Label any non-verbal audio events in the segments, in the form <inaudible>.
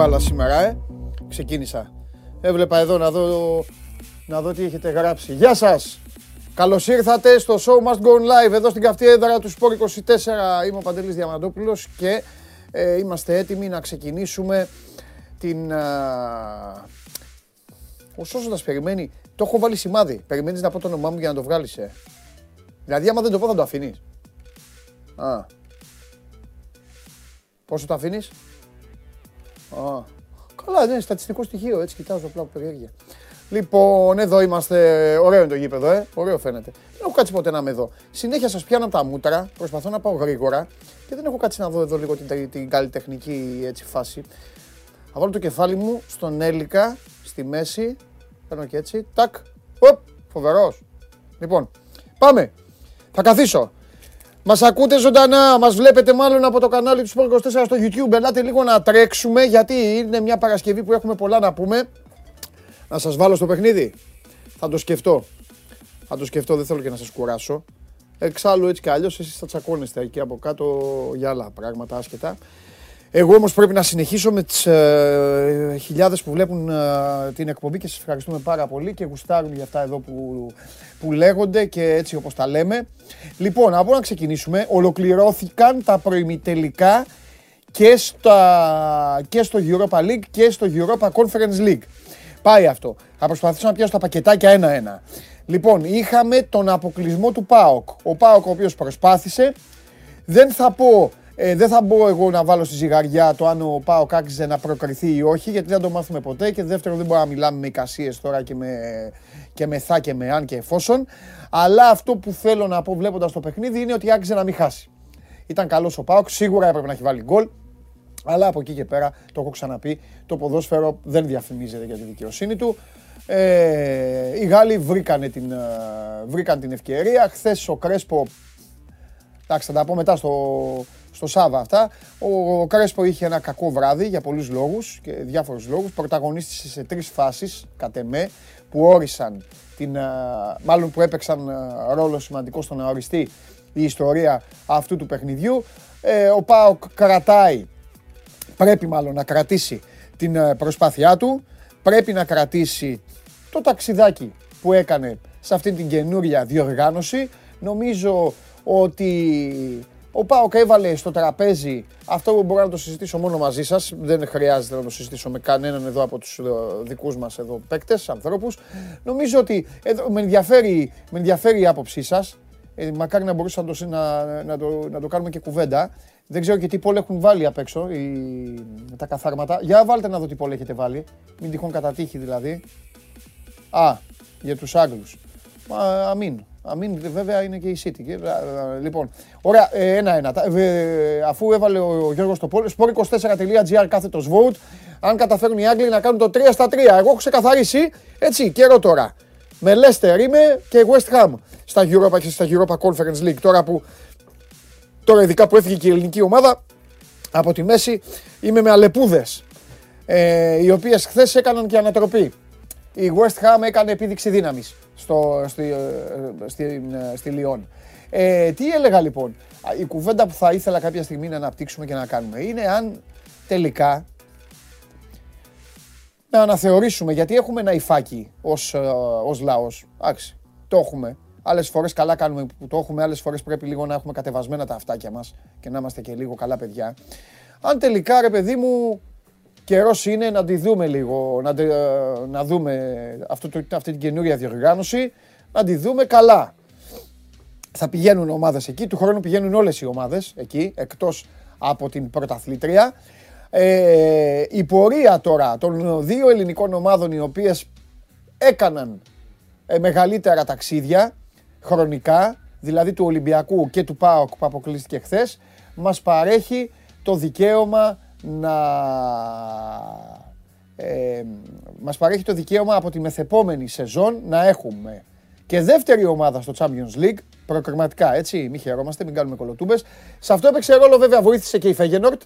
χωρίς την μπάλα σήμερα, ε. Ξεκίνησα. Έβλεπα εδώ να δω, να δω τι έχετε γράψει. Γεια σας! Καλώς ήρθατε στο Show Must Go Live εδώ στην καυτή έδρα του Sport 24. Είμαι ο Παντελής Διαμαντόπουλος και ε, είμαστε έτοιμοι να ξεκινήσουμε την... Α... Ο Σώσοντας περιμένει. Το έχω βάλει σημάδι. Περιμένεις να πω το όνομά μου για να το βγάλεις, ε. Δηλαδή άμα δεν το πω θα το αφήνεις. Α. Πόσο το αφήνεις; Α. Καλά, ναι, στατιστικό στοιχείο, έτσι κοιτάζω απλά από περιέργεια. Λοιπόν, εδώ είμαστε. Ωραίο είναι το γήπεδο, ε. Ωραίο φαίνεται. Δεν έχω κάτσει ποτέ να είμαι εδώ. Συνέχεια σας πιάνω τα μούτρα, προσπαθώ να πάω γρήγορα και δεν έχω κάτσει να δω εδώ λίγο την, την καλλιτεχνική έτσι, φάση. Θα βάλω το κεφάλι μου στον Έλικα, στη μέση. Παίρνω και έτσι. Τάκ. Οπ, φοβερός. Λοιπόν, πάμε. Θα καθίσω. Μας ακούτε ζωντανά, μας βλέπετε μάλλον από το κανάλι του Sport 24 στο YouTube. Ελάτε λίγο να τρέξουμε γιατί είναι μια Παρασκευή που έχουμε πολλά να πούμε. Να σας βάλω στο παιχνίδι. Θα το σκεφτώ. Θα το σκεφτώ, δεν θέλω και να σας κουράσω. Εξάλλου έτσι κι αλλιώς εσείς θα τσακώνεστε εκεί από κάτω για άλλα πράγματα άσχετα. Εγώ όμως πρέπει να συνεχίσω με τις ε, χιλιάδες που βλέπουν ε, την εκπομπή και σας ευχαριστούμε πάρα πολύ και γουστάρουν για αυτά εδώ που, που λέγονται και έτσι όπως τα λέμε. Λοιπόν, από να ξεκινήσουμε, ολοκληρώθηκαν τα προημιτελικά και, στα, και στο Europa League και στο Europa Conference League. Πάει αυτό. Θα προσπαθήσω να πιάσω τα πακετάκια ένα-ένα. Λοιπόν, είχαμε τον αποκλεισμό του ΠΑΟΚ. Ο ΠΑΟΚ ο οποίος προσπάθησε. Δεν θα πω ε, δεν θα μπω εγώ να βάλω στη ζυγαριά το αν ο Πάο άξιζε να προκριθεί ή όχι, γιατί δεν το μάθουμε ποτέ. Και δεύτερο, δεν μπορούμε να μιλάμε με εικασίες τώρα και με, και με θα και με αν και εφόσον. Αλλά αυτό που θέλω να πω βλέποντας το παιχνίδι είναι ότι άξιζε να μην χάσει. Ήταν καλός ο Πάοκ, σίγουρα έπρεπε να έχει βάλει γκολ. Αλλά από εκεί και πέρα, το έχω ξαναπεί, το ποδόσφαιρο δεν διαφημίζεται για τη δικαιοσύνη του. Ε, οι Γάλλοι βρήκαν την, ε, βρήκαν την ευκαιρία. Χθες ο Κρέσπο, εντάξει θα τα πω μετά στο, στο Σάβα αυτά. Ο Κρέσπο είχε ένα κακό βράδυ για πολλούς λόγους και διάφορους λόγους. Πρωταγωνίστησε σε τρεις φάσεις, κατ' εμέ, που όρισαν την, μάλλον που έπαιξαν ρόλο σημαντικό στο να οριστεί η ιστορία αυτού του παιχνιδιού. Ε, ο Πάοκ κρατάει, πρέπει μάλλον να κρατήσει την προσπάθειά του, πρέπει να κρατήσει το ταξιδάκι που έκανε σε αυτή την καινούρια διοργάνωση. Νομίζω ότι ο Πάοκ έβαλε στο τραπέζι αυτό που μπορώ να το συζητήσω μόνο μαζί σας. Δεν χρειάζεται να το συζητήσω με κανέναν εδώ από τους ε, δικούς μας εδώ παίκτες, ανθρώπους. Νομίζω ότι εδώ, με, ενδιαφέρει, με ενδιαφέρει η άποψή σας. Ε, μακάρι να μπορούσα να το, να, να, το, να το κάνουμε και κουβέντα. Δεν ξέρω και τι πόλ έχουν βάλει απ' έξω οι, τα καθάρματα. Για βάλτε να δω τι πόλ έχετε βάλει. Μην τυχόν κατατύχει δηλαδή. Α, για τους Άγγλους. Αμήν. Αμήν βέβαια είναι και η City. Λοιπόν, ωραία, ένα-ένα. Ε, αφού έβαλε ο Γιώργος το πόλο, sport24.gr κάθετος vote, αν καταφέρουν οι Άγγλοι να κάνουν το 3 στα 3. Εγώ έχω ξεκαθαρίσει, έτσι, καιρό τώρα. Με Leicester είμαι και West Ham στα Europa και στα Europa Conference League. Τώρα που, τώρα ειδικά που έφυγε και η ελληνική ομάδα, από τη μέση είμαι με αλεπούδες, ε, οι οποίες χθες έκαναν και ανατροπή. Η West Ham έκανε επίδειξη δύναμης στο, στη, ε, στη, ε, στη Λιόν. Ε, τι έλεγα λοιπόν, η κουβέντα που θα ήθελα κάποια στιγμή να αναπτύξουμε και να κάνουμε είναι αν τελικά να αναθεωρήσουμε, γιατί έχουμε ένα υφάκι ως, ε, ως λαός, εντάξει, το έχουμε. Άλλες φορές καλά κάνουμε που το έχουμε, άλλες φορές πρέπει λίγο να έχουμε κατεβασμένα τα αυτάκια μας και να είμαστε και λίγο καλά παιδιά. Αν τελικά ρε παιδί μου Καιρός είναι να τη δούμε λίγο, να, να δούμε αυτό το, αυτή την καινούρια διοργάνωση, να τη δούμε καλά. Θα πηγαίνουν ομάδες εκεί, του χρόνου πηγαίνουν όλες οι ομάδες εκεί, εκτός από την πρωταθλήτρια. Ε, η πορεία τώρα των δύο ελληνικών ομάδων οι οποίες έκαναν ε, μεγαλύτερα ταξίδια χρονικά, δηλαδή του Ολυμπιακού και του ΠΑΟΚ που αποκλείστηκε χθες, μας παρέχει το δικαίωμα να ε, μας παρέχει το δικαίωμα από τη μεθεπόμενη σεζόν να έχουμε και δεύτερη ομάδα στο Champions League, προκριματικά έτσι, μην χαιρόμαστε, μην κάνουμε κολοτούμπες. Σε αυτό έπαιξε ρόλο βέβαια βοήθησε και η Φέγενορτ,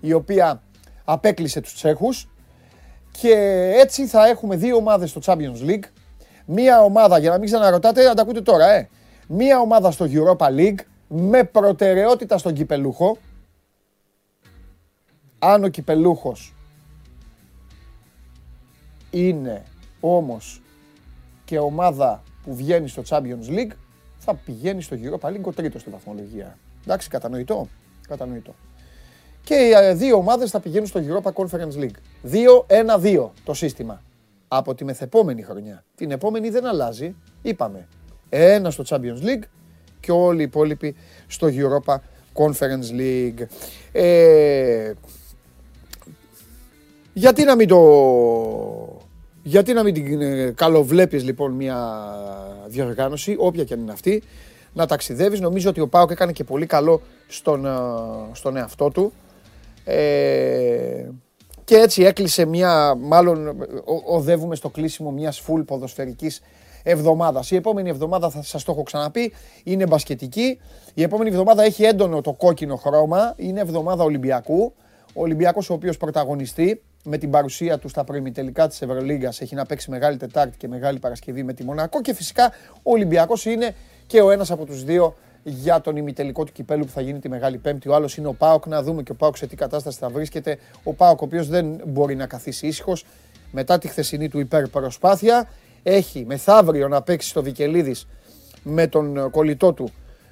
η οποία απέκλεισε τους Τσέχους. Και έτσι θα έχουμε δύο ομάδες στο Champions League, μία ομάδα, για να μην ξαναρωτάτε, αν τα ακούτε τώρα, ε, μία ομάδα στο Europa League με προτεραιότητα στον κυπελούχο, Αν ο κυπελούχος είναι όμως και ομάδα που βγαίνει στο Champions League, θα πηγαίνει στο Europa League ο τρίτος στη βαθμολογία. Εντάξει, κατανοητό. Κατανοητό. Και οι ε, δύο ομάδες θα πηγαίνουν στο Europa Conference League. 2-1-2 το σύστημα. Από τη μεθεπόμενη χρονιά. Την επόμενη δεν αλλάζει. Είπαμε. Ένα στο Champions League και όλοι οι υπόλοιποι στο Europa Conference League. Ε, γιατί να μην το... Γιατί να μην την ε, καλοβλέπεις λοιπόν μια διοργάνωση, όποια και αν είναι αυτή, να ταξιδεύεις. Νομίζω ότι ο Πάοκ έκανε και πολύ καλό στον, ε, στον εαυτό του. Ε, και έτσι έκλεισε μια, μάλλον οδεύουμε στο κλείσιμο μιας full ποδοσφαιρικής εβδομάδας. Η επόμενη εβδομάδα θα σας το έχω ξαναπεί, είναι μπασκετική. Η επόμενη εβδομάδα έχει έντονο το κόκκινο χρώμα, είναι εβδομάδα Ολυμπιακού. Ο Ολυμπιακός ο οποίος πρωταγωνιστεί με την παρουσία του στα τελικά της Ευρωλίγκας έχει να παίξει Μεγάλη Τετάρτη και Μεγάλη Παρασκευή με τη Μονακό και φυσικά ο Ολυμπιακός είναι και ο ένας από τους δύο για τον ημιτελικό του κυπέλου που θα γίνει τη Μεγάλη Πέμπτη. Ο άλλος είναι ο Πάοκ. Να δούμε και ο Πάοκ σε τι κατάσταση θα βρίσκεται. Ο Πάοκ, ο οποίος δεν μπορεί να καθίσει ήσυχος μετά τη χθεσινή του υπερπροσπάθεια. Έχει μεθαύριο να παίξει στο Βικελίδης με τον κολλητό του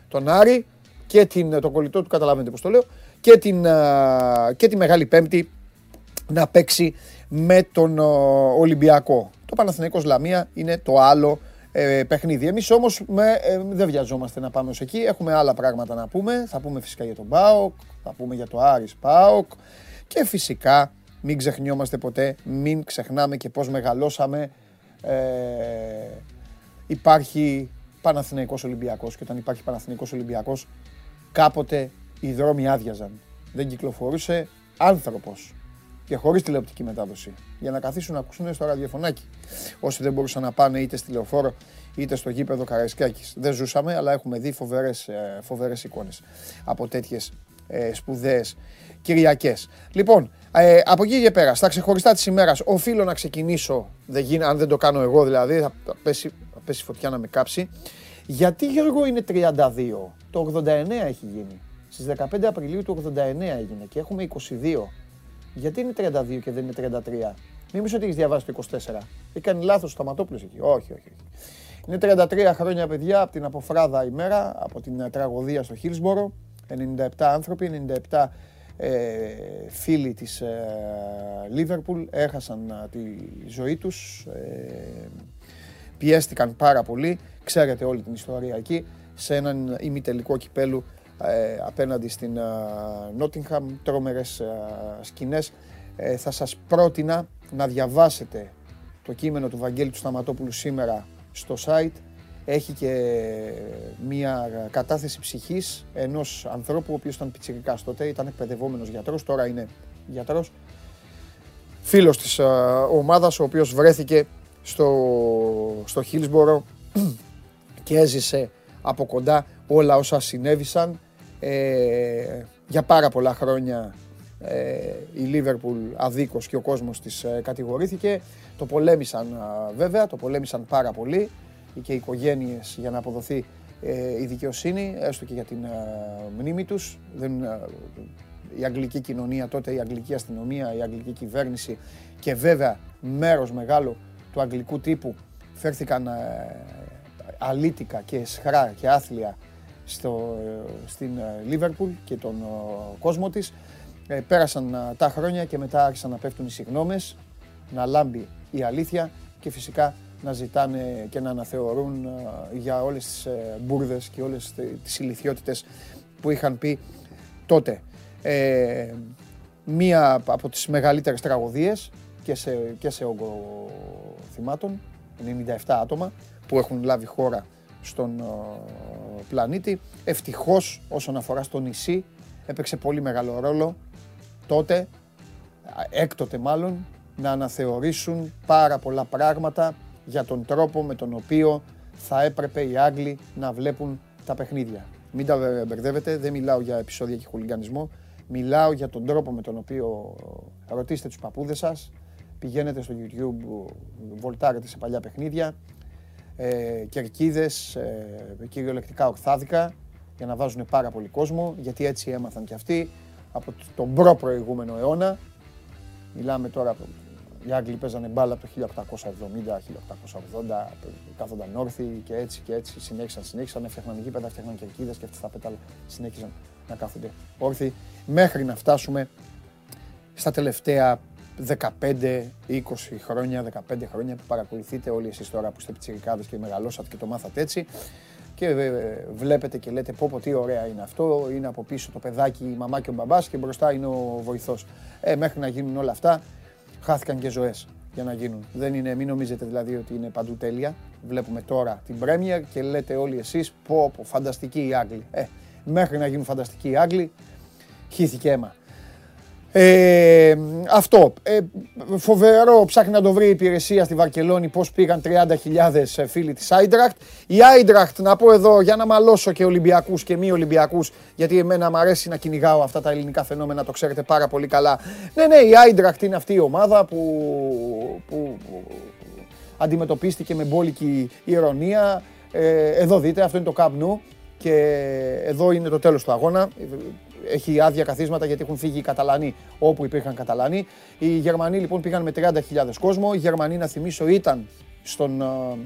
τον Άρη και την, τον κολλητό του, καταλαβαίνετε πώς το λέω, και, την, και τη Μεγάλη Πέμπτη να παίξει με τον Ολυμπιακό. Το Παναθηναϊκός Λαμία είναι το άλλο ε, παιχνίδι. Εμείς όμως ε, δεν βιαζόμαστε να πάμε ως εκεί. Έχουμε άλλα πράγματα να πούμε. Θα πούμε φυσικά για τον Πάοκ, θα πούμε για το Άρης Πάοκ και φυσικά μην ξεχνιόμαστε ποτέ, μην ξεχνάμε και πώς μεγαλώσαμε. Ε, υπάρχει Παναθηναϊκός Ολυμπιακός και όταν υπάρχει Παναθηναϊκός Ολυμπιακός κάποτε οι δρόμοι άδειαζαν. Δεν κυκλοφορούσε άνθρωπος και χωρίς τηλεοπτική μετάδοση. Για να καθίσουν να ακούσουν στο ραδιοφωνάκι. Όσοι δεν μπορούσαν να πάνε είτε στη λεωφόρο είτε στο γήπεδο Καραϊσκάκης. Δεν ζούσαμε, αλλά έχουμε δει φοβερές φοβερές ε, εικόνες από τέτοιες ε, σπουδαίες Κυριακές. Λοιπόν, ε, από εκεί και πέρα, στα ξεχωριστά της ημέρας, οφείλω να ξεκινήσω. Δεν γίνει, αν δεν το κάνω εγώ δηλαδή, θα πέσει, θα πέσει φωτιά να με κάψει. Γιατί Γιώργο είναι 32, το 89 έχει γίνει. Στις 15 Απριλίου του 89 έγινε και έχουμε 22. Γιατί είναι 32 και δεν είναι 33. Μην πεις ότι έχεις διαβάσει το 24. Έχει κάνει λάθος ο Σταματόπουλος εκεί. Όχι, όχι. Είναι 33 χρόνια παιδιά από την αποφράδα ημέρα, από την ε, τραγωδία στο Χίλσμπορο. 97 άνθρωποι, 97 ε, φίλοι της ε, Λίβερπουλ έχασαν ε, τη ζωή τους, ε, πιέστηκαν πάρα πολύ, ξέρετε όλη την ιστορία εκεί, σε έναν ημιτελικό κυπέλου ε, απέναντι στην Νότιγχαμ, τρόμερες σκηνές. Ε, θα σας πρότεινα να διαβάσετε το κείμενο του Βαγγέλη του Σταματόπουλου σήμερα στο site. Έχει και μια κατάθεση ψυχής ενός ανθρώπου ο οποίος ήταν πιτσιρικάς τότε, ήταν εκπαιδευόμενος γιατρός, τώρα είναι γιατρός. Φίλος της ομάδας, ο οποίος βρέθηκε στο, στο Χίλσμπορο και έζησε από κοντά όλα όσα συνέβησαν ε, για πάρα πολλά χρόνια ε, η Λίβερπουλ αδίκως και ο κόσμος της ε, κατηγορήθηκε. Το πολέμησαν βέβαια, το πολέμησαν πάρα πολύ και οι οικογένειες για να αποδοθεί η δικαιοσύνη, έστω και για την μνήμη τους. Δεν, η αγγλική κοινωνία τότε, η αγγλική αστυνομία, η αγγλική κυβέρνηση και βέβαια μέρος μεγάλο του αγγλικού τύπου φέρθηκαν αλήτικα και σχρά και άθλια στο, στην Λίβερπουλ και τον κόσμο της. Ε, πέρασαν τα χρόνια και μετά άρχισαν να πέφτουν οι συγνώμες, να λάμπει η αλήθεια και φυσικά να ζητάνε και να αναθεωρούν για όλες τις ε, μπουρδες και όλες τις ηλικιότητες που είχαν πει τότε. Ε, μία από τις μεγαλύτερες τραγωδίες και σε, και σε όγκο θυμάτων, 97 άτομα που έχουν λάβει χώρα στον πλανήτη. Ευτυχώς όσον αφορά στο νησί έπαιξε πολύ μεγάλο ρόλο τότε, έκτοτε μάλλον, να αναθεωρήσουν πάρα πολλά πράγματα για τον τρόπο με τον οποίο θα έπρεπε οι Άγγλοι να βλέπουν τα παιχνίδια. Μην τα μπερδεύετε, δεν μιλάω για επεισόδια και χουλιγανισμό. Μιλάω για τον τρόπο με τον οποίο ρωτήστε τους παππούδες σας, πηγαίνετε στο YouTube, βολτάρετε σε παλιά παιχνίδια, ε, κερκίδες, ε, κυριολεκτικά ορθάδικα, για να βάζουν πάρα πολύ κόσμο, γιατί έτσι έμαθαν κι αυτοί. από τον προ προηγούμενο αιώνα. Μιλάμε τώρα, οι Άγγλοι παίζανε μπάλα από το 1870-1880, κάθονταν όρθιοι και έτσι και έτσι συνέχισαν, συνέχισαν, έφτιαχναν γήπεδα, έφτιαχναν κερκίδες και αυτά τα πέταλα συνέχισαν να κάθονται όρθιοι μέχρι να φτάσουμε στα τελευταία 15-20 χρόνια, 15 χρόνια που παρακολουθείτε όλοι εσείς τώρα που είστε πιτσιρικάδες και μεγαλώσατε και το μάθατε έτσι και ε, βλέπετε και λέτε πω πω τι ωραία είναι αυτό, είναι από πίσω το παιδάκι, η μαμά και ο μπαμπάς και μπροστά είναι ο βοηθός. Ε, μέχρι να γίνουν όλα αυτά χάθηκαν και ζωές για να γίνουν. Δεν είναι, μην νομίζετε δηλαδή ότι είναι παντού τέλεια. Βλέπουμε τώρα την Premier και λέτε όλοι εσείς πω πω φανταστική η Άγγλοι. Ε, μέχρι να γίνουν φανταστικοί οι Άγγλοι χύθηκε αίμα. Ε, αυτό. Ε, φοβερό, ψάχνει να το βρει η υπηρεσία στη Βαρκελόνη πώς πήγαν 30.000 φίλοι της Άιντραχτ. Η Άιντραχτ, να πω εδώ για να μαλώσω και Ολυμπιακούς και μη Ολυμπιακούς, γιατί εμένα μου αρέσει να κυνηγάω αυτά τα ελληνικά φαινόμενα, το ξέρετε πάρα πολύ καλά. Ναι, ναι, η Άιντραχτ είναι αυτή η ομάδα που, που, αντιμετωπίστηκε με μπόλικη ηρωνία. Ε, εδώ δείτε, αυτό είναι το Camp και εδώ είναι το τέλος του αγώνα έχει άδεια καθίσματα γιατί έχουν φύγει οι Καταλανοί όπου υπήρχαν Καταλανοί. Οι Γερμανοί λοιπόν πήγαν με 30.000 κόσμο. Οι Γερμανοί, να θυμίσω, ήταν στον uh,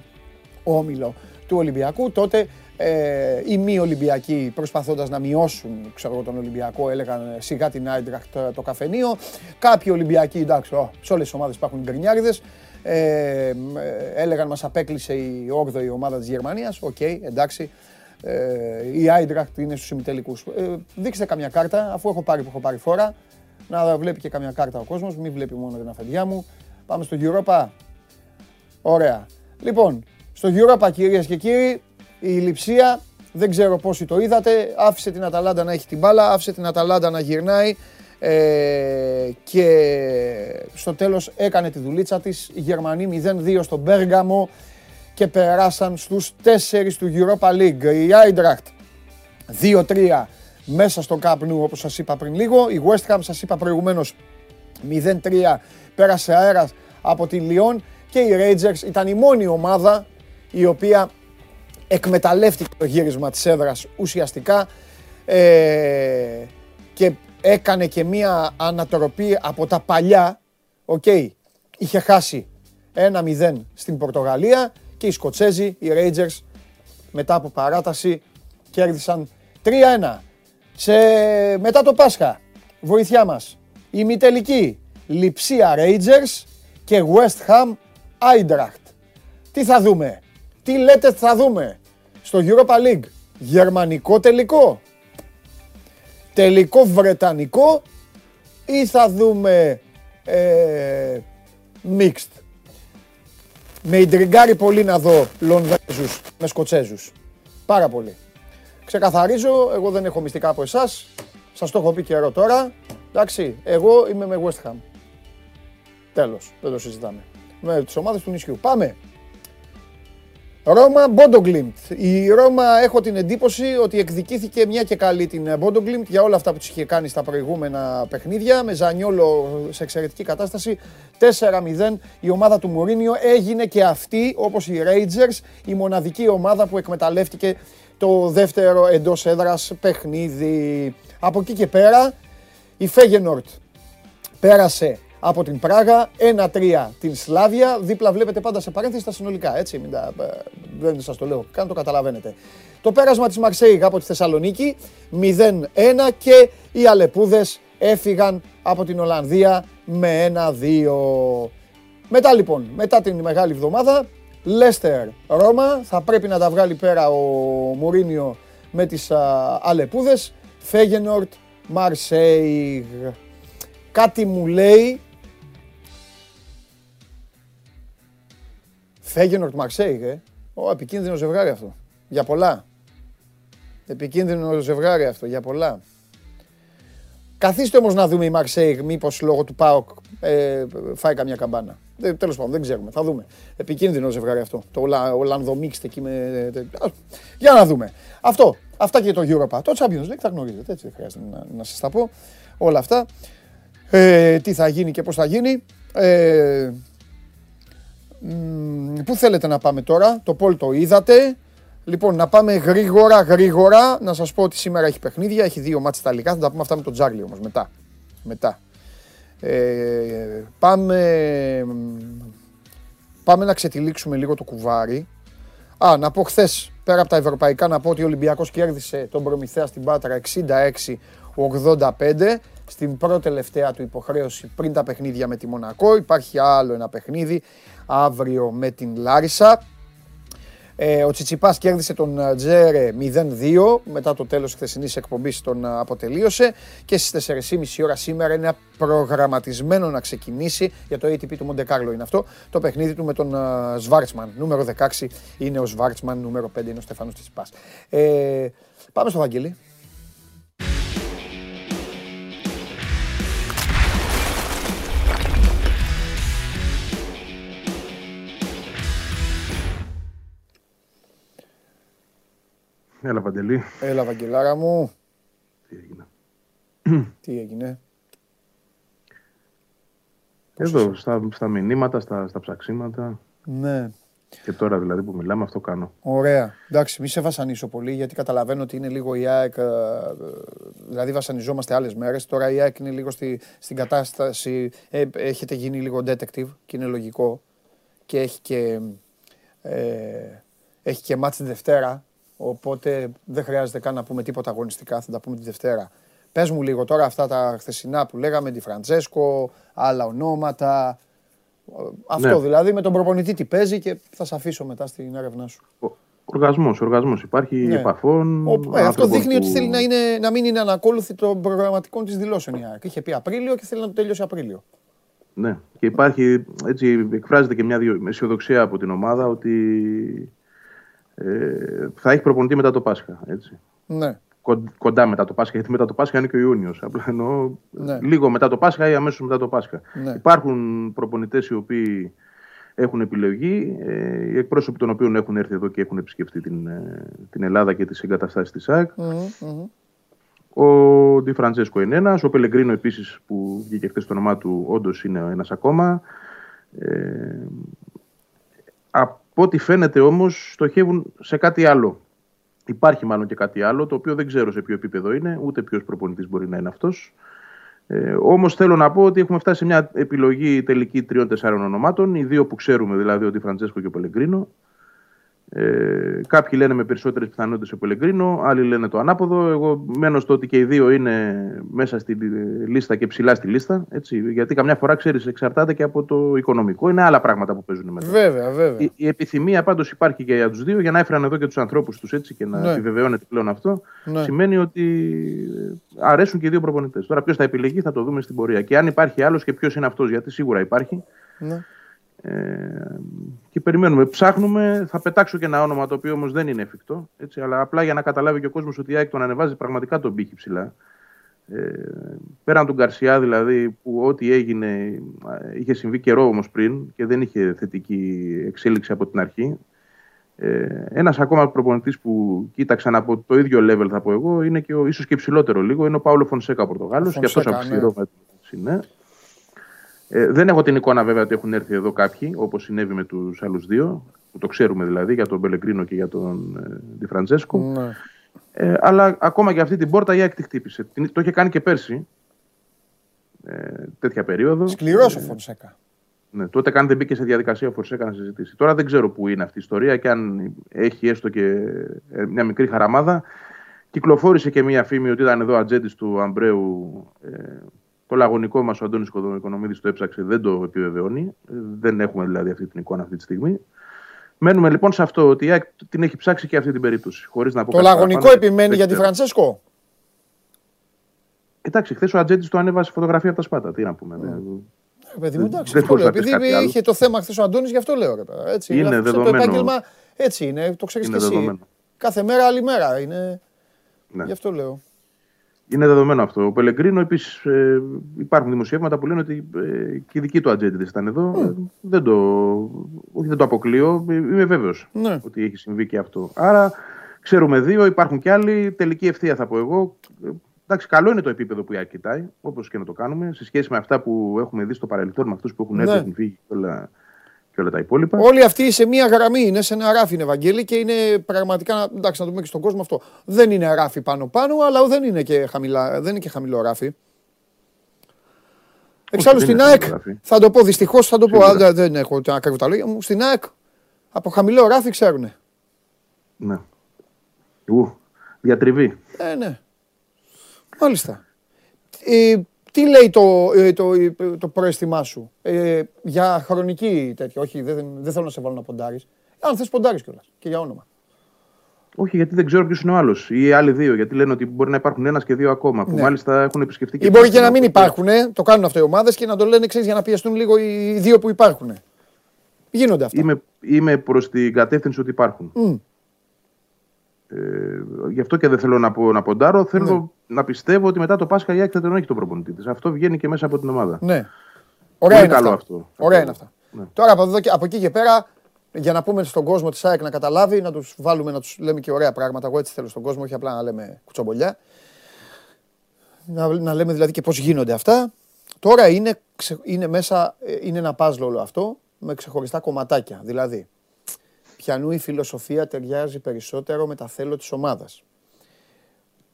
όμιλο του Ολυμπιακού. Τότε ε, οι μη Ολυμπιακοί προσπαθώντας να μειώσουν ξέρω, τον Ολυμπιακό έλεγαν σιγά την Άιντραχτ το καφενείο. Κάποιοι Ολυμπιακοί, εντάξει, oh, σε όλες τις ομάδες υπάρχουν γκρινιάριδες. Ε, έλεγαν μας απέκλεισε η 8η ομάδα της Γερμανίας. OK, okay, εντάξει, ε, η Άιντραχτ είναι στους ημιτελικούς. Ε, δείξτε καμιά κάρτα, αφού έχω πάρει που έχω πάρει φορά, να βλέπει και καμιά κάρτα ο κόσμος, μην βλέπει μόνο την αφεντιά μου. Πάμε στο Europa. Ωραία. Λοιπόν, στο Europa κυρίες και κύριοι, η Λιψία, δεν ξέρω πόσοι το είδατε, άφησε την Αταλάντα να έχει την μπάλα, άφησε την Αταλάντα να γυρνάει ε, και στο τέλος έκανε τη δουλίτσα της. Οι Γερμανοί 0-2 στο Μπέργαμο και περάσαν στους τέσσερις του Europa League. Η Eintracht 2-3 μέσα στο Cup Nou όπως σας είπα πριν λίγο. Η West Ham σας είπα προηγουμένως 0-3 πέρασε αέρας από τη Λιόν και η Rangers ήταν η μόνη ομάδα η οποία εκμεταλλεύτηκε το γύρισμα της έδρας ουσιαστικά ε, και έκανε και μία ανατροπή από τα παλιά. OK, okay, είχε χάσει 1-0 στην Πορτογαλία και οι Σκοτσέζοι, οι Rangers, μετά από παράταση κέρδισαν 3-1. Σε... Μετά το Πάσχα, βοήθειά μας, οι ημιτελικοί Λιψία Rangers και West Ham Eintracht. Τι θα δούμε, τι λέτε θα δούμε στο Europa League. Γερμανικό τελικό, τελικό βρετανικό ή θα δούμε ε, mixed; Με ιντριγκάρει πολύ να δω Λονδέζους με Σκοτσέζους. Πάρα πολύ. Ξεκαθαρίζω, εγώ δεν έχω μυστικά από εσάς. Σας το έχω πει καιρό τώρα. Εντάξει, εγώ είμαι με West Ham. Τέλος, δεν το συζητάμε. Με τις ομάδες του νησιού. Πάμε. Ρώμα Μπόντο Γκλιμτ. Η Ρώμα έχω την εντύπωση ότι εκδικήθηκε μια και καλή την Μπόντο Γκλιμτ για όλα αυτά που της είχε κάνει στα προηγούμενα παιχνίδια. Με Ζανιόλο σε εξαιρετική κατάσταση. 4-0 η ομάδα του Μουρίνιο έγινε και αυτή όπως οι Rangers η μοναδική ομάδα που εκμεταλλεύτηκε το δεύτερο εντός έδρας παιχνίδι. Από εκεί και πέρα η Φέγενορτ πέρασε από την Πράγα, 1-3 την Σλάβια. Δίπλα βλέπετε πάντα σε παρένθεση τα συνολικά, έτσι, μην τα, ε, δεν σας το λέω καν, το καταλαβαίνετε. Το πέρασμα της Μαρσέη από τη Θεσσαλονίκη, 0-1 και οι Αλεπούδες έφυγαν από την Ολλανδία με 1-2. Μετά λοιπόν, μετά την μεγάλη εβδομάδα, Λέστερ Ρώμα, θα πρέπει να τα βγάλει πέρα ο Μουρίνιο με τις α, Αλεπούδες, Φέγενορτ, Μαρσέιγ. Κάτι μου λέει Φέγενορτ Μαρσέιγ, ε. Ω, επικίνδυνο ζευγάρι αυτό. Για πολλά. Επικίνδυνο ζευγάρι αυτό, για πολλά. Καθίστε όμως να δούμε η Μαρσέιγ, μήπως λόγω του ΠΑΟΚ ε, φάει καμιά καμπάνα. Ε, Τέλος πάντων, δεν ξέρουμε. Θα δούμε. Επικίνδυνο ζευγάρι αυτό. Το Ολλανδο μίξτε εκεί με. Για να δούμε. Αυτό. Αυτά και το Europa. Το Champions League θα γνωρίζετε. Έτσι δεν χρειάζεται να, να σας τα πω. Όλα αυτά. Ε, τι θα γίνει και πώς θα γίνει. Ε, Πού θέλετε να πάμε τώρα, το Πολ το είδατε. Λοιπόν, να πάμε γρήγορα, γρήγορα. Να σας πω ότι σήμερα έχει παιχνίδια, έχει δύο μάτς Ιταλικά. Θα τα πούμε αυτά με τον Τζάρλι όμως, μετά. μετά. Ε, πάμε, πάμε να ξετυλίξουμε λίγο το κουβάρι. Α, να πω χθες, πέρα από τα ευρωπαϊκά, να πω ότι ο Ολυμπιακός κέρδισε τον Προμηθέα στην Πάτρα 66-85 στην πρώτη τελευταία του υποχρέωση πριν τα παιχνίδια με τη Μονακό. Υπάρχει άλλο ένα παιχνίδι αύριο με την Λάρισα. Ε, ο Τσιτσιπάς κέρδισε τον ε, Τζέρε 0-2, μετά το τέλος της χθεσινής εκπομπής τον ε, αποτελείωσε και στις 4.30 ώρα σήμερα είναι προγραμματισμένο να ξεκινήσει, για το ATP του Μοντεκάρλο είναι αυτό, το παιχνίδι του με τον Σβάρτσμαν. Νούμερο 16 είναι ο Σβάρτσμαν, νούμερο 5 είναι ο Στεφάνος Τσιτσιπάς. Ε, πάμε στο Βαγγέλη. Έλα, Παντελή. Έλα, Βαγγελάρα μου. Τι έγινε; Τι έγινε; Εδώ, στα, στα μηνύματα, στα, στα ψαξίματα. Ναι. Και τώρα δηλαδή που μιλάμε, αυτό κάνω. Ωραία. Εντάξει, μη σε βασανίσω πολύ, γιατί καταλαβαίνω ότι είναι λίγο η ΑΕΚ. ε, Δηλαδή, βασανιζόμαστε άλλες μέρες. Τώρα η ΑΕΚ είναι λίγο στη, στην κατάσταση. Ε, έχετε γίνει λίγο detective και είναι λογικό. Και έχει και. Ε, έχει και μάτς τη Δευτέρα. Οπότε δεν χρειάζεται καν να πούμε τίποτα αγωνιστικά. Θα τα πούμε τη Δευτέρα. Πες μου λίγο τώρα αυτά τα χθεσινά που λέγαμε, τη Φραντζέσκο, άλλα ονόματα. Ε, Αυτό Ναι. δηλαδή με τον προπονητή τι παίζει και θα σε αφήσω μετά στην έρευνά σου. Οργασμός, οργασμός. Υπάρχει Ναι. επαφών. Ο, ε, αυτό άνθρωπων δείχνει ότι που- θέλει να, είναι, να μην είναι ανακόλουθη των προγραμματικών της δηλώσεων η ΑΕΚ. Είχε πει Απρίλιο και θέλει να το τελειώσει Απρίλιο. Ναι. Και υπάρχει, έτσι, εκφράζεται και μια διο- αισιοδοξία από την ομάδα ότι ε, θα έχει προπονητή μετά το Πάσχα. Έτσι. Ναι. Κον- Κοντά μετά το Πάσχα, γιατί μετά το Πάσχα είναι και ο Ιούνιος. Απλά εννοώ Ναι. λίγο μετά το Πάσχα ή αμέσως μετά το Πάσχα. Ναι. Υπάρχουν προπονητές οι οποίοι έχουν επιλεγεί, ε, οι εκπρόσωποι των οποίων έχουν έρθει εδώ και έχουν επισκεφτεί την, ε, την Ελλάδα και τις εγκαταστάσεις της ΑΕΚ. Μμμ, μμμ. Ο Ντι Φραντζέσκο είναι ένας. Ο Πελεγκρίνο επίσης που βγήκε χθες το όνομά του, όντως είναι ένας ακόμα. Ε, από ό,τι φαίνεται όμως στοχεύουν σε κάτι άλλο. Υπάρχει μάλλον και κάτι άλλο, το οποίο δεν ξέρω σε ποιο επίπεδο είναι, ούτε ποιος προπονητής μπορεί να είναι αυτός. Ε, Όμως θέλω να πω ότι έχουμε φτάσει σε μια επιλογή τελική τριών-τεσσάρων ονομάτων. Οι δύο που ξέρουμε, δηλαδή ο Ντι Φραντζέσκο και ο Πελεγκρίνο. Ε, κάποιοι λένε με περισσότερες πιθανότητες ο Πελεγκρίνο, άλλοι λένε το ανάποδο. Εγώ μένω στο ότι και οι δύο είναι μέσα στη λίστα και ψηλά στη λίστα. Έτσι, γιατί καμιά φορά ξέρεις, εξαρτάται και από το οικονομικό. Είναι άλλα πράγματα που παίζουν μετά. Βέβαια, βέβαια. Η, η επιθυμία πάντως υπάρχει και για τους δύο για να έφεραν εδώ και τους ανθρώπους τους έτσι και να Ναι. επιβεβαιώνεται πλέον αυτό. Ναι. Σημαίνει ότι ε, αρέσουν και οι δύο προπονητές. Τώρα ποιος θα επιλεγεί θα το δούμε στην πορεία. Και αν υπάρχει άλλος και ποιος είναι αυτός, γιατί σίγουρα υπάρχει. Ναι. Ε, και περιμένουμε. Ψάχνουμε. Θα πετάξω και ένα όνομα το οποίο όμως δεν είναι εφικτό. Έτσι, αλλά απλά για να καταλάβει και ο κόσμος ότι η ΑΕΚ τον ανεβάζει πραγματικά τον πύχη ψηλά. Ε, πέραν του Γκαρσιά δηλαδή που ό,τι έγινε ε, είχε συμβεί καιρό όμως πριν και δεν είχε θετική εξέλιξη από την αρχή ε, ένας ακόμα προπονητής που κοίταξαν από το ίδιο level θα πω εγώ είναι και ο, ίσως και ψηλότερο λίγο είναι ο Παύλο Φωνσέκα Πορτογάλος και αυτός Φωνσέκα, αυξηρό ναι. Ε, δεν έχω την εικόνα βέβαια ότι έχουν έρθει εδώ κάποιοι, όπως συνέβη με τους άλλους δύο, που το ξέρουμε δηλαδή για τον Μπελεγκρίνο και για τον ε, Ντι Φραντζέσκο. Ναι. Ε, αλλά ακόμα και αυτή την πόρτα η ΑΕΚ τη χτύπησε. Την- Το είχε κάνει και πέρσι. Ε, τέτοια περίοδο. Σκληρός ο Φωνσέκα. Ναι, τότε καν δεν μπήκε σε διαδικασία ο Φορσέκα να συζητήσει. Τώρα δεν ξέρω πού είναι αυτή η ιστορία και αν έχει έστω και ε, μια μικρή χαραμάδα. Κυκλοφόρησε και μια φήμη ότι ήταν εδώ ατζέντης του Αμπρέου. Ε, το λαγωνικό μας ο Αντώνης Οικονομίδη το έψαξε, δεν το επιβεβαιώνει. Ε, δεν έχουμε δηλαδή αυτή την εικόνα αυτή τη στιγμή. Μένουμε λοιπόν σε αυτό ότι η ΑΕΚ την έχει ψάξει και αυτή την περίπτωση. Χωρίς να πω Το κάτι λαγωνικό παραπάνω. επιμένει Δεν για τη ξέρω. Φραντσέσκο. Εντάξει, χθες ο Ατζέντης το ανέβασε φωτογραφία από τα σπάτα. Τι να πούμε. δεν- Ε, παιδί μου, εντάξει, Δεν αυτό λέω. μπορείς να πεις Επειδή κάτι άλλο. είχε το θέμα χθες ο Αντώνης, γι' αυτό λέω. Ρε, παιδά. έτσι, Είναι αυτό Το δεδομένο. επάγγελμα έτσι είναι, το ξέρεις και Είναι εσύ. δεδομένο. Κάθε μέρα άλλη μέρα είναι. Ναι. Γι' αυτό λέω. Είναι δεδομένο αυτό. Ο Πελεγκρίνο επίσης ε, υπάρχουν δημοσιεύματα που λένε ότι ε, και οι δικοί του ατζέντε ήταν εδώ. Ε, δεν το, όχι δεν το αποκλείω. ε, Είμαι βέβαιος Ναι. ότι έχει συμβεί και αυτό. Άρα ξέρουμε δύο, υπάρχουν κι άλλοι. Τελική ευθεία θα πω εγώ. Ε, Εντάξει, καλό είναι το επίπεδο που η ΑΕΚ κοιτάει, όπως και να το κάνουμε, σε σχέση με αυτά που έχουμε δει στο παρελθόν, με αυτούς που έχουν έρθει, Ναι. έχουν φύγει και όλα. Και όλα τα υπόλοιπα. Όλοι αυτοί σε μία γραμμή είναι, σε ένα ράφι είναι Ευαγγέλη και είναι πραγματικά, εντάξει να το πούμε και στον κόσμο αυτό. Δεν είναι ράφι πάνω-πάνω, αλλά δεν είναι και, χαμηλά, δεν είναι και χαμηλό ράφι. Εξάλλου στην ΑΕΚ, θα το πω δυστυχώς, θα το πω, αλλά δεν έχω ακριβώς τα λόγια μου. Στην ΑΕΚ από χαμηλό ράφι ξέρουνε. Ναι. Ου, διατριβή. Ε, ναι. Μάλιστα. Ε, τι λέει το, ε, το, το, το πρόαισθημά σου ε, για χρονική τέτοια. Όχι, δεν, δεν θέλω να σε βάλω να ποντάρεις. Αν θες ποντάρεις κιόλας και για όνομα. Όχι, γιατί δεν ξέρω ποιος είναι ο άλλος ή οι άλλοι δύο. Γιατί λένε ότι μπορεί να υπάρχουν ένας και δύο ακόμα. Που ναι. μάλιστα έχουν επισκεφτεί και. Ή μπορεί και να μην υπάρχουν. Το κάνουν αυτό οι ομάδες και να το λένε εξή για να πιεστούν λίγο οι δύο που υπάρχουν. Γίνονται αυτά. Είμαι, είμαι προς την κατεύθυνση ότι υπάρχουν. Mm. Ε, γι' αυτό και δεν θέλω να, πω, να ποντάρω. Θέλω ναι. να πιστεύω ότι μετά το Πάσχα η Άκη θα τον έχει τον προπονητή της. Αυτό βγαίνει και μέσα από την ομάδα. Ναι. Ωραία είναι, καλό αυτό. Ωραία είναι αυτά. Ναι. Τώρα από, εδώ, από εκεί και πέρα, για να πούμε στον κόσμο της ΑΕΚ να καταλάβει, να τους βάλουμε να τους λέμε και ωραία πράγματα. Εγώ έτσι θέλω στον κόσμο, όχι απλά να λέμε κουτσομπολιά. Να, να λέμε δηλαδή και πώς γίνονται αυτά. Τώρα είναι, είναι μέσα, ε, είναι ένα πάζλ όλο αυτό με ξεχωριστά κομματάκια. Δηλαδή, ποιανού η φιλοσοφία ταιριάζει περισσότερο με τα θέλω της ομάδας.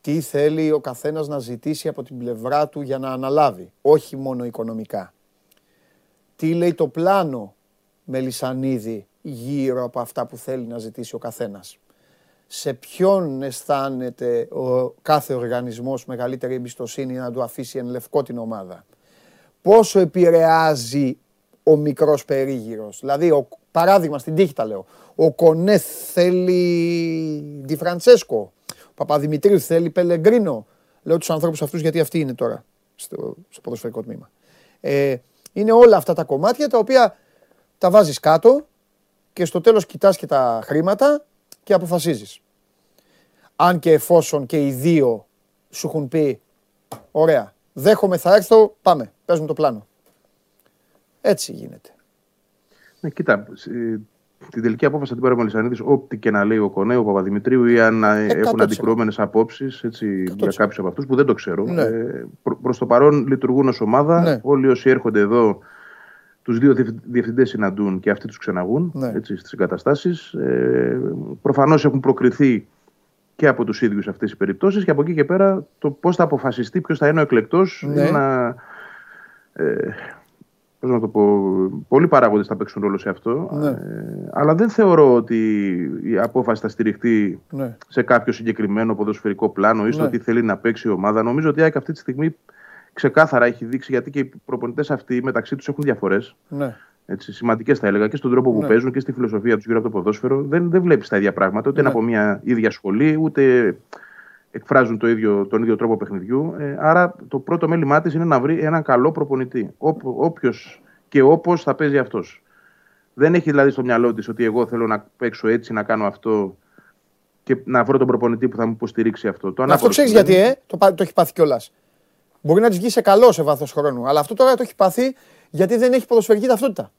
Τι θέλει ο καθένας να ζητήσει από την πλευρά του για να αναλάβει, όχι μόνο οικονομικά. Τι λέει το πλάνο Μελισανίδη γύρω από αυτά που θέλει να ζητήσει ο καθένας. Σε ποιον αισθάνεται ο κάθε οργανισμός μεγαλύτερη εμπιστοσύνη να του αφήσει εν λευκό την ομάδα; Πόσο επηρεάζει ο μικρός περίγυρος; Δηλαδή, ο, παράδειγμα, στην τύχη τα λέω. Ο Κονέ θέλει Ντι Φραντσέσκο. Ο Παπαδημητρίους θέλει Πελεγκρίνο. Λέω τους ανθρώπους αυτούς γιατί αυτοί είναι τώρα στο, στο ποδοσφαιρικό τμήμα. Ε, είναι όλα αυτά τα κομμάτια τα οποία τα βάζεις κάτω και στο τέλος κοιτάς και τα χρήματα και αποφασίζεις. Αν και εφόσον και οι δύο σου έχουν πει ωραία, δέχομαι θα έρθω, πάμε, πες μου το πλάνο. Έτσι γίνεται. Ναι, κοίτα, την τελική απόφαση θα την πάρει ο Μελισανίδη, ό,τι και να λέει ο Κονέ, ο Παπαδημητρίου ή αν ε, έχουν αντικρουόμενες απόψεις για κάποιους από αυτούς που δεν το ξέρω. Ναι. Ε, Προ το παρόν λειτουργούν ως ομάδα. Ναι. Όλοι όσοι έρχονται εδώ, τους δύο διευθυντές συναντούν και αυτοί τους ξεναγούν ναι. στις εγκαταστάσεις. Ε, Προφανώς έχουν προκριθεί και από τους ίδιους αυτές οι περιπτώσεις και από εκεί και πέρα το πώς θα αποφασιστεί ποιος θα είναι ο εκλεκτός ναι. είναι ένα. Ε, πώς να το πω, πολλοί παράγοντες θα παίξουν ρόλο σε αυτό. Ναι. Ε, αλλά δεν θεωρώ ότι η απόφαση θα στηριχτεί ναι. σε κάποιο συγκεκριμένο ποδοσφαιρικό πλάνο ή στο ναι. τι θέλει να παίξει η ομάδα. Νομίζω ότι η ΑΕΚ αυτή τη στιγμή ξεκάθαρα έχει δείξει γιατί και οι προπονητές αυτοί μεταξύ τους έχουν διαφορές. Ναι. Σημαντικές θα έλεγα και στον τρόπο που ναι. παίζουν και στη φιλοσοφία τους γύρω από το ποδόσφαιρο. Δεν, δεν βλέπεις τα ίδια πράγματα, ούτε ναι. από μια ίδια σχολή, ούτε εκφράζουν το ίδιο, τον ίδιο τρόπο παιχνιδιού. Ε, άρα το πρώτο μέλημά της είναι να βρει έναν καλό προπονητή. Όποιος και όπως θα παίζει αυτός. Δεν έχει δηλαδή στο μυαλό της ότι εγώ θέλω να παίξω έτσι, να κάνω αυτό και να βρω τον προπονητή που θα μου υποστηρίξει αυτό. Το αυτό ξέρεις γιατί, ε, το, το έχει πάθει κιόλας. Μπορεί να της βγει σε καλό σε βάθος χρόνου, αλλά αυτό τώρα το έχει πάθει γιατί δεν έχει ποδοσφαιρική ταυτότητα.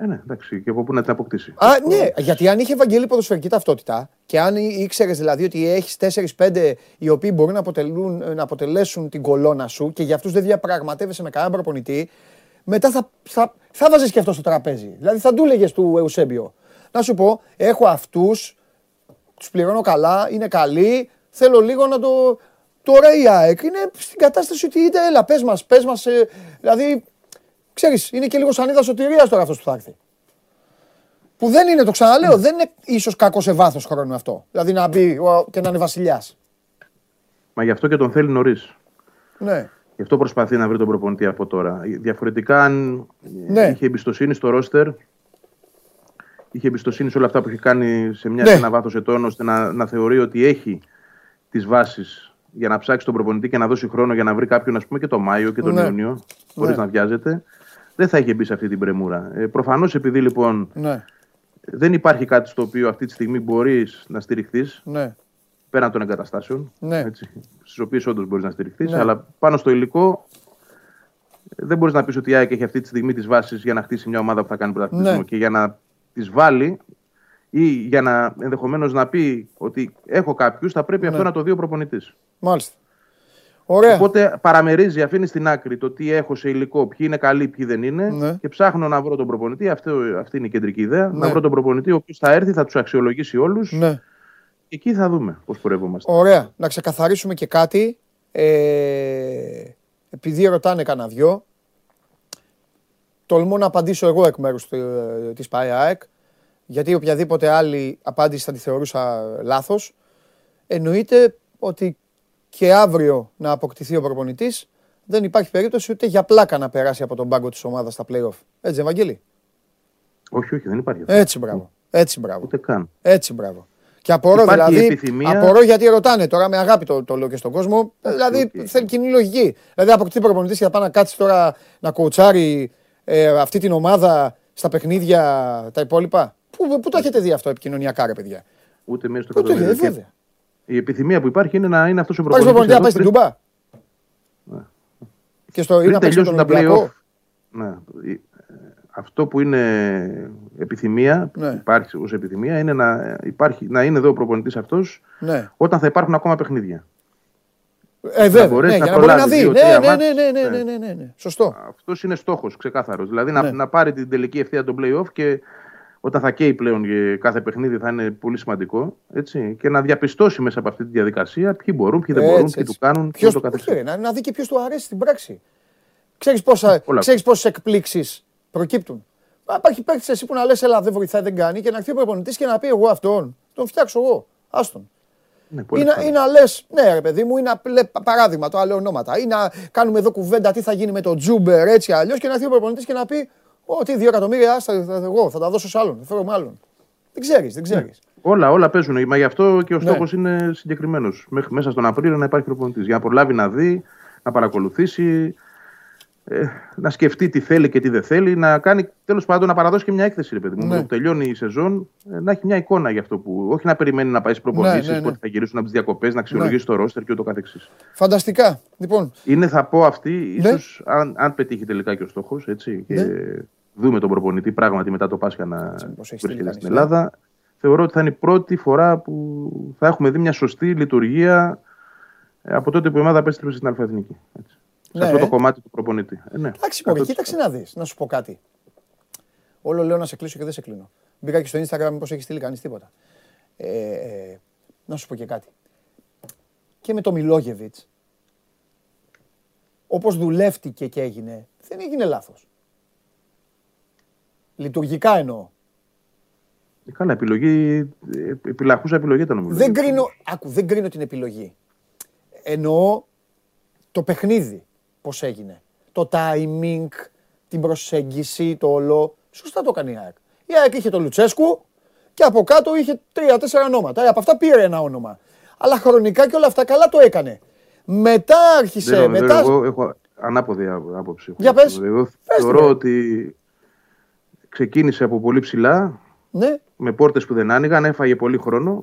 Ε, ναι, εντάξει, και από πού να την αποκτήσει. Α, ναι, γιατί αν είχε Ευαγγέλη ποδοσφαιρική ταυτότητα και αν ήξερες δηλαδή ότι έχεις 4-5 οι οποίοι μπορούν να, αποτελούν, να αποτελέσουν την κολόνα σου και για αυτούς δεν διαπραγματεύεσαι με κανέναν προπονητή, μετά θα, θα, θα βάζεις και αυτό στο τραπέζι. Δηλαδή θα του έλεγες του Εουσέμπιο. Να σου πω, έχω αυτούς, τους πληρώνω καλά, είναι καλοί, θέλω λίγο να το. Τώρα η ΑΕΚ είναι στην κατάσταση ότι είτε έλα, πες μας, πες μας. Ε, δηλαδή Ξέρεις, είναι και λίγο σανίδα σωτηρίας τώρα αυτός που θα έρθει. Που δεν είναι, το ξαναλέω, δεν είναι ίσως κακό σε βάθος χρόνου αυτό. Δηλαδή να μπει και να είναι βασιλιάς. Μα γι' αυτό και τον θέλει νωρίς. Ναι. Γι' αυτό προσπαθεί να βρει τον προπονητή από τώρα. Διαφορετικά, αν ναι. είχε εμπιστοσύνη στο ρόστερ, είχε εμπιστοσύνη σε όλα αυτά που έχει κάνει σε, μια, ναι. ένα βάθος ετών, ώστε να, να θεωρεί ότι έχει τις βάσεις για να ψάξει τον προπονητή και να δώσει χρόνο για να βρει κάποιον, ας πούμε, και τον Μάιο και τον ναι. Ιούνιο, χωρίς ναι. να βιάζεται δεν θα είχε μπει σε αυτή την πρεμούρα. Ε, Προφανώς επειδή λοιπόν ναι. δεν υπάρχει κάτι στο οποίο αυτή τη στιγμή μπορείς να στηριχθείς. Ναι. Πέραν των εγκαταστάσεων. Ναι. Στις οποίες όντως μπορείς να στηριχθείς. Ναι. Αλλά πάνω στο υλικό δεν μπορείς να πεις ότι η ΑΕΚ έχει αυτή τη στιγμή τις βάσεις για να χτίσει μια ομάδα που θα κάνει πρωταθλητισμό. Ναι. Και για να τις βάλει ή για να ενδεχομένως να πει ότι έχω κάποιους, θα πρέπει αυτό να το δει ο προπονητής. Μάλιστα. Ωραία. Οπότε παραμερίζει, αφήνει στην άκρη το τι έχω σε υλικό, ποιοι είναι καλοί, ποιοι δεν είναι Ναι. και ψάχνω να βρω τον προπονητή. Αυτό, αυτή είναι η κεντρική ιδέα. Ναι. Να βρω τον προπονητή ο οποίος θα έρθει, θα τους αξιολογήσει όλους Ναι. και εκεί θα δούμε πώς πορεύομαστε. Ωραία. Να ξεκαθαρίσουμε και κάτι. Ε, επειδή ρωτάνε κανένα δυο, τολμώ να απαντήσω εγώ εκ μέρους του- της ΠΑΕΑΕΚ, γιατί οποιαδήποτε άλλη απάντηση θα τη θεωρούσα λάθος. Εννοείται ότι και αύριο να αποκτηθεί ο προπονητής, δεν υπάρχει περίπτωση ούτε για πλάκα να περάσει από τον πάγκο της ομάδας στα play-off. Έτσι, Ευαγγέλη; Όχι, όχι, δεν υπάρχει αυτό. Έτσι, μπράβο. Έτσι, μπράβο. Ούτε καν. Έτσι, μπράβο. Και απορώ Υπάρχει δηλαδή. επιθυμία- Απορώ γιατί ρωτάνε τώρα με αγάπη το, το λέω και στον κόσμο. δηλαδή οκ. θέλει κοινή λογική. Δηλαδή αποκτήσει προπονητής και θα πάει να κάτσει τώρα να κοουτσάρει ε, αυτή την ομάδα στα παιχνίδια τα υπόλοιπα. Πού, πού το έχετε δει αυτό επικοινωνιακά, ρε παιδιά; Ούτε μία στο Πού Η επιθυμία που υπάρχει είναι να είναι αυτός ο Πάρει προπονητής. προπονητή να πάει στην Τουμπά. Και στο ή Πριν να παίξει με τελειώσουν τον τα Ολυμπιακό. play-off. Ναι. Ε, Αυτό που είναι επιθυμία, Ναι. υπάρχει ως επιθυμία, είναι να, υπάρχει, να είναι εδώ ο προπονητής αυτός Ναι. όταν θα υπάρχουν ακόμα παιχνίδια. Ε, βέβαια. μπορέσει Ναι, να για να μπορεί να προλάβει δει. δύο, Ναι, τρία ναι, μάτς. ναι, ναι, ναι, Ναι. ναι, ναι, ναι. Σωστό. Αυτός είναι στόχος ξεκάθαρος. Δηλαδή Ναι. να, να πάρει την τελική ευθεία των play-off και όταν θα καίει πλέον για κάθε παιχνίδι θα είναι πολύ σημαντικό. Έτσι, και να διαπιστώσει μέσα από αυτή τη διαδικασία ποιοι μπορούν, ποιοι δεν Έτσι, μπορούν, έτσι. ποιοι του κάνουν. Ποιος, και ούτω όχι, καθεξής. ρε, να, να δει και ποιος του αρέσει στην πράξη. Ξέρεις πόσα, Όλα. ξέρεις πόσες εκπλήξεις προκύπτουν. Μα Υπάρχει παίκτης εσύ που να λες έλα δεν βοηθάει, δεν κάνει και να έρθει ο προπονητής και να πει εγώ αυτόν. Τον φτιάξω εγώ. Άστον. Ναι, Ή πολύ να, καλά. ή να λες, ναι ρε παιδί μου, ή να λέ, παράδειγμα, το άλλο ονόματα. Ή να κάνουμε εδώ κουβέντα τι θα γίνει με τον Τζούμπερ έτσι αλλιώς και να έρθει ο προπονητής και να πει Ότι δύο εκατομμύρια, άστα, θα, εγώ θα τα δώσω σε άλλον. Θα φέρω με άλλον. Δεν ξέρεις, δεν ξέρεις. Όλα, όλα παίζουν. Μα γι' αυτό και ο Ναι. στόχος είναι συγκεκριμένος. Μέχρι μέσα στον Απρίλιο να υπάρχει προπονητής. Για να προλάβει να δει, να παρακολουθήσει, ε, να σκεφτεί τι θέλει και τι δεν θέλει, να κάνει τέλος πάντων να παραδώσει και μια έκθεση. Ρε παιδί μου. Ναι. Με το που τελειώνει η σεζόν, ε, να έχει μια εικόνα για αυτό που. Όχι να περιμένει να πάει στι προπονήσεις, Ναι, ναι, ναι. πότε θα γυρίσουν από τις διακοπές, να αξιολογήσει το ρόστερ και ούτω καθεξής. Φανταστικά. Λοιπόν, Είναι, θα πω αυτή, Ναι. ίσως αν, αν πετύχει τελικά και ο στόχος, έτσι, και δούμε τον προπονητή πράγματι μετά το Πάσχα να πώς έχει στείλει βρίσκεται κανείς, στην ναι. Ελλάδα, θεωρώ ότι θα είναι η πρώτη φορά που θα έχουμε δει μια σωστή λειτουργία ε, από τότε που η ομάδα επέστρεψε στην Αλφαεθνική. Έτσι. Σε Ναι, αυτό ε. το κομμάτι του προπονητή. Ε, ναι, εντάξει, μωρέ, 100%. κοίταξε να δεις, να σου πω κάτι. Όλο λέω να σε κλείσω και δεν σε κλείνω. Μπήκα και στο Instagram μήπως έχεις στείλει κανείς τίποτα. Ε, ε, να σου πω και κάτι. Και με το Μιλόγεβιτς, όπως δουλεύτηκε και έγινε, δεν έγινε λάθος. Λειτουργικά εννοώ. Ε, Καλά, επιλογή, ε, επιλαχούσα επιλογή ήταν νομίζω. Δεν κρίνω, άκου, δεν κρίνω την επιλογή. Εννοώ το παιχνίδι πώς έγινε. Το timing, την προσέγγιση, το όλο. Σωστά το έκανε η ΑΕΚ. Η ΑΕΚ είχε το Λουτσέσκου και από κάτω είχε τρία-τέσσερα ονόματα. Ε, από αυτά πήρε ένα όνομα. Αλλά χρονικά και όλα αυτά καλά το έκανε. Μετά άρχισε, Δεν, δεν, μετά... εγώ έχω ανάποδη ά- άποψη. Για πες. Εγώ Πες τη, θεωρώ ρε. ότι ξεκίνησε από πολύ ψηλά, Ναι, με πόρτες που δεν άνοιγαν, έφαγε πολύ χρόνο.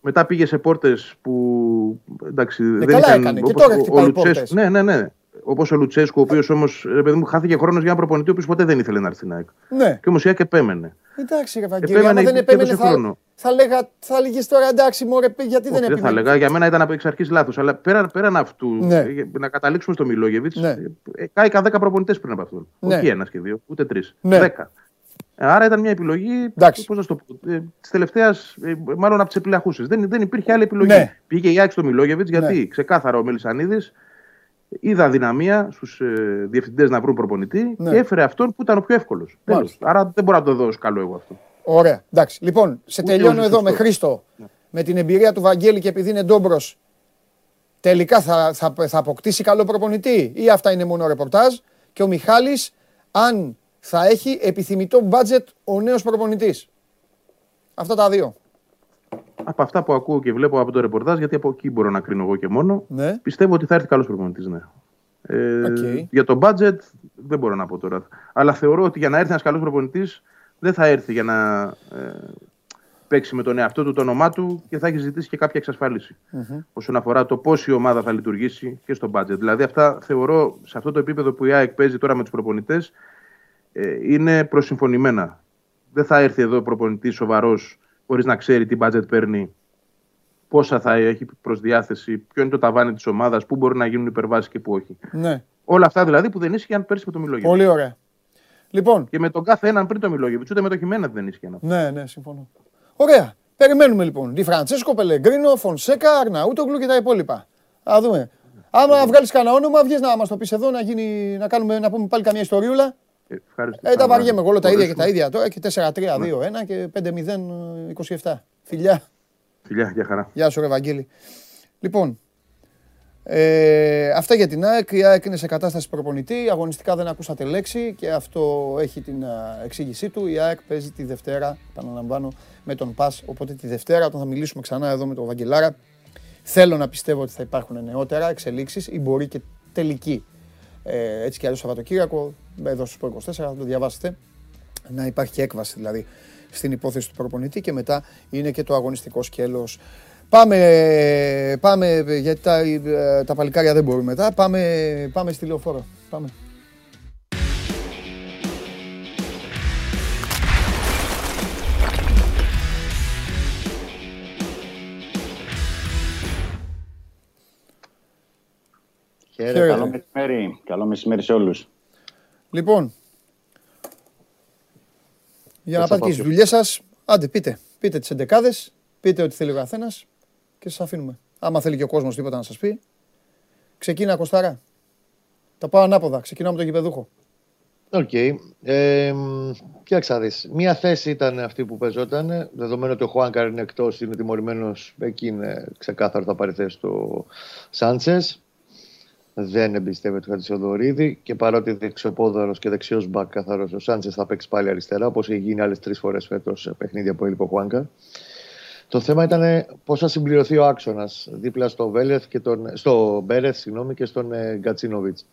Μετά πήγε σε πόρτες που εντάξει, δεν Ε, καλά είχαν... έκανε. Και όπως τώρα ο- ο χτυπάει Λουτσέσκου- πόρτες. Ναι, ναι, ναι. Όπως ο Λουτσέσκου, ο οποίος όμως μου χάθηκε χρόνος για ένα προπονητή, ο οποίος ποτέ δεν ήθελε να έρθει στην ΑΕΚ. ναι. Και όμως η ΑΕΚ επέμενε. Εντάξει, ρε Βαγγέλη, Επέμενε άμα δεν και επέμενε έδωσε θα, χρόνο. θα, λέγα, θα έλεγες τώρα εντάξει μωρέ, γιατί δεν Όχι, δεν θα επέμενε. έλεγα. Για μένα ήταν από εξ αρχής λάθος. Αλλά πέραν, πέραν αυτού, Ναι. ε, να καταλήξουμε στο Μιλόγεβιτς, Ναι. ε, κάηκαν 10 προπονητές πριν από αυτόν. Ναι. Όχι ένα και δύο, ούτε τρεις. Ναι. Δέκα. Ε, Άρα ήταν μια επιλογή Εντάξει. πώς να στο πω, ε, της τελευταίας, ε, μάλλον από τις επιλαχούσε. Δεν, δεν υπήρχε άλλη επιλογή. Ναι. Πήγε η Άκη στο Μιλόγεβιτς γιατί Ναι. ξεκάθαρα ο Μελισανίδης είδα δυναμία στους ε, διευθυντές να βρουν προπονητή Ναι. και έφερε αυτόν που ήταν ο πιο εύκολος. Μάλιστα. Άρα δεν μπορώ να το δω ως καλό εγώ αυτό. Ωραία. Εντάξει. Λοιπόν, σε Ούτε τελειώνω όσοι εδώ σωστό. με Χρήστο. Με την εμπειρία του Βαγγέλη και επειδή είναι ντόμπρος, τελικά θα, θα, θα αποκτήσει καλό προπονητή ή αυτά είναι μόνο ρεπορτάζ. Και ο Μιχάλης, αν θα έχει επιθυμητό budget ο νέος προπονητής. Αυτά τα δύο. Από αυτά που ακούω και βλέπω από το ρεπορτάζ, γιατί από εκεί μπορώ να κρίνω εγώ και μόνο, Ναι. πιστεύω ότι θα έρθει καλός προπονητής. Ναι. Ε, Οκ. Για το budget δεν μπορώ να πω τώρα. Αλλά θεωρώ ότι για να έρθει ένας καλός προπονητής δεν θα έρθει για να ε, παίξει με τον εαυτό του, το όνομά του και θα έχει ζητήσει και κάποια εξασφάλιση όσον αφορά το πώς η ομάδα θα λειτουργήσει και στο budget. Δηλαδή, αυτά θεωρώ σε αυτό το επίπεδο που η ΑΕΚ παίζει τώρα με τους προπονητές ε, είναι προσυμφωνημένα. Δεν θα έρθει εδώ προπονητής σοβαρός χωρίς να ξέρει τι budget παίρνει πόσα θα έχει προς διάθεση, ποιο είναι το ταβάνι της ομάδας, πού μπορεί να γίνουν υπερβάσεις και πού όχι. Ναι. Όλα αυτά δηλαδή που δεν ίσχυαν πέρσι με το Μιλόγεβιτς. Πολύ ωραία. Λοιπόν. Και με τον κάθε έναν πριν το Μιλόγεβιτς, ούτε με το Χιμένα δεν ίσχυαν. Ναι, ναι, συμφωνώ. Ωραία. Περιμένουμε λοιπόν. Τη Φραντσέσκο, Πελεγκρίνο, Φονσέκα, Αρναούτογλου και τα υπόλοιπα. Α δούμε. Άμα βγάλεις κανένα όνομα, βγεις να μας το πεις εδώ να, γίνει, να, κάνουμε, να πούμε πάλι καμιά ιστοριούλα. Ε, ευχαριστώ. Ε, τα βαριέμαι εγώ τα ίδια και τα ίδια τώρα και 4-3-2-1 και 5-0-27. Φιλιά. Φιλιά, για χαρά. Γεια σου, Ευαγγέλη. Λοιπόν, ε, αυτά για την ΑΕΚ. Η ΑΕΚ είναι σε κατάσταση προπονητή. Αγωνιστικά δεν ακούσατε λέξη και αυτό έχει την εξήγησή του. Η ΑΕΚ παίζει τη Δευτέρα, επαναλαμβάνω, με τον ΠΑΣ. Οπότε τη Δευτέρα, όταν θα μιλήσουμε ξανά εδώ με τον Βαγγελάρα, θέλω να πιστεύω ότι θα υπάρχουν νεότερα εξελίξεις ή μπορεί και τελική. Ε, έτσι και άλλο Σαββατοκύριακο, εδώ στο 24, θα το διαβάσετε. Να υπάρχει και έκβαση δηλαδή στην υπόθεση του προπονητή και μετά είναι και το αγωνιστικό σκέλος. Πάμε, πάμε γιατί τα, ε, τα παλικάρια δεν μπορούν μετά. Πάμε, πάμε στη λεωφόρο. Πάμε. Χαίρετε, καλό μεσημέρι. Καλό μεσημέρι σε όλους. Λοιπόν, για να πάτε και στις δουλειές σας, άντε πείτε, πείτε τις εντεκάδες, πείτε ό,τι θέλει ο καθένας και σας αφήνουμε. Άμα θέλει και ο κόσμος τίποτα να σας πει, ξεκίνα Κωστάρα. Τα πάω ανάποδα, ξεκινάω με τον γηπεδούχο. OK. Okay. Ε, κοίταξε να δεις. Μία θέση ήταν αυτή που παίζονταν. Δεδομένου ότι ο Χουάνκαρ είναι εκτός, είναι τιμωρημένος. Εκεί είναι ξεκάθαρο θα πάρει θέση του Σάντσες δεν εμπιστεύεται τον Χατζηθεοδωρίδη και παρότι δεξιοπόδαρος και δεξιός μπακ καθαρός ο Σάντσες θα παίξει πάλι αριστερά, όπως έχει γίνει άλλες τρεις φορές φέτος σε παιχνίδια που έλειπε ο Χουάνκαρ. Το θέμα ήταν πώς θα συμπληρωθεί ο άξονας δίπλα στο, Βέλεθ και τον, στο Μπέρεθ συγγνώμη, και στον ε, Γκατσίνοβιτς.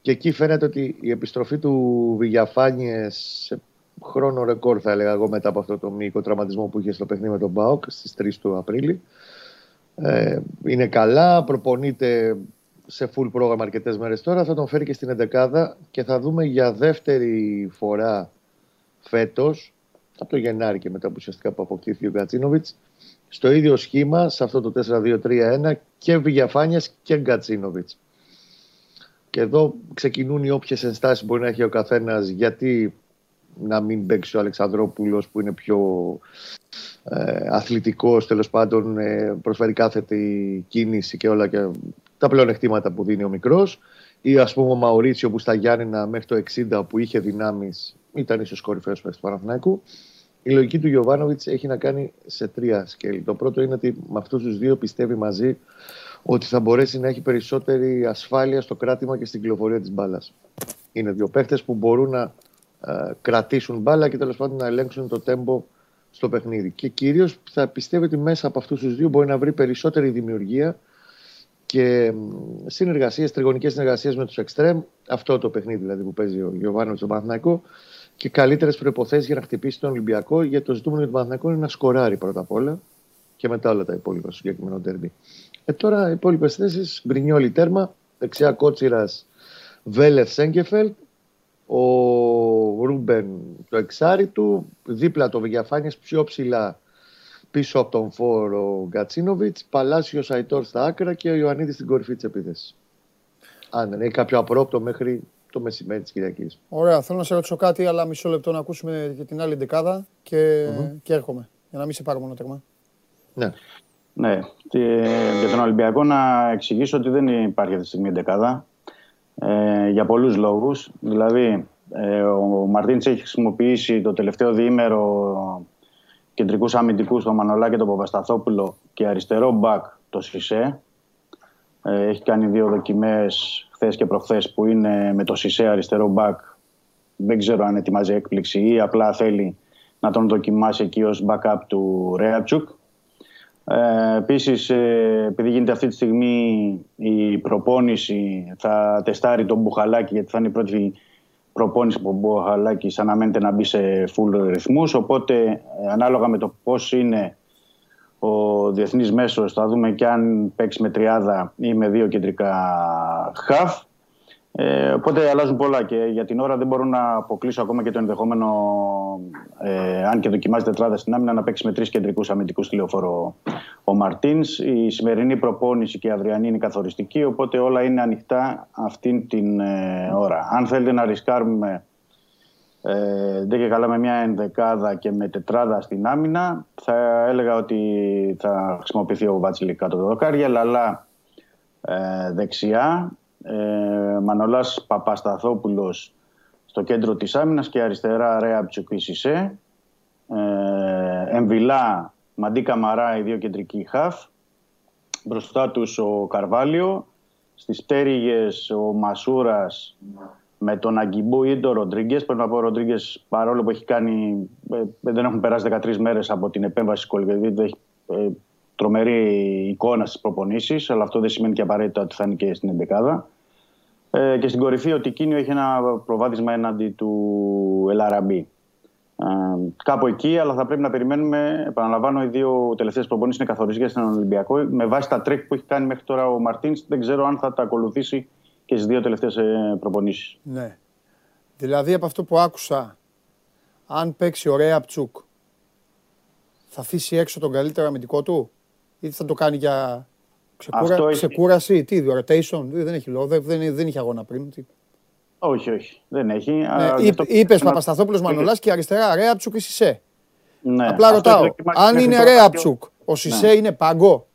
Και εκεί φαίνεται ότι η επιστροφή του Βηγιαφάνιε σε χρόνο ρεκόρ, θα έλεγα εγώ, μετά από αυτό το μυϊκό τραυματισμό που είχε στο παιχνίδι με τον Μπάουκ στις 3 του Απρίλη. Ε, είναι καλά, προπονείται σε full πρόγραμμα αρκετές μέρες τώρα. Θα τον φέρει και στην 11 και θα δούμε για δεύτερη φορά φέτος, από το Γενάρη και μετά που ουσιαστικά που αποκτήθηκε ο Γκατσίνοβιτ, στο ίδιο σχήμα, σε αυτό το 4-2-3-1 και Βηγιαφάνια και Γκατσίνοβιτ. Και εδώ ξεκινούν οι όποιες ενστάσεις μπορεί να έχει ο καθένας, γιατί να μην παίξει ο Αλεξανδρόπουλος που είναι πιο ε, αθλητικός, τέλος πάντων ε, προσφέρει κάθετη κίνηση και όλα και τα πλεονεκτήματα που δίνει ο μικρός. Ή ας πούμε ο Μαουρίτσιο που στα Γιάννενα μέχρι το 60 που είχε δυνάμεις ήταν ίσως κορυφαίος παίκτης του Παναθηναϊκού. Η λογική του Γιωβάνοβιτς έχει να κάνει σε τρία σκέλη. Το πρώτο είναι ότι με αυτούς τους δύο πιστεύει μαζί ότι θα μπορέσει να έχει περισσότερη ασφάλεια στο κράτημα και στην κυκλοφορία της μπάλας. Είναι δύο παίχτε που μπορούν να ε, κρατήσουν μπάλα και τέλος πάντων να ελέγξουν το τέμπο στο παιχνίδι. Και κυρίως θα πιστεύει ότι μέσα από αυτούς τους δύο μπορεί να βρει περισσότερη δημιουργία και συνεργασίες, τριγωνικές συνεργασίες με τους Εκστρέμ. Αυτό το παιχνίδι δηλαδή που παίζει ο Γιωβάνο στον Παναθηναϊκό. Και καλύτερες προποθέσει για να χτυπήσει τον Ολυμπιακό. Γιατί το ζητούμενο για τον Παναθηναϊκό είναι να σκοράρει πρώτα απ' όλα και μετά όλα τα υπόλοιπα στο συγκεκριμένο τέρμι. Ε, τώρα οι υπόλοιπες θέσεις. Γκρινιόλι τέρμα. Δεξιά κότσιρας Βέλεθ Σέγκεφελτ. Ο Ρούμπεν το εξάρι του. Δίπλα το Βηγιαφάνιες πιο ψηλά πίσω από τον φόρο Γκατσίνοβιτ, Παλάσιος Αϊτόρ στα άκρα και ο Ιωαννίδης στην κορυφή της επίθεσης. Αν δεν έχει κάποιο απρόπτο μέχρι το μεσημέρι της Κυριακής. Ωραία, θέλω να σε ρωτήσω κάτι, αλλά μισό λεπτό να ακούσουμε και την άλλη δεκάδα και, mm-hmm. και έρχομαι. Για να μην σε πάρω μόνο τερμά. Ναι. Ναι, για τον Ολυμπιακό να εξηγήσω ότι δεν υπάρχει αυτή τη στιγμή δεκάδα. Ε, για πολλούς λόγους. Δηλαδή, ε, ο Μαρτίνς έχει χρησιμοποιήσει το τελευταίο διήμερο κεντρικούς αμυντικούς, τον Μανολά και τον Παπασταθόπουλο και αριστερό μπακ το Σισε. Ε, έχει κάνει δύο δοκιμές χθες και προχθές που είναι με το Σισε αριστερό μπακ. Δεν ξέρω αν ετοιμάζει έκπληξη ή απλά θέλει να τον δοκιμάσει εκεί ως backup του Ρέατσουκ. Ε, Επίσης, ε, επειδή γίνεται αυτή τη στιγμή η προπόνηση, θα τεστάρει τον Μπουχαλάκη γιατί θα είναι η πρώτη προπόνηση που ο Χαλάκη αναμένεται να μπει σε full ρυθμούς. Οπότε ε, ανάλογα με το πώς είναι ο διεθνής μέσος θα δούμε και αν παίξει με τριάδα ή με δύο κεντρικά χαφ. Ε, οπότε αλλάζουν πολλά και για την ώρα δεν μπορώ να αποκλείσω ακόμα και το ενδεχόμενο ε, αν και δοκιμάζει τετράδα στην άμυνα, να παίξει με τρεις κεντρικούς αμυντικούς τηλεοφόρο ο Μαρτίνς. Η σημερινή προπόνηση και η αυριανή είναι καθοριστική, οπότε όλα είναι ανοιχτά αυτήν την ε, ώρα. Αν θέλετε να ρισκάρουμε ε, δεν και καλά με μια ενδεκάδα και με τετράδα στην άμυνα, θα έλεγα ότι θα χρησιμοποιηθεί ο Βάτσιλη κάτω το δοκάρι, αλλά ε, δεξιά, ε, Μανολάς Παπασταθόπουλος στο κέντρο της άμυνας και αριστερά Ρέα Ψουκίσισε. Ε, Εμβιλά, Μαντί Καμαρά, οι δύο κεντρικοί χαφ. Μπροστά τους ο Καρβάλιο. Στις πτέρυγες ο Μασούρας με τον Αγκιμπού ή τον Ροντρίγκες. Πρέπει να πω ο Ροντρίγκες, παρόλο που έχει κάνει. Ε, δεν έχουν περάσει 13 μέρες από την επέμβαση του έχει ε, τρομερή εικόνα στις προπονήσεις, αλλά αυτό δεν σημαίνει και απαραίτητα ότι θα είναι και στην 11 ε, και στην κορυφή ο Τικίνιο έχει ένα προβάδισμα έναντι του Ελ Αραμπί. Ε, κάπου εκεί, αλλά θα πρέπει να περιμένουμε. Επαναλαμβάνω, οι δύο τελευταίες προπονήσεις είναι καθοριστικές στον Ολυμπιακό. Με βάση τα track που έχει κάνει μέχρι τώρα ο Μαρτίνς, δεν ξέρω αν θα τα ακολουθήσει και στις δύο τελευταίες προπονήσεις. Ναι. Δηλαδή από αυτό που άκουσα, αν παίξει ωραία Πτσούκ, θα αφήσει έξω τον καλύτερο αμυντικό του ή θα το κάνει για Ξεκούρα... Ξεκούραση, τι, rotation, δεν έχει λόγο, δεν, δεν, δεν είχε αγώνα πριν. Τι. Όχι, όχι, δεν έχει. Ναι, Είπε Παπασταθόπουλος Μανολάς και αριστερά Ρέαψουκ ή Σισε. Ναι. Απλά ρωτάω, αν είναι Ρέαψουκ, ο Σισε ναι. είναι πάγκο;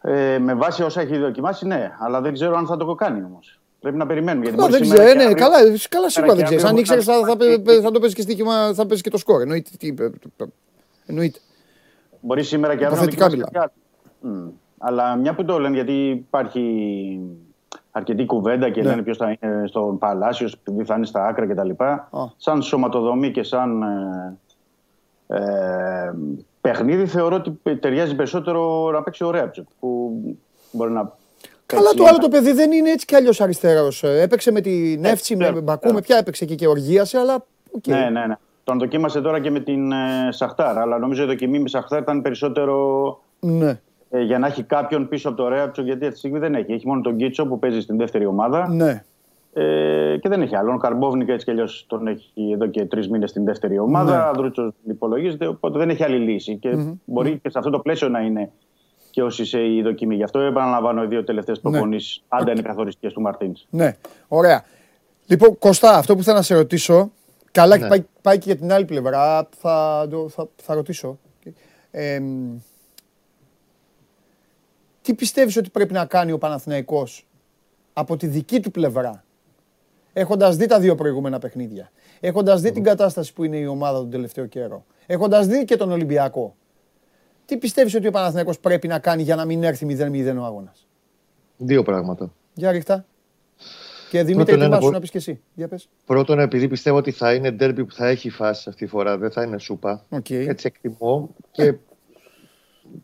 Ε, με βάση όσα έχει δοκιμάσει, ναι, αλλά δεν ξέρω αν θα το κάνει όμως. Πρέπει να περιμένουμε. Γιατί δεν ξέρω, ναι, καλά, καλά σίγουρα δεν ξέρεις. Αν ήξερες, θα, θα, θα, το παίζει και στοίχημα, θα παίζει και το σκορ. Εννοείται. Εννοείται. Μπορεί σήμερα και αύριο να αλλά μια που το λένε, γιατί υπάρχει αρκετή κουβέντα και ναι. λένε ποιος θα είναι στον Παλάσιος, επειδή θα είναι στα άκρα κτλ. Σαν σωματοδομή και σαν ε, ε, παιχνίδι, θεωρώ ότι ταιριάζει περισσότερο να παίξει ο Ρέαψεκ. Που μπορεί να. Καλά, το άλλο το παιδί δεν είναι έτσι κι αλλιώς αριστερός. Ε, έπαιξε με την Εύτσι, με Μπακού, με ποια έπαιξε και, και οργίασε, αλλά. Okay. Ναι, ναι, ναι. Τον δοκίμασε τώρα και με την ε, Σαχτάρ. Αλλά νομίζω η δοκιμή με Σαχτάρ ήταν περισσότερο. Ναι ε, για να έχει κάποιον πίσω από το Ρέαψο, γιατί αυτή τη στιγμή δεν έχει. Έχει μόνο τον Κίτσο που παίζει στην δεύτερη ομάδα. Ναι. Ε, και δεν έχει άλλον. Ο Καρμπόβνικα έτσι κι αλλιώς τον έχει εδώ και τρεις μήνες στην δεύτερη ομάδα. Ναι. Ανδρούτσος υπολογίζεται, οπότε δεν έχει άλλη λύση. Και mm-hmm. μπορεί και σε αυτό το πλαίσιο να είναι και όσοι σε η δοκιμή. Γι' αυτό επαναλαμβάνω οι δύο τελευταίες ναι. προπονήσεις, ναι. άντα είναι καθοριστικές του Μαρτίνς. Ναι, ωραία. Λοιπόν, Κωστά, αυτό που θέλω να σε ρωτήσω. Καλά, ναι. πάει, πάει και για την άλλη πλευρά. Θα, θα, θα ρωτήσω. Ε, τι πιστεύεις ότι πρέπει να κάνει ο Παναθηναϊκός από τη δική του πλευρά, έχοντας δει τα δύο προηγούμενα παιχνίδια, έχοντας δει την κατάσταση που είναι η ομάδα τον τελευταίο καιρό, έχοντας δει και τον Ολυμπιακό, τι πιστεύεις ότι ο Παναθηναϊκός πρέπει να κάνει για να μην έρθει 0-0 ο αγώνας; Δύο πράγματα. Για ρίχτα. Και Δημήτρη, ετοιμάσου να πεις και εσύ; Για πες. Πρώτον, επειδή πιστεύω ότι θα είναι ντέρμπι που θα έχει φάση αυτή τη φορά, δεν θα είναι σούπα. Okay. Έτσι εκτιμώ. Και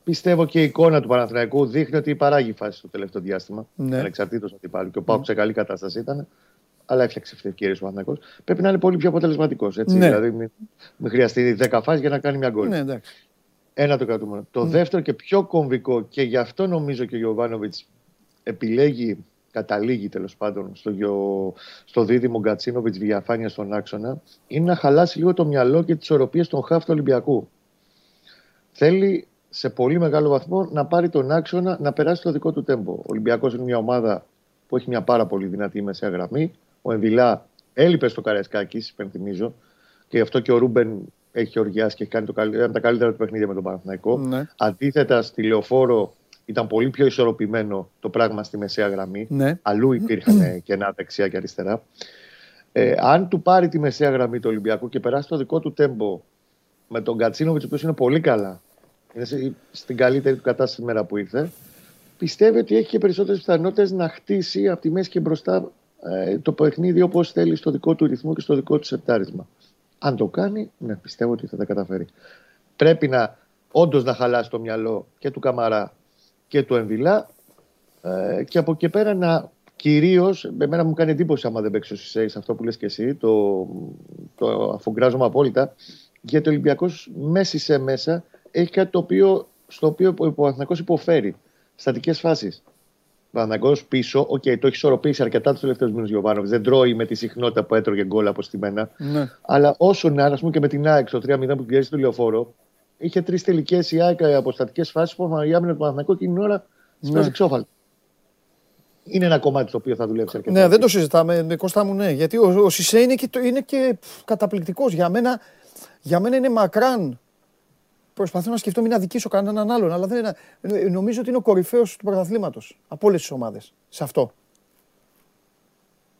πιστεύω και η εικόνα του Παναθηναϊκού δείχνει ότι παράγει φάση στο τελευταίο διάστημα. Ναι. Ανεξαρτήτως πάλι. Και ο Πάουκ σε καλή κατάσταση ήταν. Αλλά έφτιαξε ευκαιρίε ο Παναθηναϊκός. Πρέπει να είναι πολύ πιο αποτελεσματικός. Ναι. Δηλαδή, μην, μην χρειαστεί 10 φάσεις για να κάνει μια γκολ. Ναι, Ένα το κρατούμε. Το δεύτερο και πιο κομβικό και γι' αυτό νομίζω και ο Γιωβάνοβιτς επιλέγει, καταλήγει τέλος πάντων στο, στο δίδυμο Γκατσίνοβιτς διαφάνεια στον άξονα, είναι να χαλάσει λίγο το μυαλό και τις οροπίες των χάφ του Ολυμπιακού. Θέλει σε πολύ μεγάλο βαθμό να πάρει τον άξονα να περάσει το δικό του τέμπο. Ο Ολυμπιακός είναι μια ομάδα που έχει μια πάρα πολύ δυνατή μεσαία γραμμή. Ο Εμβιλά έλειπε στο Καραϊσκάκης, υπενθυμίζω. Και γι' αυτό και ο Ρούμπεν έχει οργιάσει και έχει κάνει το τα καλύτερα του παιχνίδια με τον Παναθηναϊκό. Ναι. Αντίθετα, στη λεωφόρο ήταν πολύ πιο ισορροπημένο το πράγμα στη μεσαία γραμμή. Ναι. Αλλού υπήρχαν κενά δεξιά και αριστερά. Ε, αν του πάρει τη μεσαία γραμμή του Ολυμπιακού και περάσει το δικό του τέμπο με τον Κατσίνοβιτς, ο οποίος είναι πολύ καλά είναι στην καλύτερη του κατάσταση τη μέρα που ήρθε, πιστεύει ότι έχει και περισσότερες πιθανότητες να χτίσει από τη μέση και μπροστά ε, το παιχνίδι όπως θέλει στο δικό του ρυθμό και στο δικό του σεπτάρισμα. Αν το κάνει, ναι, πιστεύω ότι θα τα καταφέρει. Πρέπει να όντως να χαλάσει το μυαλό και του Καμαρά και του Εμβιλά ε, και από εκεί πέρα να κυρίως, εμένα μου κάνει εντύπωση άμα δεν παίξει ο Σισέη αυτό που λες και εσύ, το, το αφογκράζομαι απόλυτα, γιατί ο Ολυμπιακός μέση σε μέσα έχει κάτι το οποίο, στο οποίο ο Παναθηναϊκός υποφέρει. Στατικές φάσεις. Παναγό πίσω, οκ, okay, το έχεις ισορροπήσει αρκετά τους τελευταίους μήνες Γιωβάνοβιτς. Δεν τρώει με τη συχνότητα που έτρωγε γκολ από μένα. Ναι. Αλλά όσο να, ας πούμε και με την ΑΕΚ το 3-0 που πιέζει το λεωφόρο, είχε τρεις τελικές η ΑΕΚ αποστατικέ φάσεις που η άμυνα του Παναγικού εκείνη την ώρα σπάζει ναι. ξόφαλ. Είναι ένα κομμάτι το οποίο θα δουλέψει αρκετά. Ναι, δεν το συζητάμε με Κώστα μου, ναι. Γιατί ο, ο Σισε είναι και, είναι και καταπληκτικός. Για μένα, για μένα είναι μακράν Προσπαθώ να σκεφτώ μην αδικήσω κανέναν άλλον, αλλά δεν είναι, νομίζω ότι είναι ο κορυφαίος του πρωταθλήματος από όλες τις ομάδες. Σε αυτό.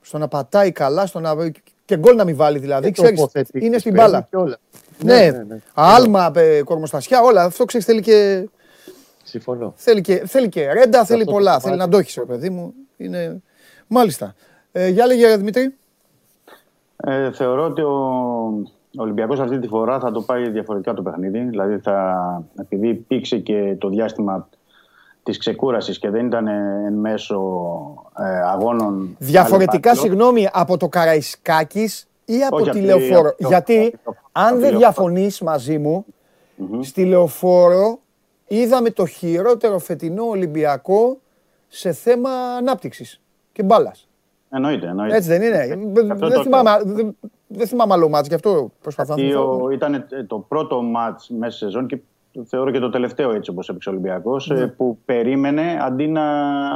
Στο να πατάει καλά, στο να. και γκολ να μην βάλει δηλαδή. Ξέρεις, είναι στην μπάλα. Ναι, ναι, ναι, ναι. Άλμα, ε, κορμοστασιά, όλα. Αυτό ξέρεις θέλει και. Συμφωνώ. Θέλει και, θέλει και ρέντα, θέλει πολλά. Θέλει να το έχεις, παιδί μου. Είναι... Μάλιστα. Ε, για λέγε, Δημήτρη. Ε, θεωρώ ότι ο, ο Ολυμπιακός αυτή τη φορά θα το πάει διαφορετικά το παιχνίδι. Δηλαδή θα, επειδή υπήρξε και το διάστημα της ξεκούρασης και δεν ήταν εν μέσω ε, αγώνων... Διαφορετικά, συγγνώμη, από το Καραϊσκάκης ή από τη Λεωφόρο. Γιατί αν δεν διαφωνείς μαζί μου, στη Λεωφόρο είδαμε το χειρότερο φετινό Ολυμπιακό σε θέμα ανάπτυξης και μπάλας. Εννοείται, εννοείται. Έτσι δεν είναι. Δεν θυμάμαι, δεν θυμάμαι άλλο μάτς, γι' αυτό προσπαθώ να θυμάμαι. Ήταν το πρώτο μάτς μέσα σε σεζόν και θεωρώ και το τελευταίο έτσι όπως έπαιξε ο Ολυμπιακός ναι. που περίμενε αντί να...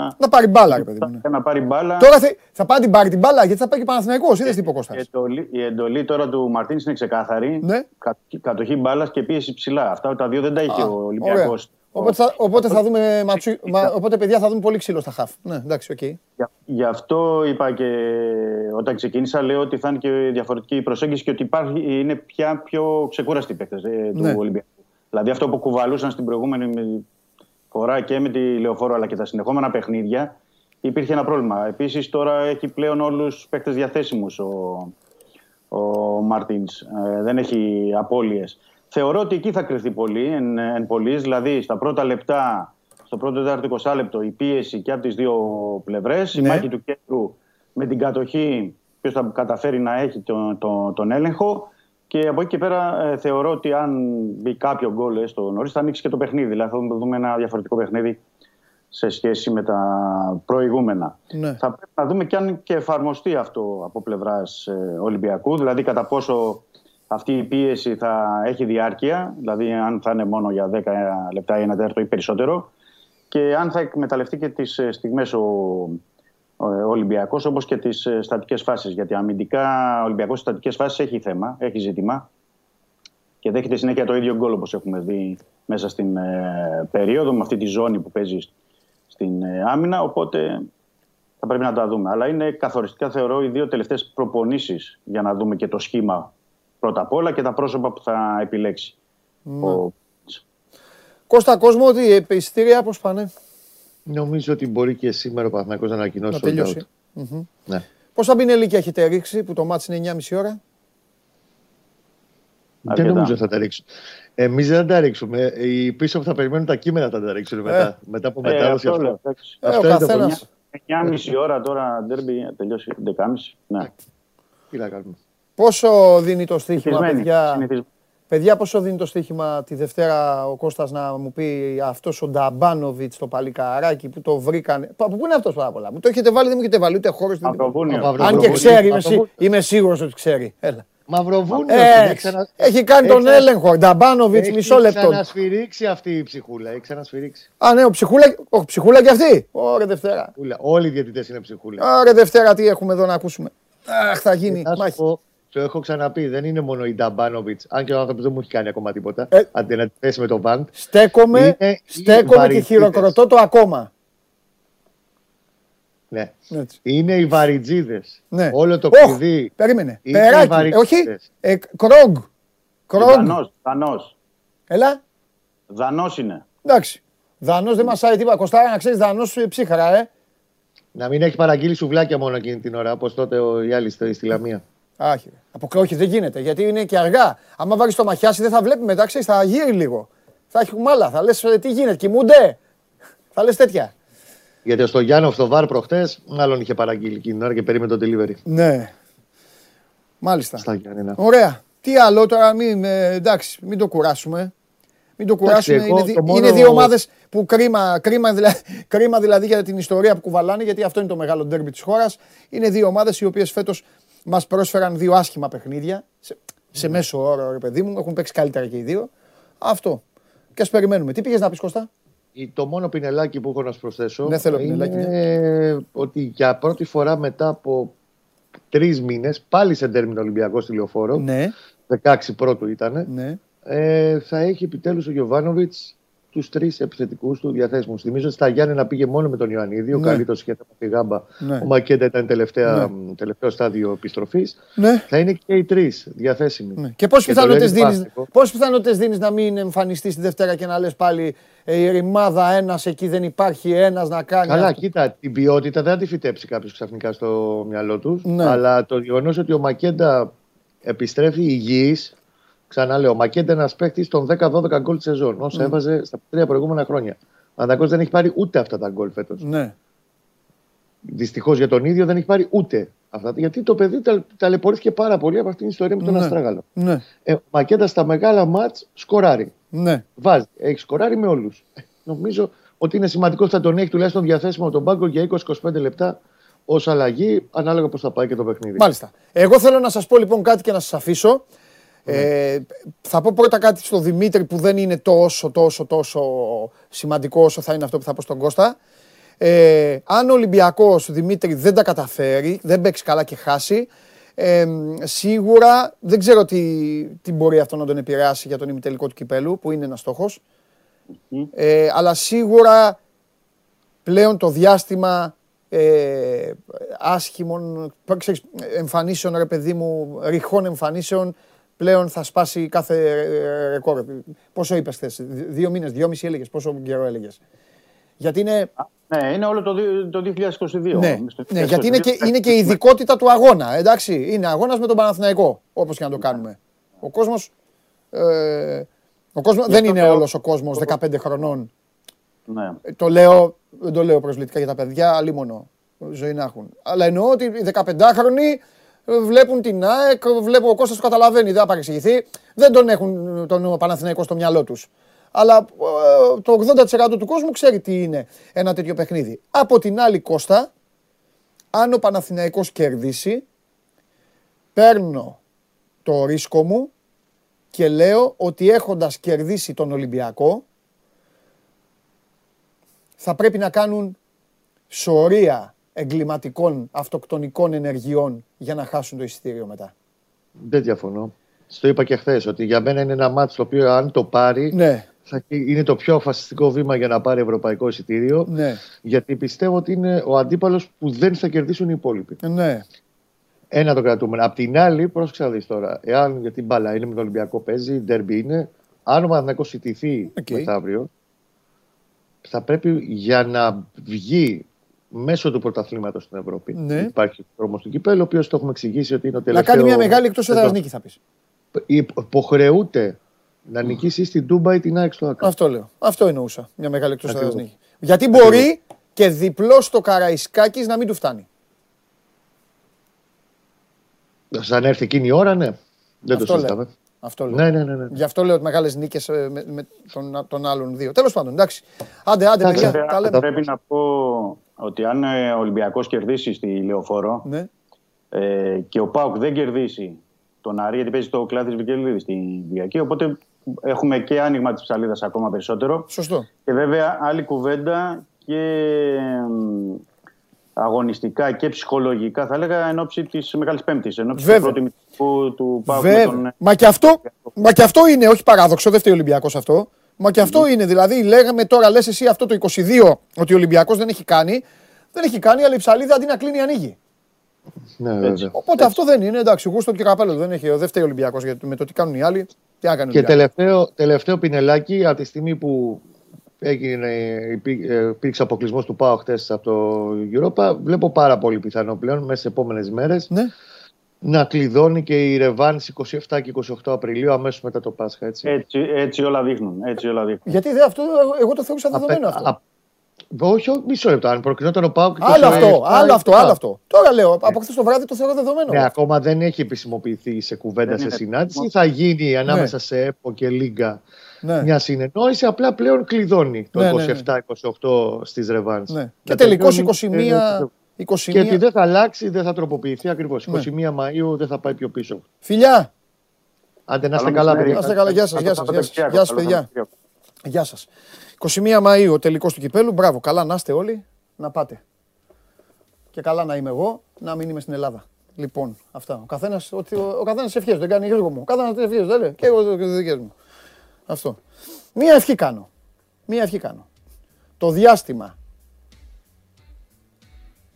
Να πάρει μπάλα, ρε παιδί μου. Ναι. Να πάρει μπάλα. Τώρα θα, θα πάρει την πάρει την μπάλα γιατί θα πάει και Παναθηναϊκός, είδες τι είπε ο Κώστας. Η εντολή, η εντολή τώρα του Μαρτίνης είναι ξεκάθαρη. Ναι. Κα, κατοχή μπάλας και πίεση ψηλά. Αυτά τα δύο δεν τα είχε ο Ολυμπιακός. Οπότε, θα, οπότε, θα δούμε, ματσου, μα, οπότε παιδιά θα δούμε πολύ ξύλο στα χαφ. Ναι, εντάξει, OK. Okay. Γι' αυτό είπα και όταν ξεκίνησα, λέω ότι θα είναι και διαφορετική η προσέγγιση και ότι υπάρχει, είναι πια πιο ξεκούραστοι οι παίκτες ε, του ναι. Ολυμπιακού. Δηλαδή αυτό που κουβαλούσαν στην προηγούμενη φορά και με τη Λεωφόρο αλλά και τα συνεχόμενα παιχνίδια, υπήρχε ένα πρόβλημα. Επίσης τώρα έχει πλέον όλους του παίκτες διαθέσιμους ο, ο Μαρτίνς. Ε, δεν έχει απώλειες. Θεωρώ ότι εκεί θα κρυφτεί πολύ, εν, εν πολλής, δηλαδή στα πρώτα λεπτά, στο πρώτο τέταρτο 20 λεπτό, η πίεση και από τις δύο πλευρές, η ναι. μάχη του κέντρου με την κατοχή, ποιος θα καταφέρει να έχει τον, τον, τον έλεγχο. Και από εκεί και πέρα ε, θεωρώ ότι αν μπει κάποιο γκολ στο νωρίς, θα ανοίξει και το παιχνίδι. Δηλαδή θα δούμε ένα διαφορετικό παιχνίδι σε σχέση με τα προηγούμενα. Ναι. Θα πρέπει να δούμε και αν και εφαρμοστεί αυτό από πλευράς ε, Ολυμπιακού, δηλαδή κατά πόσο αυτή η πίεση θα έχει διάρκεια, δηλαδή αν θα είναι μόνο για 10 λεπτά ή ένα τέταρτο ή περισσότερο, και αν θα εκμεταλλευτεί και τις ε, στιγμές ο, ο Ολυμπιακός όπως και τις ε, στατικές φάσεις. Γιατί αμυντικά ο Ολυμπιακός στις στατικές φάσεις έχει θέμα, έχει ζήτημα και δέχεται συνέχεια το ίδιο γκολ όπως έχουμε δει μέσα στην ε, περίοδο με αυτή τη ζώνη που παίζει στην ε, άμυνα, οπότε θα πρέπει να τα δούμε. Αλλά είναι καθοριστικά θεωρώ οι δύο τελευταίες προπονήσεις για να δούμε και το σχήμα πρώτα απ' όλα και τα πρόσωπα που θα επιλέξει. Ναι. Ο... Κώστα κόσμο, ότι οι εισιτήρια πώς πάνε; Νομίζω ότι μπορεί και σήμερα ο Παναθηναϊκός να ανακοινώσει να τελειώσει. Mm-hmm. Ναι. Πόσα μπινελίκια έχετε ρίξει που το μάτς είναι 9.30 ώρα; Δεν νομίζω θα τα ρίξουν. Εμείς δεν θα τα ρίξουμε. Οι πίσω που θα περιμένουν τα κείμενα θα τα ρίξουν μετά, ε. μετά από μετάδοση. Ε, αυτό, αυτό, αυτό είναι το 9.30 ώρα τώρα, ντέρμπι, τελειώσει 11.30. Ναι. Τι να κάνουμε. Πόσο δίνει το στοίχημα, παιδιά; Παιδιά, πόσο δίνει το στοίχημα τη Δευτέρα ο Κώστας να μου πει αυτός ο Νταμπάνοβιτς το παλικαράκι που το βρήκαν. Πού είναι αυτός πάρα πολλά. Μου το έχετε βάλει, δεν μου έχετε βάλει ούτε χώρο στην Αν και ξέρει, είμαι, σί... είμαι σίγουρος ότι ξέρει. Έλα. Μαυροβούνιο. Ε, ξανα... Έχει κάνει τον έλεγχο. Νταμπάνοβιτς, μισό λεπτό. Έχει ξανασφυρίξει αυτή η ψυχούλα. Έχει ξανασφυρίξει. Α, ναι, ο ψυχούλα, ο ψυχούλα και αυτή. Ωραία Δευτέρα. Όλοι οι διαιτητές είναι ψυχούλα. Ωραία Δευτέρα, τι έχουμε εδώ να ακούσουμε; Αχ, θα γίνει. Μάχη. Το έχω ξαναπεί, δεν είναι μόνο η Νταμπάνοβιτς, αν και ο άνθρωπος δεν μου έχει κάνει ακόμα τίποτα. Ε, αντί να τη θέσει με τον Βαντ. Στέκομαι, στέκομαι και χειροκροτώ το ακόμα. Ναι. Έτσι. Είναι οι βαριτζίδε. Ναι. Όλο το κλειδί. Περίμενε. Περάκι. Ε, όχι. Ε, κρογκ. Κρογκ. Δανός. Έλα. Δανός είναι. Εντάξει. Δανός δεν μας άρεσε τίποτα. Κοστάρα να ξέρεις δανός ψύχαρα, ε. Να μην έχει παραγγείλει σουβλάκια μόνο εκείνη την ώρα, όπως τότε ο Γιάλη στη Λαμία. Άχι. Από όχι, δεν γίνεται γιατί είναι και αργά. Άμα βάλεις το μαχιάσι δεν θα βλέπει μετά, ξέρεις, θα γύρει λίγο. Θα έχει μάλα, θα λες «Ε, τι γίνεται, κοιμούνται. Θα λες τέτοια. Γιατί στο Γιάννο το βάρ προχτές, μάλλον είχε παραγγείλει εκείνη την ώρα και περίμενε το delivery. Ναι. Μάλιστα. Στα Γιάννη, Ωραία. Τι άλλο τώρα, μην, εντάξει, μην το κουράσουμε. Μην το κουράσουμε. εγώ είναι, δι- το μόνο- είναι δύο ομάδες που κρίμα, κρίμα, δηλαδή, <laughs> κρίμα δηλαδή για την ιστορία που κουβαλάνε, γιατί αυτό είναι το μεγάλο ντέρμπι της χώρας. Είναι δύο ομάδες οι οποίες φέτος μας πρόσφεραν δύο άσχημα παιχνίδια. Σε, σε μέσο όρο, ρε παιδί μου, έχουν παίξει καλύτερα και οι δύο. Αυτό. Και ας περιμένουμε. Τι πήγες να πεις Κώστα; Η- Το μόνο πινελάκι που έχω να σου προσθέσω Δεν θέλω είναι πινελάκι, ότι για πρώτη φορά μετά από τρεις μήνες, πάλι σε τέρμινο Ολυμπιακό στη λεωφόρο, Ναι, 16 πρώτου ήταν, ναι. ε, θα έχει επιτέλους ο Γιωβάνοβιτς τους τρεις επιθετικούς του διαθέσιμου. Θυμίζω ότι στα Γιάννενα πήγε μόνο με τον Ιωαννίδη, ο Ναι. καλύτερος σχέδιο με τη γάμπα. Ναι. Ο Μακέντα ήταν τελευταία, Ναι. τελευταίο στάδιο επιστροφής. ναι. Θα είναι και οι τρεις διαθέσιμοι. Ναι. Και πόσε Και το πιθανότητε λένε δίνει πάστικο. πόσες πιθανότητες δίνεις να μην εμφανιστεί τη Δευτέρα και να λες πάλι ε, η ρημάδα ένας εκεί δεν υπάρχει ένας να κάνει. Καλά, αυτό; κοίτα, την ποιότητα δεν θα τη φυτέψει κάποιος ξαφνικά στο μυαλό τους. Ναι. Αλλά το γεγονός ότι ο Μακέντα επιστρέφει υγιής. Ξαναλέω, ο Μακέντα είναι ένας παίκτης των 10-12 γκολ της σεζόν, όσο έβαζε στα τρία προηγούμενα χρόνια. Ο Παναθηναϊκός δεν έχει πάρει ούτε αυτά τα γκολ φέτος. Ναι. Δυστυχώς για τον ίδιο δεν έχει πάρει ούτε αυτά. Γιατί το παιδί τα, ταλαιπωρήθηκε πάρα πολύ από αυτήν την ιστορία με τον Ναι. Αστράγαλο. Ναι. Ε, ο Μακέντα στα μεγάλα μάτς σκοράρει. Ναι. Βάζει. Έχει σκοράρει με όλους. Νομίζω ότι είναι σημαντικό ότι θα τον έχει τουλάχιστον διαθέσιμο τον πάγκο για 20-25 λεπτά ως αλλαγή, ανάλογα πώς θα πάει και το παιχνίδι. Μάλιστα. Εγώ θέλω να σας πω λοιπόν κάτι και να σας αφήσω. Ε, θα πω πρώτα κάτι στον Δημήτρη που δεν είναι τόσο τόσο τόσο σημαντικό όσο θα είναι αυτό που θα πω στον Κώστα. Ε, αν ο Ολυμπιακός Δημήτρη δεν τα καταφέρει, δεν παίξει καλά και χάσει, ε, σίγουρα δεν ξέρω τι, τι μπορεί αυτό να τον επηρεάσει για τον ημιτελικό του κυπέλου, που είναι ένας στόχος. Ε, αλλά σίγουρα πλέον το διάστημα ε, άσχημων ξέρεις, εμφανίσεων, ρε παιδί μου, ρηχών εμφανίσεων, πλέον θα σπάσει κάθε ε, ρεκόρ. Πόσο είπες θες, δύο μήνες, δυόμιση έλεγες, πόσο καιρό έλεγες. Γιατί είναι, Ναι, είναι όλο το, δι- το 2022. ναι, Στο ναι, γιατί είναι και, 2022. είναι και η ειδικότητα του αγώνα, εντάξει. Είναι αγώνας με τον Παναθηναϊκό, όπως και να το κάνουμε. Ο κόσμος, ε, ο κόσμος δεν αυτό είναι λέω- όλος ο κόσμος 15 χρονών Ναι. Ε, Το λέω, δεν το λέω προσβλητικά για τα παιδιά, αλίμονο ζωή να έχουν. Αλλά εννοώ ότι οι 15χρονοι ε, βλέπουν την ΑΕΚ, βλέπω ο Κώστας το καταλαβαίνει, δεν θα παρεξηγηθεί. Δεν τον έχουν τον Παναθηναϊκό στο μυαλό τους. Αλλά ε, το 80% του κόσμου ξέρει τι είναι ένα τέτοιο παιχνίδι. Από την άλλη Κώστα, αν ο Παναθηναϊκός κερδίσει, παίρνω το ρίσκο μου και λέω ότι έχοντας κερδίσει τον Ολυμπιακό, θα πρέπει να κάνουν σωρία εγκληματικών αυτοκτονικών ενεργειών για να χάσουν το εισιτήριο μετά. Δεν διαφωνώ. Στο είπα και χθες ότι για μένα είναι ένα μάτσο το οποίο αν το πάρει Ναι, θα είναι το πιο φασιστικό βήμα για να πάρει ευρωπαϊκό εισιτήριο. ναι, Γιατί πιστεύω ότι είναι ο αντίπαλος που δεν θα κερδίσουν οι υπόλοιποι. ναι. Ένα το κρατούμε. Απ' την άλλη, πρόσεξε να δεις τώρα. Εάν γιατί μπάλα είναι με τον Ολυμπιακό παίζει, ντέρμπι είναι. Αν ο Παναθηναϊκός ιτηθεί Οκ. μεθαύριο, θα πρέπει για να βγει μέσω του πρωταθλήματος στην Ευρώπη. Ναι. Υπάρχει δρόμος του κυπέλλου, ο οποίος το έχουμε εξηγήσει ότι είναι ο Να τελευταίο. κάνει μια μεγάλη εκτός έδρας εδώ. νίκη θα πεις. Υποχρεούται να νικήσει στην Τούμπα ή την ΑΕΚ στο ΟΑΚΑ. Αυτό λέω. Αυτό εννοούσα. Μια μεγάλη εκτός έδρας Ακριβώς. νίκη. Γιατί μπορεί και διπλός στο Καραϊσκάκης να μην του φτάνει. Σαν έρθει εκείνη η ώρα, ναι. Δεν Αυτό το λέω. Συζητάμε. Αυτό λέω. Ναι, ναι, ναι. ναι. Γι' αυτό λέω ότι μεγάλες νίκες με, με των, των άλλων δύο. Τέλος πάντων, εντάξει. Άντε, άντε, Εντάξει, παιδιά. Βέβαια, Τα λέμε. πρέπει να πω ότι αν ε, ο Ολυμπιακός κερδίσει στη Λεωφόρο Ναι. ε, και ο Πάουκ δεν κερδίσει τον Άρη, γιατί παίζει το κλάδι Βικελίδης στην Κυριακή. Οπότε έχουμε και άνοιγμα της ψαλίδας ακόμα περισσότερο. Σωστό. Και βέβαια άλλη κουβέντα και εμ, αγωνιστικά και ψυχολογικά θα έλεγα εν ώψη της Μεγάλης Πέμπτης. Εν ώψη του Βέβαια. πρώτου ημιτελικού του Πάουκ με Βέβαια. τον. Μα και, αυτό, μα και αυτό είναι, όχι παράδοξο, δεν φταίει ο Ολυμπιακός αυτό. Μα και αυτό είναι. Δηλαδή, λέγαμε τώρα, λες εσύ αυτό το 22 ότι ο Ολυμπιακός δεν έχει κάνει. Δεν έχει κάνει, αλλά η ψαλίδα αντί να κλείνει ανοίγει. ναι βέβαια. Οπότε αυτό δεν είναι. Εντάξει, γούστο και καπέλο δεν έχει. Δεν φταίει ο Ολυμπιακός με το τι κάνουν οι άλλοι. Τι να κάνει ο Και Ολυμπιακός. τελευταίο, τελευταίο πινελάκι από τη στιγμή που έγινε, υπή- ε, υπήρξε αποκλεισμός του ΠΑΟ χτες από το Europa, βλέπω πάρα πολύ πιθανό πλέον μέσα στις επόμενες μέρες Ναι. να κλειδώνει και η Ρεβάν 27 και 28 Απριλίου αμέσως μετά το Πάσχα. Έτσι. Έτσι, έτσι όλα δείχνουν. Έτσι όλα δείχνουν. Γιατί δε, αυτό, εγώ το θεωρούσα Απέ- δεδομένο αυτό. α- όχι, όχι, μισό λεπτό. Αν προκρινόταν ο ΠΑΟ. Άλλο αυτό, άλλο αυτό, άλλο αυτό. Τώρα λέω, από χθες το βράδυ το θεωρώ δεδομένο. Ναι, ακόμα δεν έχει επισημοποιηθεί σε κουβέντα Δεν σε είναι συνάντηση. έτοιμο. Θα γίνει ανάμεσα Ναι. σε ΕΠΟ και Λίγκα Ναι. μια συνεννόηση. Απλά πλέον κλειδώνει το Ναι, ναι, ναι. 27-28 στις ρεβάνς. Ναι. Με Και το τελικώς οποίο, 21. ε, 21. Και ότι δεν θα αλλάξει, δεν θα τροποποιηθεί ακριβώς. Ναι. 21 Μαου δεν θα πάει πιο πίσω. Φιλιά! Άντε να είστε Καλό καλά, μεσημέρι. Να παιδιά. είστε καλά, γεια σας, γεια σας, γεια σας. Γεια σας, παιδιά. Γεια σας. 21 Μαΐου ο τελικός του κυπέλου. Μπράβο, καλά να είστε όλοι, να πάτε. Και καλά να είμαι εγώ, να μην είμαι στην Ελλάδα. Λοιπόν, αυτά. Ο καθένας, ο, ο καθένας ευχές, δεν κάνει γρήγορο μου. Ο καθένας ευχές, δεν λέει. Και εγώ και τις δικές μου. Αυτό. Μία ευχή κάνω. Μία ευχή κάνω. Το διάστημα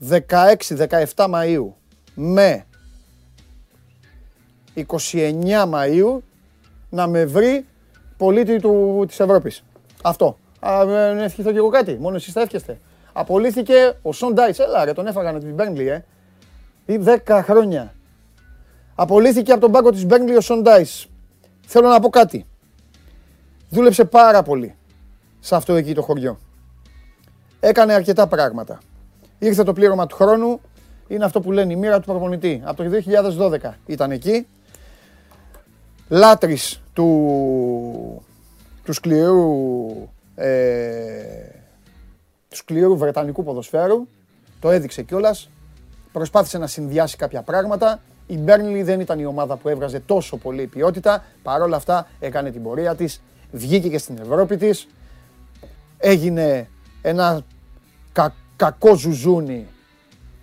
16-17 Μαΐου με 29 Μαΐου να με βρει πολίτη του, της Ευρώπης. Αυτό. Α, ε, να ευχηθώ και εγώ κάτι. Μόνο εσείς θα εύχεστε. Απολύθηκε ο Σον Ντάις. Έλα ρε, τον έφαγανε την Μπέρνλι, ε. Ή 10 χρόνια. Απολύθηκε από τον πάγκο της Μπέρνλι ο Σον Ντάις. Θέλω να πω κάτι. Δούλεψε πάρα πολύ σε αυτό εκεί το χωριό. Έκανε αρκετά πράγματα. Ήρθε το πλήρωμα του χρόνου. Είναι αυτό που λένε η μοίρα του προπονητή. Από το 2012 ήταν εκεί. Λάτρης του, του σκληρού ε, του σκληρού βρετανικού ποδοσφαίρου. Το έδειξε κιόλας. Προσπάθησε να συνδυάσει κάποια πράγματα. Η Μπέρνλι δεν ήταν η ομάδα που έβγαζε τόσο πολύ ποιότητα. Παρ' όλα αυτά έκανε την πορεία της. Βγήκε και στην Ευρώπη της. Έγινε ένα κα- κακό ζουζούνι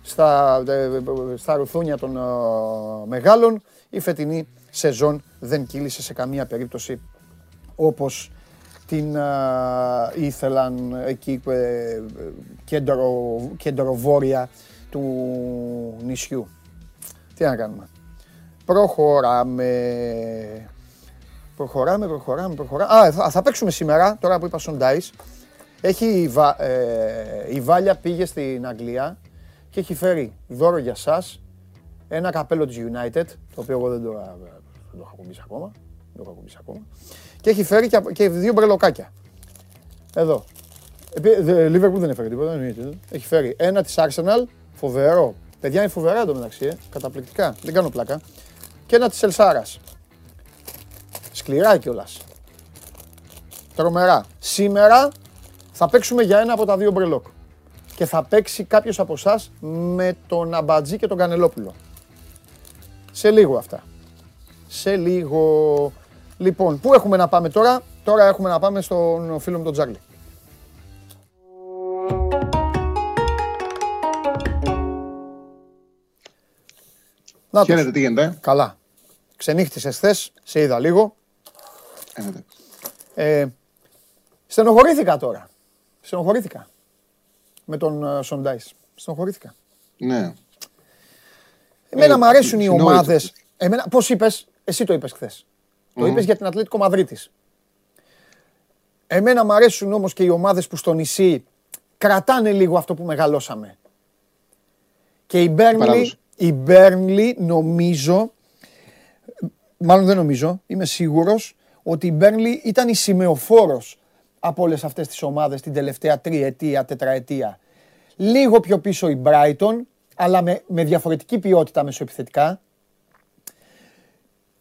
στα, ε, στα ρουθούνια των ε, μεγάλων. Η φετινή σεζόν δεν κύλησε σε καμία περίπτωση όπως την α, ήθελαν εκεί ε, κέντρο, κέντρο-βόρεια του νησιού. Τι να κάνουμε. Προχωράμε. Προχωράμε, προχωράμε, προχωράμε. Α, θα, θα παίξουμε σήμερα, τώρα που είπα στον Dice. Έχει η, Βα- ε, η Βάλια πήγε στην Αγγλία και έχει φέρει δώρο για σας ένα καπέλο της United, το οποίο εγώ δεν το, δεν το έχω ακουμπήσει ακόμα. Δεν το έχω ακουμπήσει ακόμα. Και έχει φέρει και, και δύο μπρελοκάκια. Εδώ. Λίβερπουλ δεν έφερε τίποτα. εννοείται. Έχει φέρει ένα της Arsenal, φοβερό. Παιδιά είναι φοβερά εντωμεταξύ, ε. καταπληκτικά. Δεν κάνω πλάκα. Και ένα της Ελσάρας. Σκληρά κιόλας. Τρομερά. Σήμερα θα παίξουμε για ένα από τα δύο μπρελόκ. Και θα παίξει κάποιος από εσάς με τον Αμπατζή και τον Κανελόπουλο. Σε λίγο αυτά. Σε λίγο. Λοιπόν, πού έχουμε να πάμε τώρα; Τώρα έχουμε να πάμε στον φίλο μου τον Τζάρλι. Να το. Χαίρετε, τι γίνεται; Καλά. Ξενύχτησες χθες, σε είδα λίγο. Ε, ναι. Ε, στενοχωρήθηκα τώρα. Στενοχωρήθηκα. Με τον uh, Σοντάις. Στενοχωρήθηκα. ναι. Εμένα Ε, μου αρέσουν οι συνόητος. ομάδες. Εμένα, πώς είπες, εσύ το είπες χθες. Το είπες για την Ατλέτικο Μαδρίτης. Εμένα μου αρέσουν όμως και οι ομάδες που στο νησί κρατάνε λίγο αυτό που μεγαλώσαμε. Και η Μπέρνλι, παράδοση. η Μπέρνλι νομίζω, μάλλον δεν νομίζω, είμαι σίγουρος, ότι η Μπέρνλι ήταν η σημεοφόρος από όλες αυτές τις ομάδες την τελευταία τριετία, τετραετία. Λίγο πιο πίσω η Brighton, αλλά με, με διαφορετική ποιότητα μεσοεπιθετικά.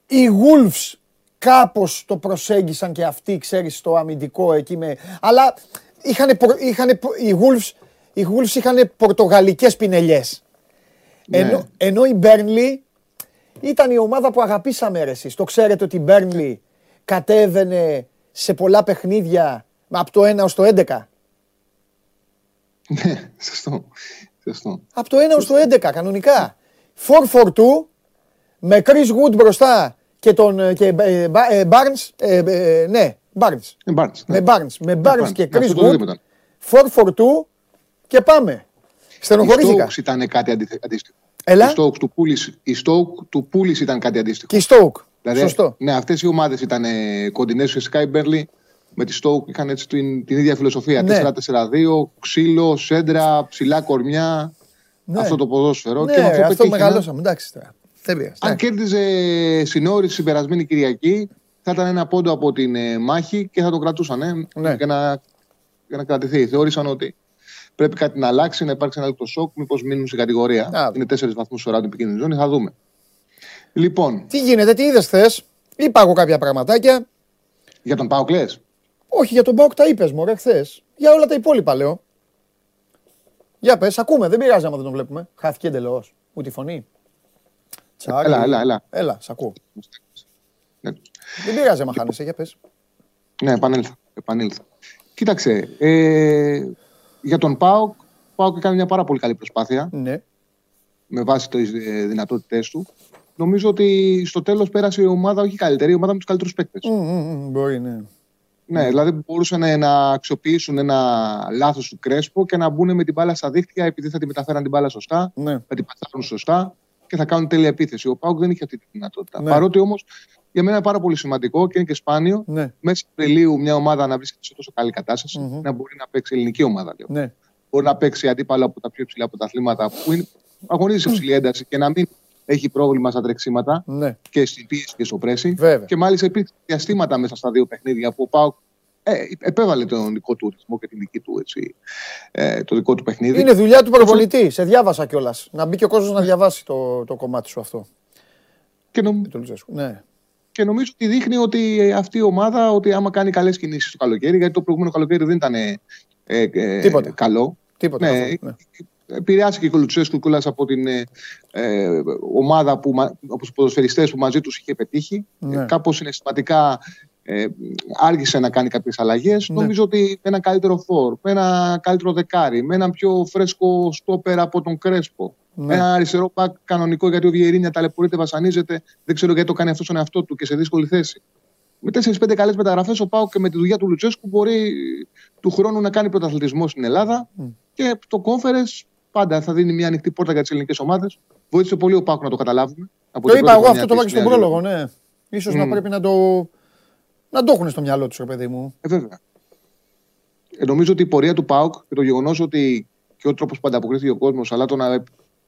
Οι Wolves κάπως το προσέγγισαν και αυτοί, ξέρεις, στο αμυντικό εκεί με... Αλλά είχανε, πορ- είχανε, πο- οι, Wolves, οι Wolves είχαν πορτογαλικές πινελιές. Ναι. Ενώ, ενώ η Burnley ήταν η ομάδα που αγαπήσαμε ρε εσείς. Το ξέρετε ότι η Burnley κατέβαινε σε πολλά παιχνίδια από το 1 ως το 11. Ναι, σωστό. σωστό. Από το 1 ως το 11 κανονικά. 4-4-2 με Chris Wood μπροστά και τον ε, και, ε, Ba- ε, Barnes. ε, ε, ναι, Barnes. Ε, Barnes, ναι. Με Barnes, με Barnes Barnes. και Αυτό Chris το δίδυμο Wood. ήταν. 4-4-2 και πάμε. Η Στενοχωρήθηκα. Stokes ήταν κάτι αντιθε- αντίστοιχο. Έλα. Η Stokes του Πούλης, η Stoke του Πούλης ήταν κάτι αντίστοιχο. Και η Stoke. Δηλαδή, Σωστό. Ναι, αυτές οι ομάδες ήταν κοντινές ουσιαστικά. Η Μπέρλι με τη Stoke είχαν έτσι την, την ίδια φιλοσοφία. Ναι. 4-4-2, ξύλο, σέντρα, ψηλά κορμιά. Ναι. Αυτό το ποδόσφαιρο. Ναι, και με αυτό, αυτό πετύχαιναν. μεγαλώσαμε. Εντάξει τώρα. Δεν πειράζει. Αν εντάξει. κέρδιζε συνόρι την περασμένη Κυριακή, θα ήταν ένα πόντο από την ε, μάχη και θα το κρατούσαν ε, Ναι. για, να, για να κρατηθεί. Θεώρησαν ότι πρέπει κάτι να αλλάξει, να υπάρξει ένα άλλο σοκ, μήπως μείνουν στην κατηγορία. Α. Είναι τέσσερις βαθμούς ώρα την επικίνδυνη ζώνη, θα δούμε. Λοιπόν, Τι γίνεται, τι είδες χθε. Είπα εγώ κάποια πραγματάκια. Για τον Πάοκ λε. Όχι, για τον Πάοκ τα είπες μωρέ χθες. Για όλα τα υπόλοιπα λέω. Για πες, ακούμε, δεν πειράζει άμα δεν τον βλέπουμε. Χάθηκε εντελώς. Ούτε η φωνή. Τσάρι. Έλα, έλα, έλα. Έλα, σ' ακούω. Ναι. Δεν πειράζει άμα χάνεσαι, για πες. Ναι, επανέλθα. επανέλθα. Κοίταξε, ε, για τον ΠΑΟΚ, ο ΠΑΟΚ έκανε μια πάρα πολύ καλή προσπάθεια Ναι. με βάση τις δυνατότητές του. Νομίζω ότι στο τέλος πέρασε η ομάδα, όχι η καλύτερη, η ομάδα με τους καλύτερους παίκτες. Μμ, μμ, μμ, Μπορεί, ναι. Ναι, δηλαδή μπορούσαν να αξιοποιήσουν ένα λάθος του Κρέσπο και να μπουν με την μπάλα στα δίχτυα επειδή θα τη μεταφέραν την μπάλα σωστά, Ναι. θα την πασάρουν σωστά και θα κάνουν τέλεια επίθεση. Ο Πάουκ δεν είχε αυτή τη δυνατότητα. Ναι. Παρότι όμως για μένα είναι πάρα πολύ σημαντικό και είναι και σπάνιο Ναι. μέσα Απριλίου μια ομάδα να βρίσκεται σε τόσο καλή κατάσταση, Μμμ. να μπορεί να παίξει ελληνική ομάδα. Λέω. Ναι. Μπορεί να παίξει αντίπαλο από τα πιο υψηλά πρωταθλήματα που είναι, αγωνίζεις σε υψηλή ένταση και να μην έχει πρόβλημα στα τρεξίματα Ναι. και στην πίεση και στο πρέσι. Βέβαια. Και μάλιστα υπήρξε διαστήματα μέσα στα δύο παιχνίδια που ο Πάουκ ε, επέβαλε τον δικό του ρυθμό και την δική του, έτσι, ε, το δικό του παιχνίδι. Είναι δουλειά του προπονητή. Σε διάβασα κιόλας. Να μπει και ο κόσμος να διαβάσει το, το κομμάτι σου αυτό. Και, νομ- Του Λουτσέσκου. Ναι. και νομίζω ότι δείχνει ότι αυτή η ομάδα, ότι άμα κάνει καλές κινήσεις το καλοκαίρι, γιατί το προηγούμενο καλοκαίρι δεν ήταν ε, ε, Τίποτα. καλό. Τίποτα. Ναι, καθόλου, ναι. Επηρεάστηκε και ο Λουτσέσκου κιόλα από την ε, ε, ομάδα που, μα- από τους ποδοσφαιριστές που μαζί τους είχε πετύχει. Ναι. Ε, Κάπως συναισθηματικά ε, άργησε να κάνει κάποιες αλλαγές. Ναι. Νομίζω ότι με ένα καλύτερο φόρ, με ένα καλύτερο δεκάρι, με έναν πιο φρέσκο στόπερ από τον Κρέσπο. Ναι. Με ένα αριστερό πακ κανονικό γιατί ο Βιερίνια ταλαιπωρείται, βασανίζεται. Δεν ξέρω γιατί το κάνει αυτός στον εαυτό του και σε δύσκολη θέση. Με 4-5 καλές μεταγραφές, ο Πάο και με τη δουλειά του Λουτσέσκου μπορεί του χρόνου να κάνει πρωταθλητισμό στην Ελλάδα. Μμ. Και το conference πάντα θα δίνει μια ανοιχτή πόρτα για τις ελληνικές ομάδες. Βοήθησε πολύ ο Πάο να το καταλάβουμε. Από Το την είπα πρώτη εγώ χρονιά αυτό το της βάζει στον Νέας πρόλογο, ναι. Ίσως να Μμ. πρέπει να το, να το έχουν στο μυαλό τους, ρε παιδί μου. Ε, βέβαια. Ε, νομίζω ότι η πορεία του ΠΑΟΚ και το γεγονός ότι και ο τρόπος που ανταποκρίθηκε ο κόσμος, αλλά το να,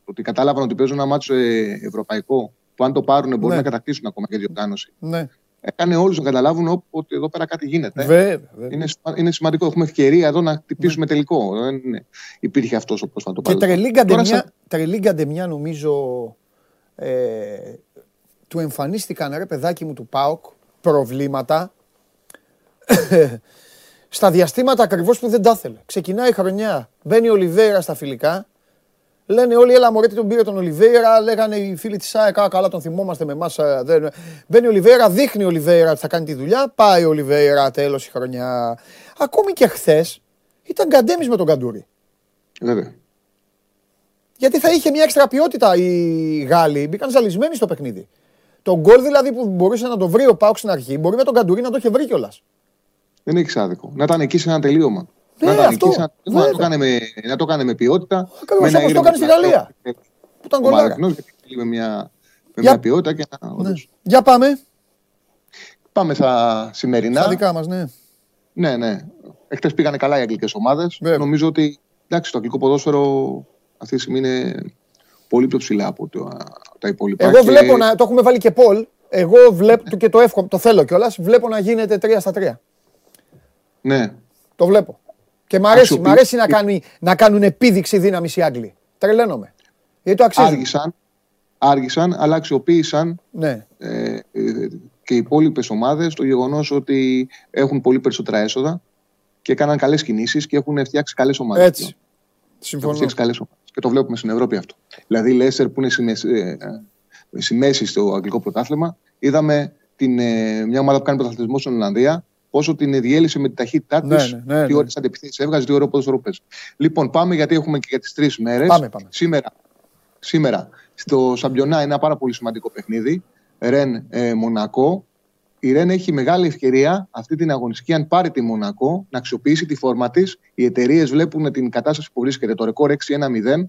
ότι κατάλαβαν ότι παίζουν ένα μάτσο ε, ευρωπαϊκό, που αν το πάρουν μπορεί Ναι. να κατακτήσουν ακόμα και διοργάνωση. Ναι. Έκανε όλους να καταλάβουν ό, ότι εδώ πέρα κάτι γίνεται. Βέβαια. βέβαια. Είναι, σημα- είναι σημαντικό. Έχουμε ευκαιρία εδώ να χτυπήσουμε τελικό. Δεν είναι- υπήρχε αυτός ο πρόσφατο Ναι. Και τρελή Τώρα γκαντεμιά, σαν- τρελή γκαντεμιά νομίζω ε, του εμφανίστηκαν ρε παιδάκι μου του ΠΑΟΚ προβλήματα <coughs> στα διαστήματα ακριβώς που δεν τα ήθελε. Ξεκινάει η χρονιά, μπαίνει ο Ολιβέρα στα φιλικά, λένε όλοι έλα μωρέ τι τον πήρε τον Ολιβέρα, λέγανε οι φίλοι της ΑΕΚ, «Α, καλά τον θυμόμαστε με εμάς. ε, Δεν... Μπαίνει ο Ολιβέρα, δείχνει ο Ολιβέρα ότι θα κάνει τη δουλειά, πάει ο Ολιβέρα, τέλος η χρονιά. Ακόμη και χθες ήταν γκαντέμις με τον Καντούρη. Βέβαια. Γιατί θα είχε μια έξτρα ποιότητα οι Γάλλοι. Μπήκαν ζαλισμένοι στο παιχνίδι. Το γκολ δηλαδή που μπορούσε να το βρει ο Πάουξ στην αρχή, μπορεί με τον Καντουρί να το είχε βρει κιόλας. Δεν έχει άδικο. Να ήταν εκεί σε ένα τελείωμα. Ναι, να ήταν αυτό, εκεί σε ένα τελείωμα, να το βέβαια. κάνει με, να το κάνει με ποιότητα. Ακριβώς με ένα όπως το ήρεμο έκανε στη πλατό. Γαλλία, Που ήταν Ο γκολάρα. Μαρινός, γιατί θέλει με μια, με Για- μια ποιότητα και να, Ναι. όντως. Για πάμε. Πάμε στα σημερινά. Στα δικά μας, ναι. Ναι, ναι. Εχθές πήγανε καλά οι αγγλικές ομάδες. Βέβαια. Νομίζω ότι εντάξει, το αγγλικό ποδόσφαιρο αυτή τη στιγμή είναι πολύ πιο ψηλά από το, τα υπόλοιπα. Εγώ και- βλέπω να. Το έχουμε βάλει και Πολ. Εγώ βλέπω και το εύχομαι, το θέλω κιόλας. Βλέπω να γίνεται 3 στα 3. Ναι, Το βλέπω. Και μ' αρέσει, Αξιοποιεί- μ' αρέσει να, κάνει, να κάνουν επίδειξη δύναμη οι Άγγλοι. Τρελαίνομαι. Γιατί το αξίζουν. άργησαν, άργησαν, αλλά αξιοποίησαν Ναι. ε, ε, και οι υπόλοιπες ομάδες το γεγονός ότι έχουν πολύ περισσότερα έσοδα και έκαναν καλές κινήσεις και έχουν φτιάξει καλές ομάδες. Έτσι. Έχουν Συμφωνώ. φτιάξει καλές ομάδες. Και το βλέπουμε στην Ευρώπη αυτό. Δηλαδή, η Λέστερ που είναι στη μέση, ε, ε, στη μέση στο αγγλικό πρωτάθλημα, είδαμε την, ε, μια ομάδα που κάνει πρωταθλητισμό στην Ολλανδία, πόσο την διέλυσε με τη ταχύτητά της. Ναι, ναι, ναι, τι ναι. ώρες αντεπιθέσει έβγαζε, τι ώρα ποδοσφαιρό παίζει. Λοιπόν, πάμε γιατί έχουμε και για τις τρεις μέρες. Πάμε, πάμε. Σήμερα, σήμερα στο Σαμπιονά είναι ένα πάρα πολύ σημαντικό παιχνίδι. Ρεν ε, Μονακό. Η Ρεν έχει μεγάλη ευκαιρία αυτή την αγωνιστική, αν πάρει τη Μονακό, να αξιοποιήσει τη φόρμα της. Οι εταιρείες βλέπουν την κατάσταση που βρίσκεται, το ρεκόρ 6-1-0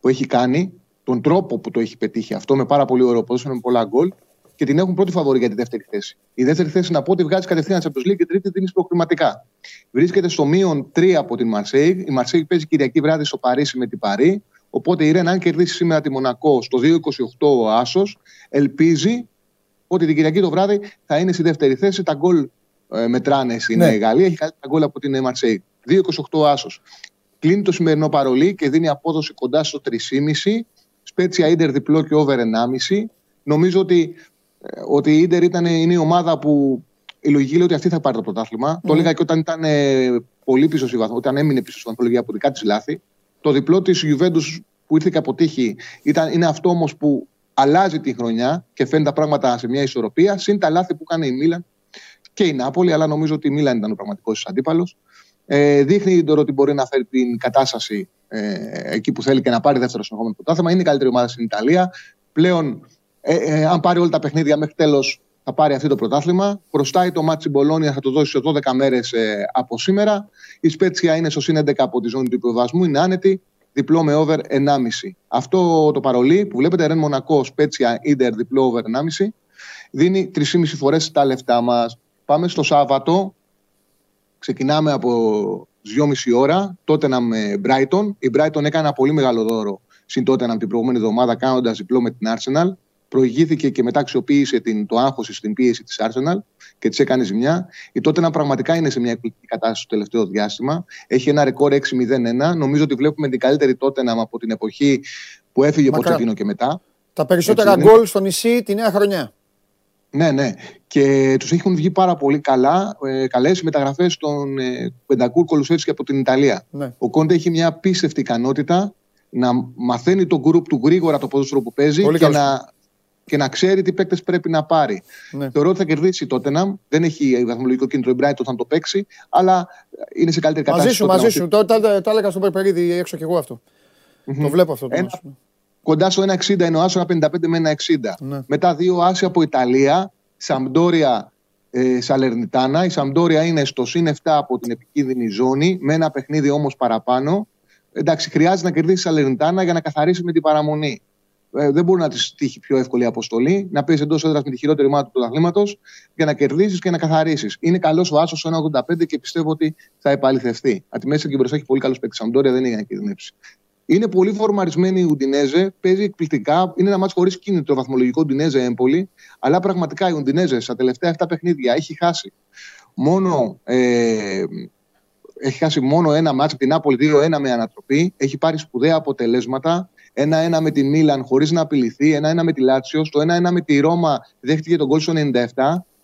που έχει κάνει, τον τρόπο που το έχει πετύχει αυτό με πάρα πολύ ωραίο ποδόσφαιρο, με πολλά γκολ και την έχουν πρώτη φαβορή για τη δεύτερη θέση. Η δεύτερη θέση να πω ότι βγάζει κατευθείαν Champions League και τρίτη δίνει προκριματικά. Βρίσκεται στο μείον 3 από την Μαρσέη. Η Μαρσέη παίζει Κυριακή βράδυ στο Παρίσι με την Παρή. Οπότε η Ρεν, αν κερδίσει σήμερα τη Μονακό στο 2-28 ο Άσος, ελπίζει ότι την Κυριακή το βράδυ θα είναι στη δεύτερη θέση. Τα γκολ ε, μετράνε στην Ναι. ναι. Γαλλία. Έχει καλύτερα γκολ από την Μαρσέη. 2-28 ο Άσος. Κλείνει το σημερινό παρολί και δίνει απόδοση κοντά στο 3,5. Σπέτσια Ίντερ διπλό και over 1,5. Νομίζω ότι, ε, ότι η Ίντερ ήταν, είναι η ομάδα που η λογική λέει ότι αυτή θα πάρει το πρωτάθλημα. Το έλεγα και όταν ήταν ε, πολύ πίσω στη βαθμολογία, όταν έμεινε πίσω στη βαθμολογία από δικά της λάθη. Το διπλό της Juventus που ήρθε και αποτύχει ήταν, είναι αυτό όμως που αλλάζει τη χρονιά και φαίνεται τα πράγματα σε μια ισορροπία. Συν τα λάθη που κάνει η Μίλαν και η Νάπολη, αλλά νομίζω ότι η Μίλαν ήταν ο πραγματικός αντίπαλος. Ε, δείχνει τώρα ότι μπορεί να φέρει την κατάσταση ε, εκεί που θέλει και να πάρει δεύτερο συνεχόμενο πρωτάθλημα. Είναι η καλύτερη ομάδα στην Ιταλία. Πλέον, ε, ε, αν πάρει όλα τα παιχνίδια μέχρι τέλος, θα πάρει αυτό το πρωτάθλημα. Χρωστάει το ματς με Μπολόνια, θα το δώσει σε 12 μέρες ε, από σήμερα. Η Σπέτσια είναι στο συν 11 από τη ζώνη του υποβιβασμού, είναι άνετη. Διπλό με over 1,5. Αυτό το παρολί που βλέπετε, Ρεν Μονακό, Σπέτσια, Ιντερ, διπλό over 1,5, δίνει 3,5 φορές τα λεφτά μας. Πάμε στο Σάββατο. Ξεκινάμε από 2,5 ώρα. Τότεναμ Brighton. Η Brighton έκανε ένα πολύ μεγάλο δώρο συν τότε την προηγούμενη εβδομάδα κάνοντας διπλό με την Arsenal προηγήθηκε και μετά αξιοποίησε την, το άγχος στην πίεση της Arsenal και της έκανε ζημιά. Η τότε να πραγματικά είναι σε μια εκπληκτική κατάσταση το τελευταίο διάστημα. Έχει ένα ρεκόρ 6-0-1. Νομίζω ότι βλέπουμε την καλύτερη τότε από την εποχή που έφυγε από Ποτσετίνο και μετά. Τα περισσότερα γκολ στο νησί τη νέα χρονιά. Ναι, ναι. Και τους έχουν βγει πάρα πολύ καλά. Ε, Καλές μεταγραφές των ε, Πεντακούρ και από την Ιταλία. Ναι. Ο Κόντε έχει μια απίστευτη ικανότητα να μαθαίνει το γκρουπ του γρήγορα το ποδόσφαιρο που παίζει και να και να ξέρει τι παίκτες πρέπει να πάρει. Ναι. Θεωρώ ότι θα κερδίσει τότε να Δεν έχει βαθμολογικό κίνητρο η Brighton θα το παίξει, αλλά είναι σε καλύτερη κατάσταση. Μαζί σου, μαζί σου. Το, το, το, το έλεγα στον Περπερίδη έξω κι εγώ αυτό. Mm-hmm. Το βλέπω αυτό. Το ένα, κοντά στο 1,60 είναι ο Άσο, 1,55 με 1,60. Ναι. Μετά δύο Άσια από Ιταλία, Σαμπντόρια ε, Σαλερνιτάνα. Η Σαμπντόρια είναι στο συν 7 από την επικίνδυνη ζώνη, με ένα παιχνίδι όμως παραπάνω. Εντάξει, χρειάζεται να κερδίσει η Σαλερνιτάνα για να καθαρίσει με την παραμονή ε, δεν μπορεί να της τύχει πιο εύκολη αποστολή, να παίζει εντός έδρας με τη χειρότερη ομάδα του πρωταθλήματος για να κερδίσεις και να καθαρίσεις. Είναι καλός ο Άσος 1,85 και πιστεύω ότι θα επαληθευτεί. Από τη μέση και μπροστά έχει πολύ καλό παίκτη. Σαμπτόρια δεν είναι για να κινδυνεύσει. Είναι πολύ φορμαρισμένη η Ουντινέζε, παίζει εκπληκτικά. Είναι ένα μάτσο χωρίς κίνητρο βαθμολογικό Ουντινέζε έμπολη. Αλλά πραγματικά η Ουντινέζε στα τελευταία 7 παιχνίδια έχει χάσει μόνο. Ε, έχει χάσει μόνο ένα μάτσο από την Νάπολη 2-1 με ανατροπή. Έχει πάρει σπουδαία αποτελέσματα. Ένα-ένα με τη Μίλαν χωρίς να απειληθεί. Ένα-ένα με τη Λάτσιο. Στο ένα-ένα με τη Ρώμα δέχτηκε τον κόλ στο 97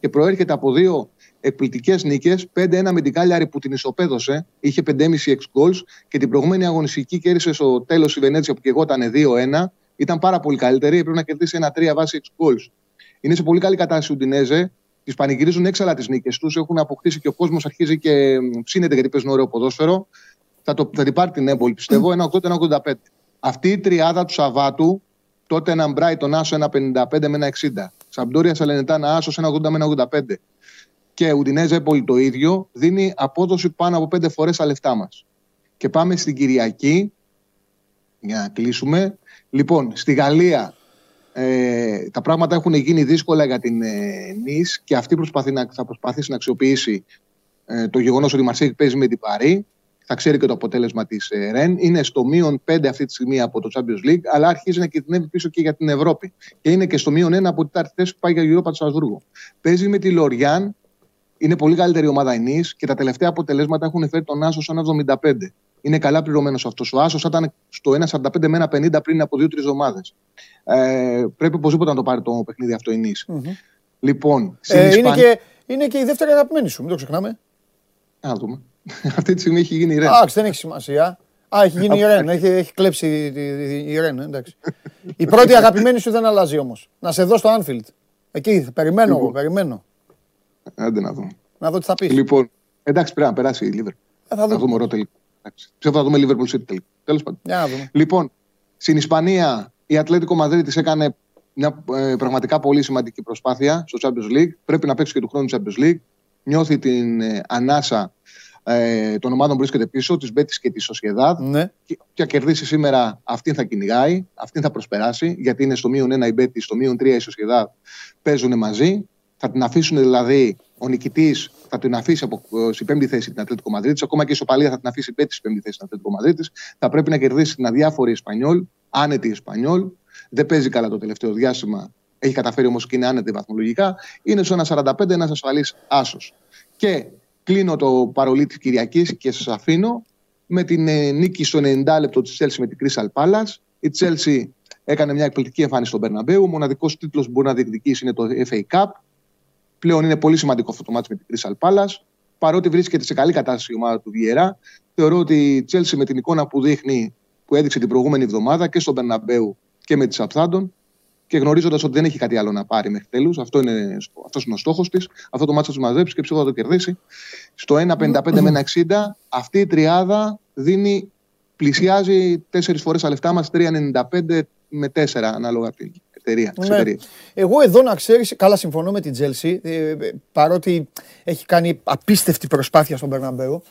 και προέρχεται από δύο εκπληκτικές νίκες. 5-1 με την Κάλιαρη που την ισοπαίδωσε. Είχε 5,5 εξ goals και την προηγούμενη αγωνιστική κέρδισε στο τέλος η Βενέτσια που και εγώ ήταν 2-1. Ήταν πάρα πολύ καλύτερη. Έπρεπε να κερδίσει ένα 3 βάση εξ goals. Είναι σε πολύ καλή κατάσταση ο Ντινέζε. Τις πανηγυρίζουν έξαλα τις νίκες τους. Έχουν αποκτήσει και ο κόσμος αρχίζει και ψήνεται γιατί παίζουν ωραίο ποδόσφαιρο. Θα, το, θα την πάρει την έμπολη, πιστεύω. 1,80-1,85. Αυτή η τριάδα του Σαββάτου, τότε ένα Μπράιτον Άσο 1,55 με 1,60. Σαμπτόρια Σαλενετάνα Άσο 1,80 με 1,85. Και Ουντινέζα Έπολη το ίδιο, δίνει απόδοση πάνω από πέντε φορές τα λεφτά μας. Και πάμε στην Κυριακή, για να κλείσουμε. Λοιπόν, στη Γαλλία ε, τα πράγματα έχουν γίνει δύσκολα για την ε, Νης και αυτή προσπαθεί να, θα προσπαθήσει να αξιοποιήσει ε, το γεγονός ότι η Μαρσέικ παίζει με την Παρή θα ξέρει και το αποτέλεσμα της ε, ΡΕΝ. Είναι στο μείον 5 αυτή τη στιγμή από το Champions League, αλλά αρχίζει να κινδυνεύει πίσω και για την Ευρώπη. Και είναι και στο μείον 1 από την τέταρτη θέση που πάει για Europa του Στρασβούργου. Παίζει με τη Λοριάν, είναι πολύ καλύτερη ομάδα η και τα τελευταία αποτελέσματα έχουν φέρει τον Άσο 1,75. Είναι καλά πληρωμένος αυτός. Ο Άσος ήταν στο 1,45 με 1,50 πριν από 2-3 εβδομάδες. Ε, πρέπει οπωσδήποτε να το πάρει το παιχνίδι αυτό η Νης. Mm-hmm. Λοιπόν, ε, είναι, και, είναι και η δεύτερη αγαπημένη σου, μην το ξεχνάμε. Α δούμε. <laughs> Αυτή τη στιγμή έχει γίνει η Ρεν. Α, δεν έχει σημασία. Α, έχει γίνει η Ρεν. Έχει, έχει κλέψει η Ρεν. Εντάξει. η πρώτη αγαπημένη σου δεν αλλάζει όμως. Να σε δω στο Άνφιλτ. Εκεί, περιμένω εγώ, λοιπόν. περιμένω. Άντε να δω. Να δω τι θα πεις. Λοιπόν, εντάξει, πρέπει να περάσει η Λίβερ. Ε, θα, θα δούμε ωραίο τελικό. Ψεύδω να δούμε Liverpool City τελικό. Τέλος πάντων. Για να δούμε. Λοιπόν, στην Ισπανία η Ατλέτικο Μαδρίτης έκανε μια ε, πραγματικά πολύ σημαντική προσπάθεια στο Champions League. Πρέπει να παίξει και του χρόνου Champions League. Νιώθει την ε, ανάσα ε, των ομάδων που βρίσκεται πίσω, της Μπέτης και της Σοσιεδάδ. Ναι. Και όποια κερδίσει σήμερα, αυτήν θα κυνηγάει, αυτήν θα προσπεράσει, γιατί είναι στο μείον 1 η Μπέτη, στο μείον 3 η Σοσιεδάδ παίζουν μαζί. Θα την αφήσουν δηλαδή ο νικητής θα την αφήσει από, ε, στην πέμπτη θέση την Ατλέτικο Μαδρίτης. Ακόμα και η Σοπαλία θα την αφήσει πέμπτη στην πέμπτη θέση την Ατλέτικο Μαδρίτης. Θα πρέπει να κερδίσει την αδιάφορη Ισπανιόλ, άνετη Ισπανιόλ. Δεν παίζει καλά το τελευταίο διάστημα. Έχει καταφέρει όμως και είναι άνετη βαθμολογικά. Είναι στο 1,45 ένας ασφαλής άσος. Και Κλείνω το παρολί της Κυριακής και σας αφήνω με την ε, νίκη στο 90 λεπτό της Chelsea με την Crystal Palace. Η Chelsea έκανε μια εκπληκτική εμφάνιση στον Μπερναμπέου. Ο μοναδικός τίτλος που μπορεί να διεκδικήσει είναι το FA Cup. πλέον είναι πολύ σημαντικό αυτό το μάτι με την Crystal Palace. Παρότι βρίσκεται σε καλή κατάσταση η ομάδα του Βιερά, θεωρώ ότι η Chelsea με την εικόνα που δείχνει, που έδειξε την προηγούμενη εβδομάδα και στον Μπερναμπέου και με τη Southampton και γνωρίζοντας ότι δεν έχει κάτι άλλο να πάρει μέχρι τέλους, αυτό είναι, αυτός είναι ο στόχος της. Αυτό το μάτι θα τους μαζέψει και ψήφο θα το κερδίσει. Στο 1,55 με 1,60 αυτή η τριάδα δίνει, πλησιάζει τέσσερις φορές τα λεφτά μας, 3,95 με 4 ανάλογα από την εταιρεία. τις Ναι. εταιρείες. Εγώ εδώ να ξέρεις, καλά συμφωνώ με την Τζέλσι, παρότι έχει κάνει απίστευτη προσπάθεια στον Περναμπέου,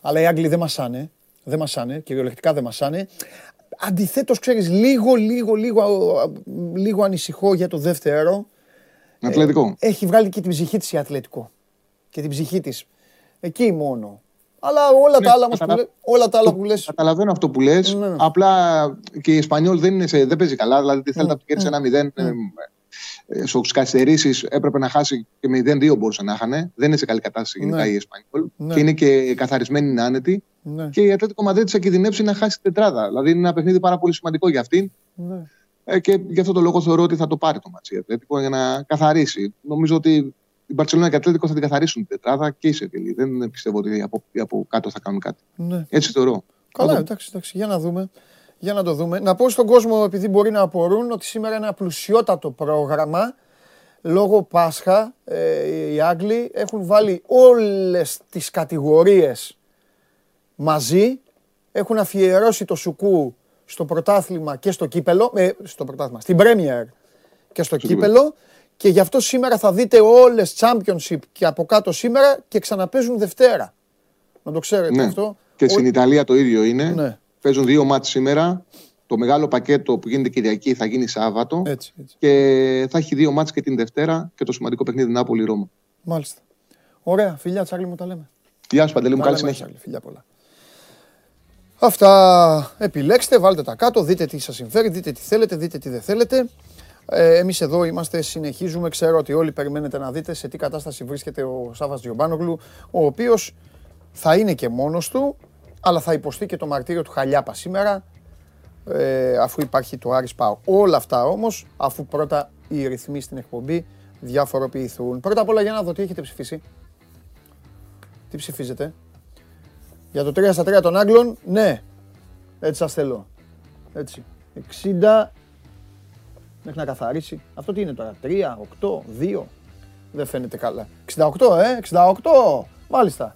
αλλά οι Άγγλοι δεν μασάνε. Δεν μασάνε, κυριολεκτικά δεν μασάνε. Αντιθέτως, ξέρεις, λίγο, λίγο, λίγο, α, λίγο ανησυχώ για το δεύτερο. Ατλετικό. Έχει βγάλει και την ψυχή της η Ατλετικό. Και την ψυχή της. Εκεί μόνο. Αλλά όλα Ναι, τα άλλα, όμως που καταλα- λέ- όλα τα άλλα που λες, Καταλαβαίνω αυτό που λες. Ναι, ναι. Απλά και η Ισπανιόλ δεν, είναι σε, δεν παίζει καλά. Δηλαδή, τι θέλετε Ναι, να του κέρδισε ένα 0. Ε, ε, Στου καθυστερήσεις έπρεπε να χάσει και με 0-2 μπορούσε να είχανε. Δεν είναι σε καλή κατάσταση γενικά Ναι. η Ισπανιόλ. Ναι. Και είναι και καθαρισμένη είναι άνετη. ναι, Και η Ατλέτικο Μαδρίτη θα κινδυνεύσει να χάσει την τετράδα. Δηλαδή είναι ένα παιχνίδι πάρα πολύ σημαντικό για αυτήν. ναι. Ε, και γι' αυτό το λόγο θεωρώ ότι θα το πάρει το μάτσι η Ατλέτικο για να καθαρίσει. Νομίζω ότι η Μπαρσελόνα και η Ατλέτικο θα την καθαρίσουν την τετράδα και η Σεβίλη. Δεν πιστεύω ότι από, από κάτω θα κάνουν κάτι. ναι. Έτσι θεωρώ. Καλά, Θα το- εντάξει, εντάξει, για να δούμε. Για να το δούμε. Να πω στον κόσμο, επειδή μπορεί να απορούν, ότι σήμερα είναι ένα πλουσιότατο πρόγραμμα. Λόγω Πάσχα, ε, οι Άγγλοι έχουν βάλει όλες τις κατηγορίες μαζί. Έχουν αφιερώσει το σουκού στο πρωτάθλημα και στο κύπελο. Ε, στο πρωτάθλημα, στην Premier και στο κύπελο. Και γι' αυτό σήμερα θα δείτε όλες Championship και από κάτω σήμερα και ξαναπέζουν Δευτέρα. Να το ξέρετε Ναι. αυτό. Και Ο- στην Ιταλία το ίδιο είναι. Ναι. Παίζουν δύο μάτς σήμερα. Το μεγάλο πακέτο που γίνεται Κυριακή θα γίνει Σάββατο. Έτσι, έτσι. Και θα έχει δύο μάτς και την Δευτέρα και το σημαντικό παιχνίδι Νάπολη-Ρώμα. Μάλιστα. Ωραία, φιλιά Τσάρλι μου τα λέμε. Γεια σου Παντελή μου, Τα καλή λέμε, συνέχεια. Τσάρλι, φιλιά πολλά. Αυτά επιλέξτε, βάλτε τα κάτω, δείτε τι σας συμφέρει, δείτε τι θέλετε, δείτε τι δεν θέλετε. Ε, εμείς εδώ είμαστε, συνεχίζουμε. Ξέρω ότι όλοι περιμένετε να δείτε σε τι κατάσταση βρίσκεται ο Σάβας Τζιομπάνογλου, ο οποίος θα είναι και μόνος του, αλλά θα υποστεί και το μαρτύριο του Χαλιάπα σήμερα, ε, αφού υπάρχει το Άρης Πάο. Όλα αυτά όμως, αφού πρώτα οι ρυθμοί στην εκπομπή διαφοροποιηθούν. Πρώτα απ' όλα για να δω τι έχετε ψηφίσει. Τι ψηφίζετε. Για το 3 στα 3 των Άγγλων, ναι. Έτσι σας θέλω. Έτσι. 60. Μέχρι να καθαρίσει. Αυτό τι είναι τώρα. 3, 8, 2. Δεν φαίνεται καλά. 68, ε. 68. Μάλιστα.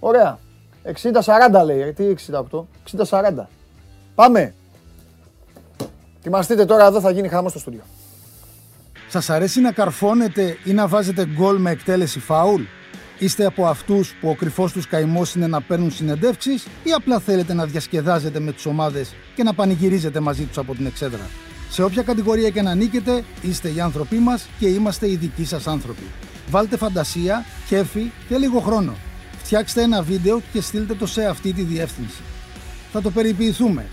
Ωραία. 60-40 λέει. Ε, Τι 68. 60-40. Πάμε. Ετοιμαστείτε τώρα εδώ θα γίνει χαμός στο στούντιο. Σας αρέσει να καρφώνετε ή να βάζετε γκολ με εκτέλεση φάουλ; Είστε από αυτούς που ο κρυφός τους καημός είναι να παίρνουν συνεντεύξεις ή απλά θέλετε να διασκεδάζετε με τις ομάδες και να πανηγυρίζετε μαζί τους από την εξέδρα; Σε όποια κατηγορία και να νίκετε, είστε οι άνθρωποι μας και είμαστε οι δικοί σας άνθρωποι. Βάλτε φαντασία, κέφι και λίγο χρόνο. Φτιάξτε ένα βίντεο και στείλτε το σε αυτή τη διεύθυνση. Θα το περιποιηθούμε.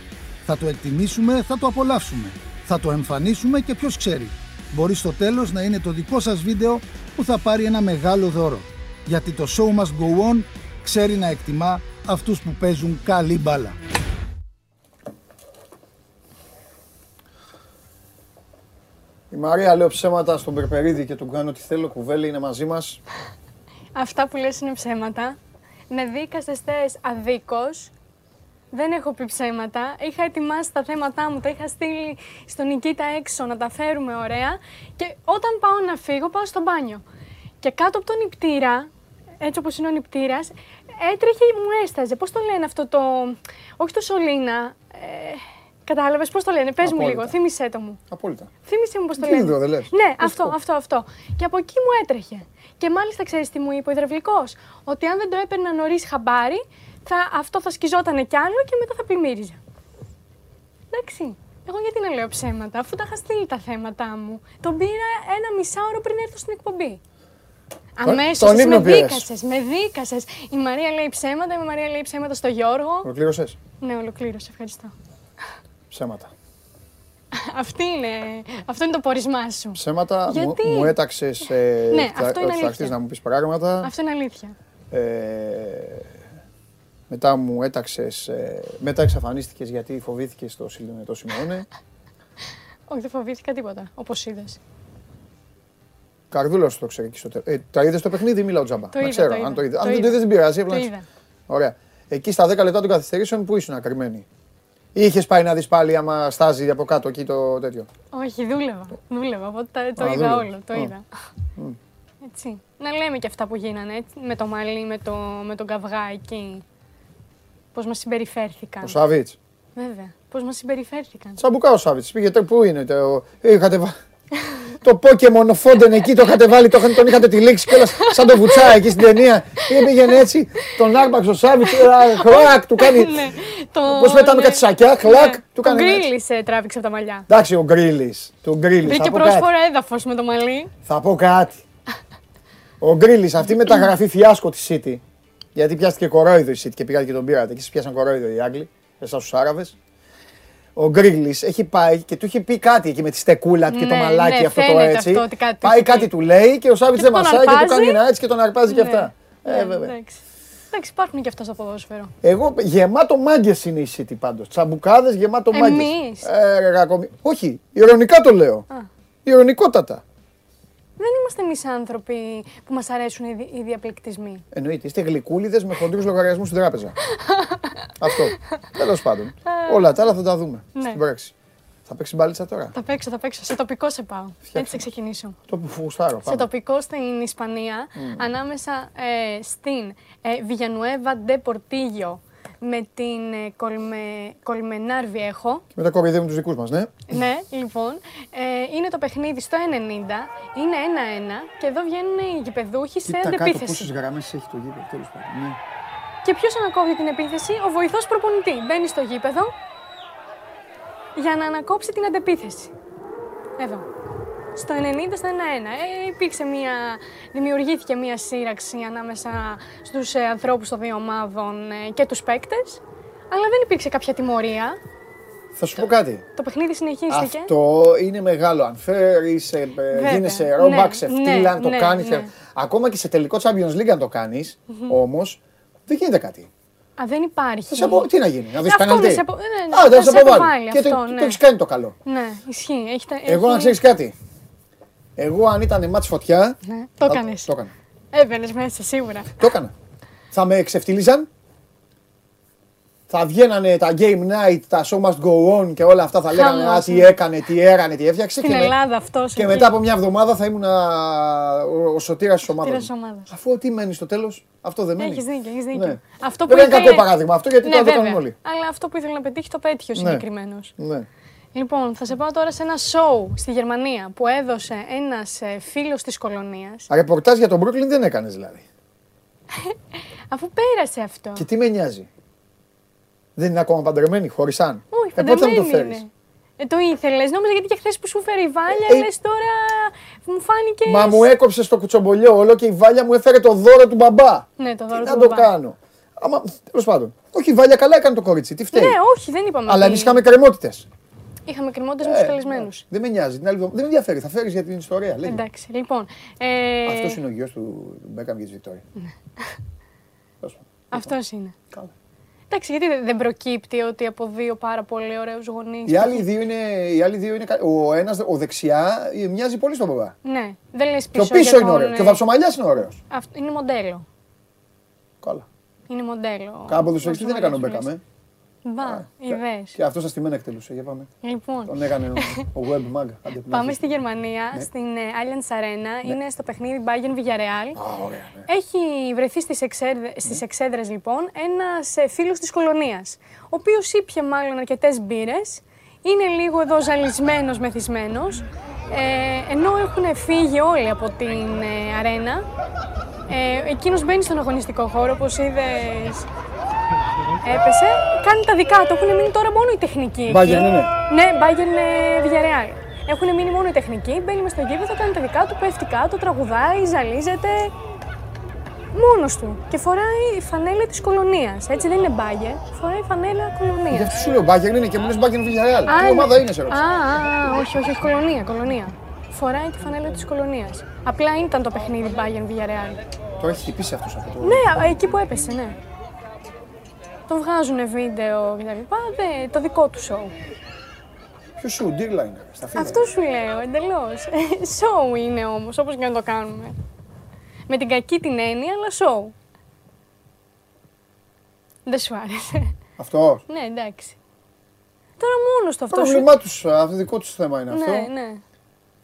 Θα το εκτιμήσουμε, θα το απολαύσουμε. Θα το εμφανίσουμε και ποιος ξέρει. Μπορεί στο τέλος να είναι το δικό σας βίντεο που θα πάρει ένα μεγάλο δώρο. Γιατί το show must go on ξέρει να εκτιμά αυτούς που παίζουν καλή μπάλα. Η Μαρία λέω ψέματα στον Περπερίδη και τον κάνω ό,τι θέλω. Κουβέλη είναι μαζί μας. Αυτά που λες είναι ψέματα. Με δίκασες θες αδίκως. Δεν έχω πει ψέματα. Είχα ετοιμάσει τα θέματά μου, τα είχα στείλει στον Νικήτα έξω να τα φέρουμε ωραία. Και όταν πάω να φύγω, πάω στο μπάνιο. Και κάτω από τον νηπτήρα, έτσι όπως είναι ο νηπτήρας, έτρεχε, μου έσταζε. Πώς το λένε αυτό το... Όχι το σωλήνα. Ε, κατάλαβες πώς το λένε. Πες μου Απόλυτα. λίγο, θύμισέ το μου. Απόλυτα. Θύμισε μου πώς το Τι λένε. είδω, δεν λες. Ναι, Πες αυτό, το. αυτό, αυτό. Και από εκεί μου έτρεχε. Και μάλιστα ξέρεις τι μου είπε ο υδραυλικός; Ότι αν δεν το έπαιρνα νωρίς χαμπάρι, θα, αυτό θα σκιζόταν κι άλλο και μετά θα πλημμύριζε. Εντάξει. Εγώ γιατί να λέω ψέματα, αφού τα είχα στείλει τα θέματα μου. Τον πήρα ένα μισάωρο πριν έρθω στην εκπομπή. Αμέσως τον με ύπνο πήρες. δίκασε, με δίκασε. Η Μαρία λέει ψέματα, η Μαρία λέει ψέματα στο Γιώργο. Ολοκλήρωσες; Ναι, ολοκλήρωσε, ευχαριστώ. Ψέματα. Αυτή είναι, αυτό είναι το πορισμά σου. Ψέματα μου, Γιατί; μου έταξες ε, Ναι, θα- αυτό είναι θα αλήθεια. έρθεις να μου πεις πράγματα. Αυτό είναι αλήθεια. Ε, μετά μου έταξες, ε, μετά εξαφανίστηκες γιατί φοβήθηκες το, Σιλ- το Σιμεώνε. Όχι, δεν φοβήθηκα τίποτα, όπως είδες. Καρδούλα σου το ξέρει εκεί στο τέλο. Ε, τα είδες το παιχνίδι, μιλάω τζάμπα. Το Να είδα, ξέρω. το αν είδα. το είδε. Το Αν δεν το είδα. είδες, δεν πειράζει. Το απλά να- είδα. Ωραία. Εκεί στα 10 λεπτά των καθυστερήσεων που ήσουν ακριμένη. Ή είχες πάει να δεις πάλι άμα στάζει από κάτω εκεί το τέτοιο; Όχι, δούλευα. Δούλευα, οπότε τα- το Α, είδα δούλευες. όλο. Το Α. είδα. Έτσι. Να λέμε και αυτά που γίνανε, έτσι, με το μαλλί, με, το, με τον καυγά εκεί. Πώς μας συμπεριφέρθηκαν. Ο Σάβιτ. Βέβαια. Πώς μας συμπεριφέρθηκαν. Τσαμπουκά ο Σάβιτ. Πήγε τε- πού είναι. Το, είχατε βα... <laughs> το Pokemon ο Φόντεν εκεί το είχατε βάλει, το, είχατε- τον είχατε τυλίξει κιόλας σαν το βουτσά εκεί στην ταινία. Και πήγαινε έτσι, τον άρπαξε ο Σάβιτς, χλακ, του κάνει. Ναι, το- Πώς πετάμε ναι. κάτι σακιά, χλακ, Ναι. του Τον κάνει. έτσι. Γκρίλης ε, τράβηξε από τα μαλλιά. Εντάξει, ο Γκρίλι. Του Γκρίλι. Βρήκε Θα πω πρόσφορο κάτι. έδαφος με το μαλλί. Θα πω κάτι. Ο Γκρίλι, αυτή η μεταγραφή φιάσκο της City. Γιατί πιάστηκε κορόιδο η City και πήγατε και τον πήρατε. Και σα πιάσαν κορόιδο οι Άγγλοι, εσά του Άραβες. Ο Γκρίλι έχει πάει και του είχε πει κάτι εκεί με τη στεκούλα του και το Ναι, μαλάκι ναι, αυτό το φαίνεται έτσι. αυτό ότι κάτι του πάει έχει πει. κάτι του λέει και ο Σάβιτ Και δεν τον μασάει και του αρπάζει. κάνει ένα έτσι και τον αρπάζει και Ναι. αυτά. Ε, Ναι, βέβαια. Εντάξει. Εντάξει, υπάρχουν και αυτά στο ποδόσφαιρο. Εγώ γεμάτο μάγκες είναι η City πάντως. Τσαμπουκάδες γεμάτο μάγκες. Εμείς; Ε, ρε, γακομι- Όχι, ηρωνικά το λέω. Α. Ηρωνικότατα. Δεν είμαστε εμείς άνθρωποι που μας αρέσουν οι, δι- οι διαπληκτισμοί. Εννοείται, είστε γλυκούλιδες με χοντρούς λογαριασμούς στην τράπεζα. <laughs> Αυτό. <laughs> Τέλος πάντων. Όλα τα άλλα θα τα δούμε Ναι. στην πράξη. Θα παίξει μπάλιτσα τώρα; Θα παίξω, θα παίξω. Σε τοπικό σε πάω. Έτσι θα ξεκινήσω. Το που φουστάρω. Σε Πάμε. τοπικό στην Ισπανία, ανάμεσα ε, στην ε, Villanueva de Portillo με την ε, Colme, Colmenar Viejo. Και μετά κοροϊδεύουν τους δικούς μας, ναι. ναι, λοιπόν, ε, είναι το παιχνίδι στο 90, είναι 1-1 και εδώ βγαίνουν οι γηπεδούχοι σε αντεπίθεση. γραμμές έχει το γήπεδο, τέλος πάντων. Ναι. Και ποιος ανακόπτει την επίθεση, ο βοηθός προπονητή. Μπαίνει στο γήπεδο για να ανακόψει την αντεπίθεση. Εδώ. Στο 90 στο 1-1. Ε, υπήρξε μια, δημιουργήθηκε μια σύραξη ανάμεσα στους ε, ανθρώπους των δύο ομάδων ε, και τους παίκτες. Αλλά δεν υπήρξε κάποια τιμωρία. Θα σου πω κάτι. Το παιχνίδι συνεχίστηκε. Αυτό είναι μεγάλο. Αν φέρει, Βέβαια. γίνεσαι ρόμπα, Ναι, ξεφτύλα, αν το ναι, κάνει. ναι. Ακόμα και σε τελικό Champions League, αν το κάνεις, όμως δεν γίνεται κάτι. Α, δεν υπάρχει. Θα σε απο... Τι να γίνει, να δεις Αυτό πέναλτι. με σε απο- ναι, ναι, Α, θα δεν σε σε αποβάλει. αποβάλει Και το, αυτό, το ναι. έχεις κάνει το καλό. Ναι, ισχύει. Έχει, τα- Εγώ, έχει- να ξέρεις κάτι. Εγώ, αν ήταν μάτς φωτιά. Ναι, το θα- έκανες. Το έκανα. Έμπαινες μέσα, σίγουρα. Το έκανα. Θα με εξεφτύλιζαν. Θα βγαίνανε τα game night, τα show must go on και όλα αυτά. Θα λέγανε Α, Χαμός, τι ναι. έκανε, τι έρανε, τι έφτιαξε. Στην και με- Ελλάδα αυτός. Και εκεί. μετά από μια εβδομάδα θα ήμουν ο, ο σωτήρας της ομάδας. Σωτήρας μου. της ομάδας. Αφού τι μένει στο τέλος, αυτό δεν μένει. Έχεις δίκιο, έχεις Ναι. δίκιο. Αυτό Δεν είναι ήθελε- κακό παράδειγμα αυτό γιατί ναι, τώρα το βέβαια. κάνουμε όλοι. Αλλά αυτό που ήθελε να πετύχει το πέτυχε ο Ναι. συγκεκριμένος. Ναι. Λοιπόν, θα σε πάω τώρα σε ένα show στη Γερμανία που έδωσε ένας φίλος της κολονίας. Ρεπορτάζ για τον Brooklyn δεν έκανες δηλαδή. <laughs> Αφού πέρασε αυτό. Και τι με νοιάζει. Δεν είναι ακόμα παντρεμένη, χωρισάν. Όχι, ε, πότε θα μου το παντρεμένη φέρεις; είναι. Ε, το ήθελες. Νόμιζα γιατί και χθες που σου φέρει η Βάλια, Ε, λες τώρα μου φάνηκες. Μα μου έκοψες το κουτσομπολιό όλο και η Βάλια μου έφερε το δώρο του μπαμπά. Ναι, το Τι δώρο να του το μπαμπά. κάνω; Άμα, τέλος πάντων. Όχι, η Βάλια καλά έκανε το κορίτσι. Τι φταίει. Ναι, όχι, δεν είπαμε. Αλλά ότι- εμείς είχαμε κρεμότητες. Είχαμε κρεμότητες με τους καλεσμένους. Δεν με νοιάζει. Την άλλη εβδομάδα- Δεν με ενδιαφέρει. Θα φέρεις για την ιστορία. Λέγε. Εντάξει, λοιπόν. Ε, Αυτός είναι ο γιος του Μπέκαμ και της Βικτόρια. Τέλος πάντων. αυτός είναι. Καλά. Εντάξει, γιατί δεν- δεν προκύπτει ότι από δύο πάρα πολύ ωραίους γονείς. Οι άλλοι δύο είναι. Οι άλλοι δύο είναι κα- ο ένας, ο δεξιά, ε, μοιάζει πολύ στον μπαμπά. Ναι, δεν λες Και πίσω. ο πίσω για είναι τον, ωραίος. ε, Και ο Βαψομαλιάς είναι ωραίος. αυτό- είναι μοντέλο. Καλά. Είναι μοντέλο. Κάποτε ποδοσφαιριστή δεν έκανε ο Βαψομαλιάς Μπέκαμ. Ε. Μπα, ιδέες. Και αυτός σας τη μένα εκτελούσε. Για πάμε. Λοιπόν, Τον έκανε ο, ο Web Mag. <laughs> Άντε, που να πάμε έρθει. στη Γερμανία, στην ε, Allianz Arena. Είναι στο παιχνίδι Bayern Villarreal. Α, ωραία, ναι. Έχει βρεθεί στις, εξέδρε, στις εξέδρες λοιπόν ένας ε, φίλος της κολονίας, ο οποίος ήπια μάλλον αρκετές μπύρες, είναι λίγο εδώ ζαλισμένος, μεθυσμένος, ε, ενώ έχουν φύγει όλοι από την ε, αρένα. Ε, εκείνος μπαίνει στον αγωνιστικό χώρο, όπως είδες έπεσε, κάνει τα δικά του, έχουν μείνει τώρα μόνο οι τεχνικοί. εκεί. Bayern είναι. Ναι, Bayern ε, Villarreal. Έχουν μείνει μόνο οι τεχνικοί, μπαίνει μες στο γήπεδο, κάνει τα δικά του, πέφτει κάτω, τραγουδάει, ζαλίζεται. Μόνος του. Και φοράει η φανέλα της κολονίας. Έτσι δεν είναι μπάγκερ, φοράει φανέλα Γι' κολονίας. αυτό σου λέω Μπάγκερ είναι και μου λε Μπάγκερ Villarreal. Τι ναι. ομάδα είναι σε Α, ρώτησα. α, α, όχι, όχι, όχι, κολονία, κολονία. Φοράει τη φανέλα της κολονίας. Απλά ήταν το παιχνίδι Bayern Villarreal. Το έχει χτυπήσει αυτός από το. Ναι, εκεί που έπεσε, ναι. Το βγάζουν βίντεο κτλ. Δε, το δικό του σοου. Ποιος σου, ντύρλα είναι. Στα φύλλα. Αυτό σου λέω, εντελώς. <laughs> Show είναι όμως, όπως και να το κάνουμε. Με την κακή την έννοια, αλλά show. Δεν σου άρεσε. Αυτός; ναι, εντάξει. Τώρα μόνος το αυτός σου. Πρόβλημά τους, αυτό δικό τους θέμα είναι αυτό. Ναι, ναι.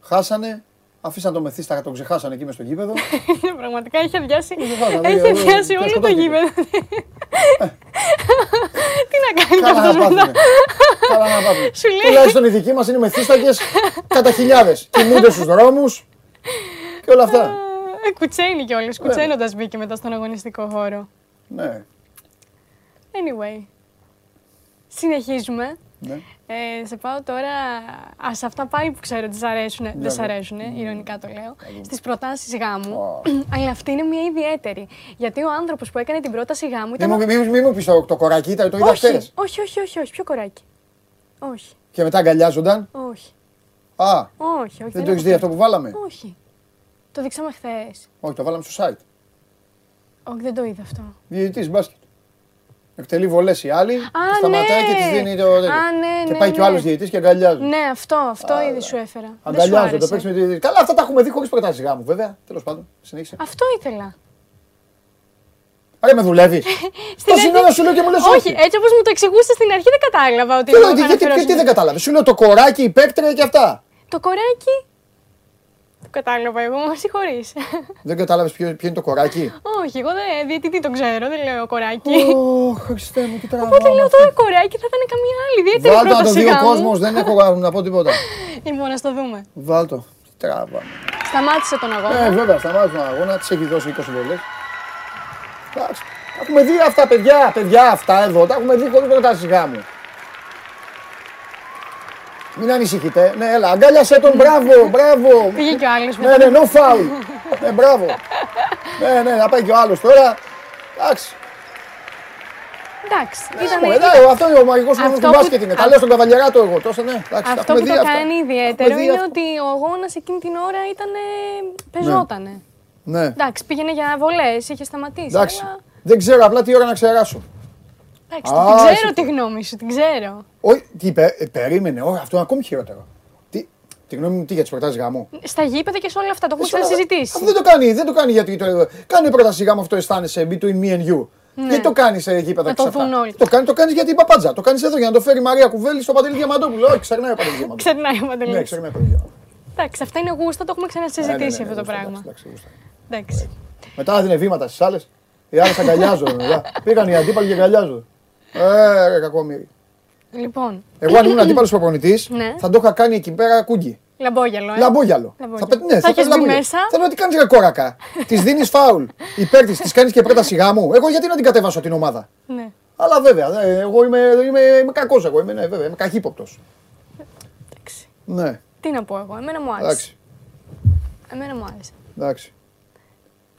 Χάσανε, αφήσαν το μεθύστακα, τον ξεχάσανε εκεί μες στο γήπεδο. <laughs> Πραγματικά έχει αδειάσει, χάσανε, έχει ε, ε, αδειάσει ε, όλο το σκοτώθηκε. γήπεδο. Τι να κάνεις κι Καλά να αυτό μετά. πάθουνε. Καλά να πάθουνε. Σου λέει. Τουλάχιστον οι δικοί μας είναι μεθύστακες κατά χιλιάδες. Κοιμούνται στους δρόμους και όλα αυτά. Ε, Κουτσένει κιόλας. Κουτσένοντας μπήκε μετά στον αγωνιστικό χώρο. Ναι, Anyway. Συνεχίζουμε. ναι. Ε, σε πάω τώρα. Α, σε αυτά πάλι που ξέρω ότι σ' αρέσουν. Δεν σ' ναι. αρέσουν, ηρωνικά το λέω. Στις προτάσεις γάμου. <clears throat> Αλλά αυτή είναι μια ιδιαίτερη. Γιατί ο άνθρωπος που έκανε την πρόταση γάμου Μη ήταν. μου, ο- μη, μου- μη μου πεις το, το κοράκι, ήταν- το είδα όχι, χθες. όχι, όχι, όχι, όχι, πιο κοράκι; Όχι, Και μετά αγκαλιάζονταν; όχι, Α, όχι. όχι δεν το έχεις δει έχω αυτό που βάλαμε; Όχι. Το δείξαμε χθες. Όχι, το βάλαμε στο site. Όχι, δεν το είδα αυτό. Διαιτητής μπάσκετ. Εκτελεί βολές οι άλλοι. και ναι. σταματάει και τη δίνει το. τέτοιο. Α, ναι, και ναι, πάει και ο ναι. άλλος διαιτητής και αγκαλιάζουν. Ναι, αυτό, αυτό ήδη σου έφερα. Δεν σου Αγκαλιάζονται, άρεσε. παίξει με τη διαιτητή. Καλά, αυτά τα έχουμε δει χωρίς προτάσεις γάμου, βέβαια. Τέλος πάντων, συνέχισε. Αυτό ήθελα. Άρα με δουλεύεις. <laughs> Στην Τόση αρχή- ώρα σου λέω και μου λες Όχι, έτσι όπως μου το εξηγούσε στην αρχή δεν κατάλαβα ότι. Τι, το γιατί, γιατί, αναφερόσουν. τι δεν κατάλαβες. Σου λέω το κοράκι, η παίκτρια και αυτά. Το κοράκι. Το κατάλαβα εγώ, μα συγχωρείς. Δεν κατάλαβες ποιο, ποιο είναι το κοράκι; Όχι, εγώ δεν διαιτητή τον ξέρω, δεν λέω κοράκι. Ω, Χριστέ μου, τι Οπότε τραβάω. λέω τώρα κοράκι θα ήταν καμία άλλη ιδιαίτερη Βάλτο να το πρόταση δει ο γάμου. κόσμος, δεν έχω να πω τίποτα. Λοιπόν, να το δούμε. Βάλτο. Τι τραβάω. Σταμάτησε τον αγώνα. Ε, βέβαια, σταμάτησε τον αγώνα, της έχει δώσει 20 βολές. Εντάξει. Τα έχουμε δει αυτά, παιδιά, παιδιά, αυτά εδώ. Τα έχουμε δει χωρίς προτάσει γάμου. Μην ανησυχείτε. Ναι, έλα, αγκάλιασε τον, μπράβο, μπράβο. Πήγε και ο άλλος Ναι, ναι, no foul. Ναι, μπράβο. Ναι, ναι, να πάει και ο άλλος τώρα. Εντάξει. Εντάξει, Ναι, ήταν. μου, εντάξει, αυτό είναι ο μαγικός Αυτό κόσμος του που- μπάσκετ. Είναι. Τα λέω στον καβαλιαράτο εγώ. Τόσο, ναι, εντάξει, τα Αυτό έχουμε που δει το αυτά. κάνει Έχουμε ιδιαίτερο δει είναι αυτό. ότι ο αγώνας εκείνη την ώρα ήταν. πεζότανε. Ναι, Εντάξει, πήγαινε για βολές, είχε σταματήσει. εντάξει. αλλά- Δεν ξέρω απλά τι ώρα να ξεράσω. Εντάξει, Α, την ξέρω εσύ- τη γνώμη σου, την ξέρω. Όχι, τι πε- ε, περίμενε, όχι, αυτό είναι ακόμη χειρότερο. Τι, τη γνώμη μου, τι για τις προτάσεις γάμου; Στα γήπεδα και σε όλα αυτά, το έχουμε Εσύ, Αυτό ξανασυζητήσει. δεν το κάνει, δεν το κάνει γιατί το. Κάνει πρόταση γάμου αυτό αισθάνεσαι between me and you. Γιατί το κάνεις σε γήπεδα Ναι. Να και το σε αυτά. δουν όλοι. Το κάνει, το κάνεις γιατί η παπάντζα. Το κάνεις εδώ για να το φέρει η Μαρία Κουβέλη στο Παντελή Διαμαντόπουλο. Όχι, ξερνάει ο Παντελή Διαμαντόπουλο. Ξερνάει ο Ναι, Παντελής. ξερνάει ο Παντελή Διαμαντόπουλο. Εντάξει, αυτά είναι γούστα, το έχουμε Ναι, ναι, ξανασυζητήσει ναι, αυτό το γούστα, πράγμα. εντάξει, εντάξει, γούστα. Εντάξει. Μετά έδινε βήματα στις άλλες. Οι άλλες αγκαλιάζονται. μετά. <laughs> Πήγαν οι αντίπαλοι και αγκαλιάζονται. Ε, ρε, κακόμοιροι. Λοιπόν, Εγώ αν ήμουν αντίπαλος προπονητής, <clears throat> Ναι. θα το είχα κάνει εκεί πέρα κούγκι. λαμπόγιαλο, ε. Λαμπόγιαλο. Λαμπόγιαλο. Θα, πε- ναι, Θα θα έχεις πες μπει λαμπόγιαλο. μέσα. Θέλω να τι κάνεις ρε κόρακα; της δίνεις φάουλ. Υπέρ της, τη κάνεις και πρόταση γάμου. Εγώ γιατί να την κατεβάσω την ομάδα; Ναι. Αλλά βέβαια, δε, εγώ είμαι, είμαι, είμαι κακός. Εγώ είμαι, ναι, βέβαια, είμαι καχύποπτος. Εντάξει. Ναι, Τι να πω εγώ, εμένα μου άρεσε. εντάξει. Εμένα μου άρεσε. εντάξει.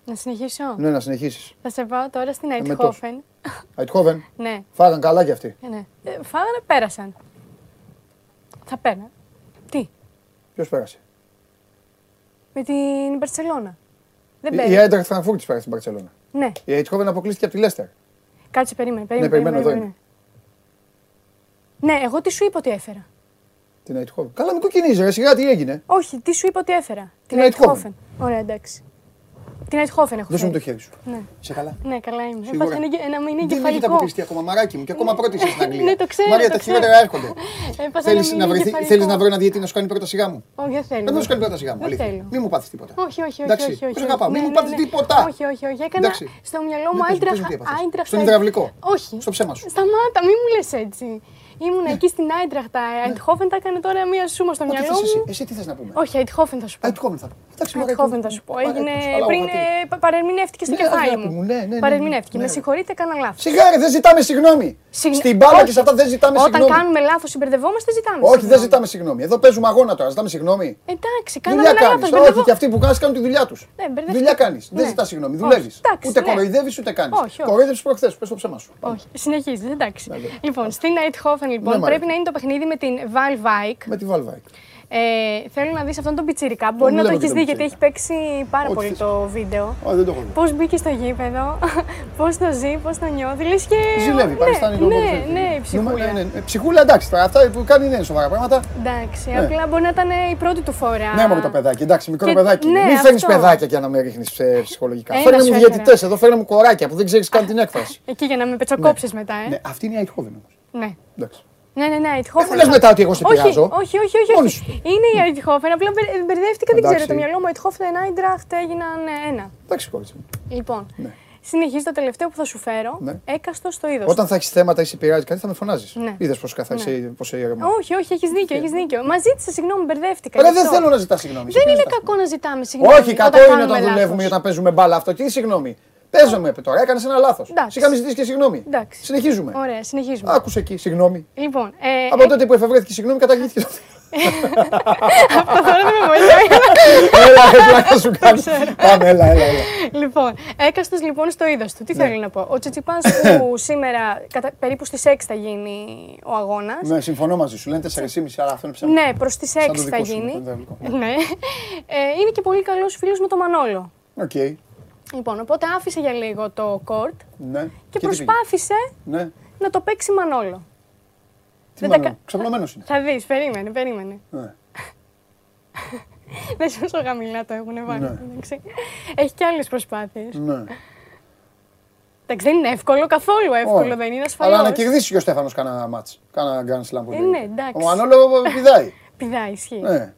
Να συνεχίσω; Ναι, να συνεχίσεις. Θα σε πάω τώρα στην με Αιτχόφεν. Αιτχόβεν, ναι, φάγαν καλά κι αυτοί. ε, ναι. Ε, φάγανε, πέρασαν. Θα παίρνα. Τι, Ποιος πέρασε; με την Μπαρσελόνα. Δεν Η- Η πέρασε. Έντραχτ Φραγκφούρτη πέρασε στην Παρσελόνα. Ναι, Η Αιτχόβεν αποκλείστηκε από τη Λέστερ. κάτσε, περίμενε. περίμενε, περιμένω, εδώ περίμενε. Ναι, εγώ τι σου είπα ότι έφερα. Την Αιτχόβεν. Καλά, μην κοκκινίζει, ρε, σιγά τι έγινε. Όχι, τι σου είπα ότι έφερα. Την Eindhoven. Αιτχόφεν. Ωραία, εντάξει. Την Αιτχόφεν έχω Δώσε μου το φέρει. χέρι σου. Ναι. Σε καλά. Ναι, καλά είμαι. Σίγουρα. Έπαθα ένα, ένα μήνυμα Δεν έχετε εγκεφαλικό. αποκλειστεί ακόμα, μαράκι μου, και ακόμα πρώτη είσαι στην Αγγλία. Ναι, το ξέρω, Μαρία, το τα ξέρω. χειρότερα έρχονται. Έπαθα Θέλεις ένα να, μήνυμα βρεθεί, εγκεφαλικό. θέλεις να βρω ένα διαιτή να σου κάνει πρόταση γάμου. Όχι, δεν θέλω. Δεν θα σου κάνει πρόταση γάμου. Δεν αλήθεια. θέλω. Μην μου πάθεις τίποτα. Όχι, όχι, όχι. Εντάξει, όχι, όχι, πώς όχι. αγαπάω, μην Ναι, μου ναι, πάθεις ναι. τίποτα. Όχι, όχι, όχι. Έκανα Εντάξει. στο μυαλό μου Ναι, πες μου, άντρα. πες μου τι έπαθες. Άιντραχτ Στον υδραυλικό. Όχι. Στο ψέμα σου. Σταμάτα, μην μου λες έτσι. Ήμουν εκεί στην Άιντραχτ. Άιντχόφεν τα έκανε τώρα μία σούμα στο Ό,τι μυαλό θες εσύ. μου. Εσύ τι θες να πούμε; Όχι, Άιντχόφεν θα σου πω. Αιτχόβεν θα πούμε. Εντάξει, μωρέ, Άιντχόφεν θα μου. σου πω. Παρέ- Έγινε αλλά πριν. εγώ τι. ε, πα- Παρερμηνεύτηκε στο Ναι, κεφάλι αγάπη μου, ναι, ναι, ναι, ναι. Παρερμηνεύτηκε. Ναι. Με συγχωρείτε, έκανα λάθος. Σιγά ρε, δεν ζητάμε συγγνώμη. Συγγνώ- Στην μπάλα Όχι. και σε αυτά δεν ζητάμε Όταν συγγνώμη. κάνουμε λάθος, συμπερδευόμαστε, ζητάμε. Όχι, δεν συγγνώμη. ζητάμε συγγνώμη. Εδώ παίζουμε αγώνα τώρα. Ζητάμε συγγνώμη. Εντάξει, κάναμε Δουλειά ένα κάνεις. λάθο. Όχι, και αυτοί που κάνει κάνουν τη δουλειά τους. Ναι, μπερδευτήκα. Δουλειά κάνεις. Δεν Ναι. ζητάς συγγνώμη. Όχι, Δουλεύεις. εντάξει, Ούτε ναι. κοροϊδεύεις ούτε κάνεις. Όχι, όχι. Κοροϊδεύεις προχθές. Πες το ψέμα σου. Όχι, συνεχίζεις, εντάξει. Ναι, ναι. Λοιπόν, στην Eindhoven λοιπόν Ναι, μ' πρέπει να είναι το παιχνίδι με την Valvike. Με τη Valvike. Ε, θέλω να δεις αυτόν τον πιτσιρικά. Μπορεί να το λέμε έχεις και δει τον γιατί έχει παίξει πάρα Όχι, πολύ θες. το βίντεο. Α, δεν το έχω δει. Πώς μπήκε στο γήπεδο, πώς το ζει, πώς το νιώθει. Λες και. Ζηλεύει, ναι, Πακιστάνι το Ναι, ποδοσφαίρι. ναι, η Νούμε- ψυχούλα. ναι, ναι. Ψυχούλα, εντάξει, τώρα αυτά που κάνει δεν είναι σοβαρά πράγματα. Εντάξει, Ναι. απλά μπορεί να ήταν η πρώτη του φορά. Ναι, μόνο το παιδάκι, εντάξει, μικρό Και- παιδάκι. είναι. ναι, Μην φέρνεις αυτό. παιδάκια και να με ρίχνεις ψυχολογικά. Ένα Φέρνε σου μου έφερα. διαιτητές, εδώ φέρνε μου κοράκια που δεν ξέρεις καν την έκφραση. Εκεί για να με πετσοκόψεις μετά, ε. Ναι, αυτή είναι η Αιτχόβεν όμως. Ναι. Εντάξει. Ναι, ναι, ναι, Αιτχόφεν. Δεν μου λες μετά ότι εγώ σε όχι, πειράζω. όχι, όχι, όχι, Μόνη όχι. σου. Είναι η Αιτχόφεν. Απλά μπερ- μπερδεύτηκα, δεν Εντάξει. ξέρω. Το μυαλό μου Αιτχόφεν Άιντραχτ έγιναν ε, ένα. Εντάξει, κόρη μου. Λοιπόν, Ναι. συνεχίζει το τελευταίο που θα σου φέρω. Ναι. Έκαστος στο είδος. Όταν θα έχεις θέματα ή σε πειράζει κάτι, θα με φωνάζεις. Ναι. Είδες πώς καθ' είσαι, πώς σε ηρεμώ. Όχι, όχι, έχεις δίκιο, έχεις δίκιο. Μα ζήτησε συγγνώμη, μπερδεύτηκα. Ρε, γι' δεν αυτό. θέλω να ζητάς συγγνώμη. Δεν Σε είναι ποιον ζητάς κακό να ζητάμε συγγνώμη. Όχι, κακό όταν είναι κάνουμε όταν δουλεύουμε λάθος. ή όταν παίζουμε μπάλα αυτό. Τι συγγνώμη. Παίζομαι τώρα, έκανες ένα λάθος. Εντάξει. Είχαμε ζητήσει και συγγνώμη. Εντάξει. Συνεχίζουμε. Ωραία, συνεχίζουμε. Άκουσε εκεί, συγγνώμη. Λοιπόν, ε, Από τότε που εφευρέθηκε η συγγνώμη, καταργήθηκε. <laughs> αυτό τώρα δεν με βοηθάει. Έλα, ρε, πλάκα σου κάνεις. Πάμε, έλα, έλα. έλα. λοιπόν, έκαστος λοιπόν στο είδος του. Τι Ναι. θέλω να πω. Ο Τσιτσιπάς που <coughs> σήμερα κατα... περίπου στις 6 θα γίνει ο αγώνας. Ναι, συμφωνώ μαζί σου. Λένε 4,5, αλλά αυτό είναι ψέμα. Ναι, προς τις 6 Σαν το θα δικό σου, γίνει. το υδραυλικό. ναι. Ε, είναι και πολύ καλός φίλος με τον Μανόλο. Οκ. Λοιπόν, οπότε άφησε για λίγο το κόρτ Ναι. και τι πήγε; προσπάθησε Ναι. να το παίξει Μανόλο. Τι Δεν τα μάλλον, κα- ξαπλωμένος είναι. Θα δεις, περίμενε, περίμενε. Ναι. Δεν σου όσο χαμηλά το έχουν βάλει. Ναι. εντάξει. Έχει και άλλες προσπάθειες. Ναι. Εντάξει, δεν είναι εύκολο, καθόλου εύκολο Όχι. δεν είναι ασφαλώς. Αλλά να κερδίσει και ο Στέφανος κάνα μάτς. Κάνα Grand Slam που Ε, λέγεται. ναι, εντάξει. Ο Μανόλο πηδάει. Πηδάει, ισχύει. Ναι.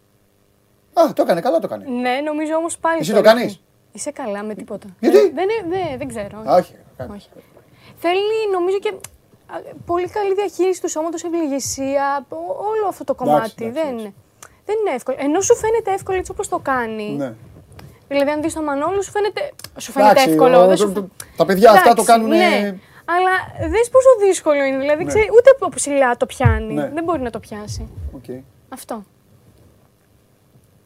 Α, το έκανε, καλά το έκανε. Ναι, νομίζω όμως πάλι. Εσύ το το κάνεις; Έχει. Είσαι καλά με τίποτα. Γιατί; Δεν, δεν, δεν, δεν ξέρω. Α, όχι. κάνει. Όχι. Θέλει νομίζω και α, πολύ καλή διαχείριση του σώματος, ευλυγισία, ό- όλο αυτό το κομμάτι. εντάξει, δεν, εντάξει. δεν είναι εύκολο. Ενώ σου φαίνεται εύκολο έτσι όπως το κάνει. Ναι. Δηλαδή, αν δεις τον Μανόλο, σου φαίνεται, σου φαίνεται Εντάξει, εύκολο. ο- δεν το- σου... το- τα παιδιά αυτά το Εντάξει, κάνουν. Ναι. Αλλά δες πόσο δύσκολο είναι. Δηλαδή, ξέρει, ούτε από ψηλά το πιάνει. Ναι. Δεν μπορεί να το πιάσει. Οκ. Αυτό.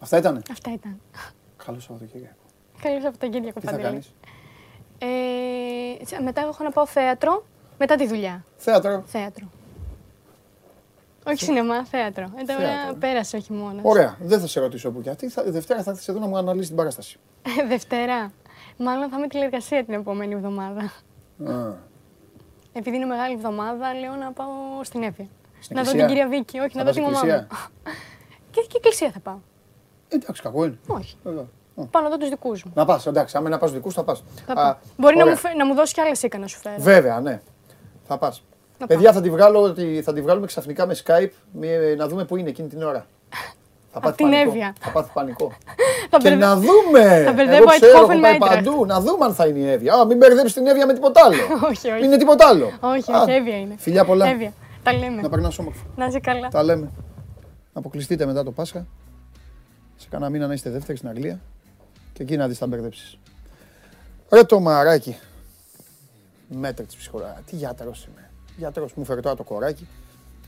Αυτά ήτανε; Αυτά ήταν. Καλό Σαββατοκύριακο. Καλή Σαββατοκύριακο, Τι θα Παντελή. κάνεις; Ε, τσα- μετά έχω να πάω θέατρο, μετά τη δουλειά. Θέατρο. Θέατρο. Όχι σινεμά, θέατρο. Ε, τώρα Θέατρο. πέρασε ο χειμώνα. Ωραία. Δεν θα σε ρωτήσω που γιατί. Θα, Δευτέρα θα έρθεις εδώ να μου αναλύσεις την παράσταση. <laughs> Δευτέρα. Μάλλον θα είμαι τηλεργασία την επόμενη εβδομάδα. Α, <laughs> Επειδή είναι μεγάλη εβδομάδα, λέω να πάω στην Εύη. Στην να δω εκκλησία; την κυρία Βίκη, όχι, Θα να δω πας τη μαμά μου. εκκλησία; <laughs> και, και εκκλησία θα πάω. Εντάξει, κακό είναι. Όχι. Εδώ. Πάω να δω τους δικούς μου. Να πας, εντάξει. Άμα να πας δικούς, θα πας. Θα πάω. Μπορεί να μου, φε- να μου δώσει κι άλλες σίκα να σου φέρω. Βέβαια, ναι. Θα πας. Να Παιδιά, θα τη, βγάλω, ότι- θα τη βγάλουμε ξαφνικά με Skype με- να δούμε πού είναι εκείνη την ώρα. <laughs> Θα πάθει την πανικό. Εύβοια. Θα πάθει πανικό. <laughs> Θα και μπερδε- να δούμε. θα μπερδεύω Εγώ ξέρω, Eindhoven έχω με πάει Eintracht. παντού. Να δούμε αν θα είναι η Εύβοια. Α, μην μπερδέψεις την Εύβοια με τίποτα άλλο. <laughs> όχι, όχι. Μην είναι τίποτα άλλο. Όχι, Α, όχι, Εύβοια είναι. Φιλιά πολλά. Εύβοια. Τα λέμε. Να περνάς όμορφα. Να είσαι καλά. Τα λέμε. Να αποκλειστείτε μετά το Πάσχα. Σε κάνα μήνα να είστε δεύτεροι στην Αγγλία. Και εκεί να δεις τα μπερδέψεις. Ρε το μαράκι. Μέτρη της ψυχολογίας. Τι γιατρός είμαι. Γιατρός μου φέρε τώρα το κοράκι.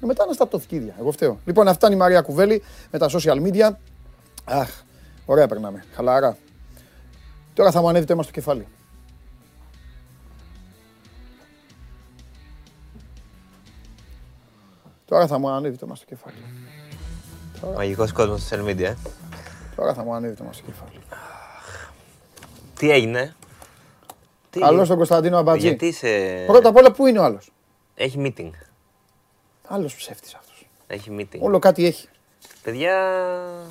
Και μετά να στα πτωθηκίδια. Εγώ φταίω. Λοιπόν, αυτά είναι η Μαρία Κουβέλη με τα social media. Αχ, ωραία περνάμε. Χαλαρά. Τώρα θα μου ανέβει το αίμα στο κεφάλι. Τώρα θα μου ανέβει το αίμα στο κεφάλι. Μαγικός κόσμος στα social media. ε. Τώρα θα μου ανέβει το αίμα στο κεφάλι. Τι έγινε; Τι... Καλό τον Κωνσταντίνο Αμπατζή. Γιατί είσαι... Πρώτα απ' όλα, πού είναι ο άλλος; Έχει meeting. Άλλος ψεύτης αυτός. Έχει meeting. Όλο κάτι έχει. Παιδιά,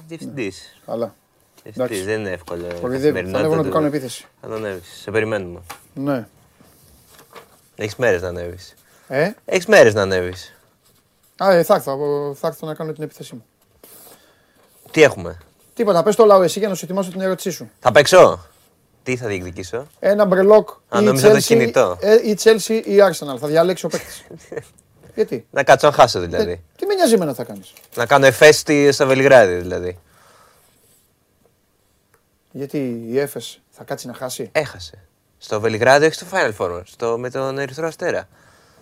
διευθυντής. Καλά. Διευθυντής, δεν είναι εύκολο. Κοροϊδεύει. Θα ανέβω να του κάνω καθημερινότητα. επίθεση. Θα τον ανέβεις. Σε περιμένουμε. Ναι. Έχεις μέρες να ανέβεις. Ε, Έχεις μέρες να ανέβεις. α, ε, θα έρθω, θα έρθω να κάνω την επίθεσή μου. Τι έχουμε; Τίποτα, πες το λαό εσύ για να σου ετοιμάσω την ερώτησή σου. Θα παίξω; Τι θα διεκδικήσω; Ένα μπρελόκ Α, ή νόμιζα το Chelsea, κινητό. ε, ή Chelsea ή Arsenal. Θα διαλέξει ο παίκτης. <laughs> Γιατί; Να κάτσω να χάσω Ε, δηλαδή. τι με νοιάζει εμένα θα κάνεις; Να κάνω εφές στη- στο Βελιγράδι δηλαδή. Γιατί η Έφες θα κάτσει να χάσει; Έχασε. Στο Βελιγράδι, όχι στο Final Four. Στο, με τον Ερυθρό Αστέρα.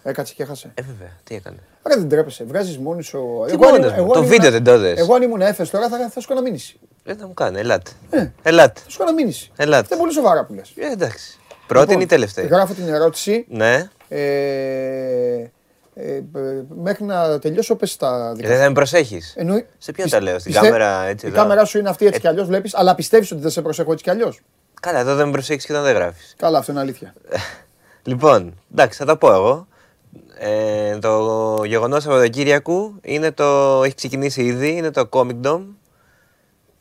Έκατσε και χάσε. Ε, βέβαια. Τι έκανε; Άρα δεν τρέπεσαι. Βγάζεις μόνη σου. Τι Εγώ αν μόνος ήμουν- μου, εγώ το αν βίντεο ήμουν- δεν το δες. Εγώ αν ήμουν Έφες τώρα θα, θα σου έκανα μήνυση. Δεν θα μου κάνει. Ελάτε. Ε. Ελάτε. Θα σου έκανα μήνυση. Ελάτε. Αυτό είναι πολύ σοβαρά που λες. Ε, εντάξει. Πρώτη είναι η τελευταία. Γράφω την ερώτηση. Ναι. Ε, Ε, ε, μέχρι να τελειώσω, πες τα Ε, δικά Δεν σου. θα με προσέχεις. Εννοεί- Σε ποιον πιστε- τα λέω, στην πιστε- κάμερα έτσι Η εδώ. κάμερα σου είναι αυτή έτσι Ε, κι αλλιώς, βλέπεις, αλλά πιστεύεις ότι δεν σε προσέχω έτσι κι αλλιώς; Καλά, εδώ δεν με προσέχεις και όταν δεν γράφεις. Καλά, αυτό είναι αλήθεια. Λοιπόν, εντάξει, θα τα πω εγώ. Ε, το γεγονός Σαββατοκύριακου είναι το. έχει ξεκινήσει ήδη, είναι το Comic Dome.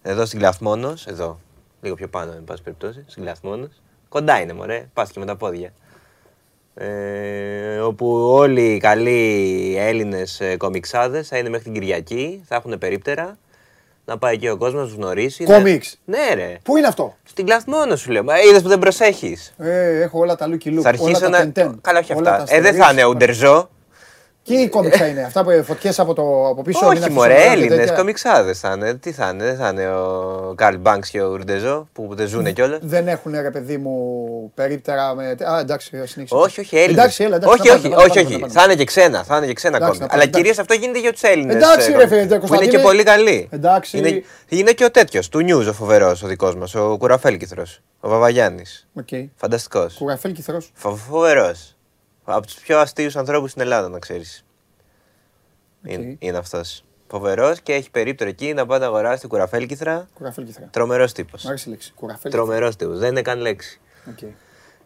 Εδώ στην Κλαθμόνος, εδώ. Λίγο πιο πάνω, εν πάση περιπτώσει, στην Κλαθμόνος. Κοντά είναι, μωρέ, πας και με τα πόδια. Ε, όπου όλοι οι καλοί Έλληνες ε, κομιξάδες θα είναι μέχρι την Κυριακή, θα έχουν περίπτερα. Να πάει εκεί ο κόσμος να τους γνωρίσει. να- Κόμιξ. Ναι, ρε. Πού είναι αυτό; Στην Κλαθμόνος σου λέω. Μα είδες που δεν προσέχεις. Ε, έχω όλα τα Lucky Luke. Θα αρχίσω όλα τα να. Τεντέν, Καλά, όχι όλα αυτά. τα Ε, δεν θα είναι Asterix. Ουντερζό. Και οι κόμιξ θα είναι. Αυτά που φωτιές από, το, από πίσω. μην Όχι, αφήσεις μωρέ, νερά και Έλληνες τέτοια. κομιξάδες θα είναι. Τι θα είναι, δεν θα είναι ο Καρλ Μπάνκ και ο Ουρντεζό που δεν ζουνε κιόλας; Δεν έχουν ρε παιδί μου περίπτερα με. Α, εντάξει, συνέχισε. Όχι, όχι, Έλληνες. Εντάξει, έλα, εντάξει, όχι, να όχι, πάμε, να όχι, πάμε, όχι. να πάμε. Θα είναι και ξένα, θα είναι και ξένα Εντάξει, κόμικ. να πάμε, Αλλά εντάξει. κυρίω αυτό γίνεται για τους Έλληνες. Εντάξει, ρε, φίλε, Που είναι και Κωνσταντίνε. πολύ καλοί. Εντάξει. Είναι, είναι και ο τέτοιος, του News ο φοβερός ο δικός μας, ο Κουραφέλκυθρος. Ο Βαβαγιάννης. Οκ. Φανταστικός. Κουραφέλκυθρο. Φοβερός. Από τους πιο αστείους ανθρώπους στην Ελλάδα, να ξέρεις. Είναι, Οκ. είναι αυτός. Φοβερός και έχει περίπτωση εκεί να πάει να αγοράσει την Κουραφέλκυθρα. Κουραφέλκυθρο. Τρομερός τύπος. Μ' άρεσε η λέξη. Κουραφέλ. Τρομερός τύπος. Δεν είναι καν λέξη. Οκ.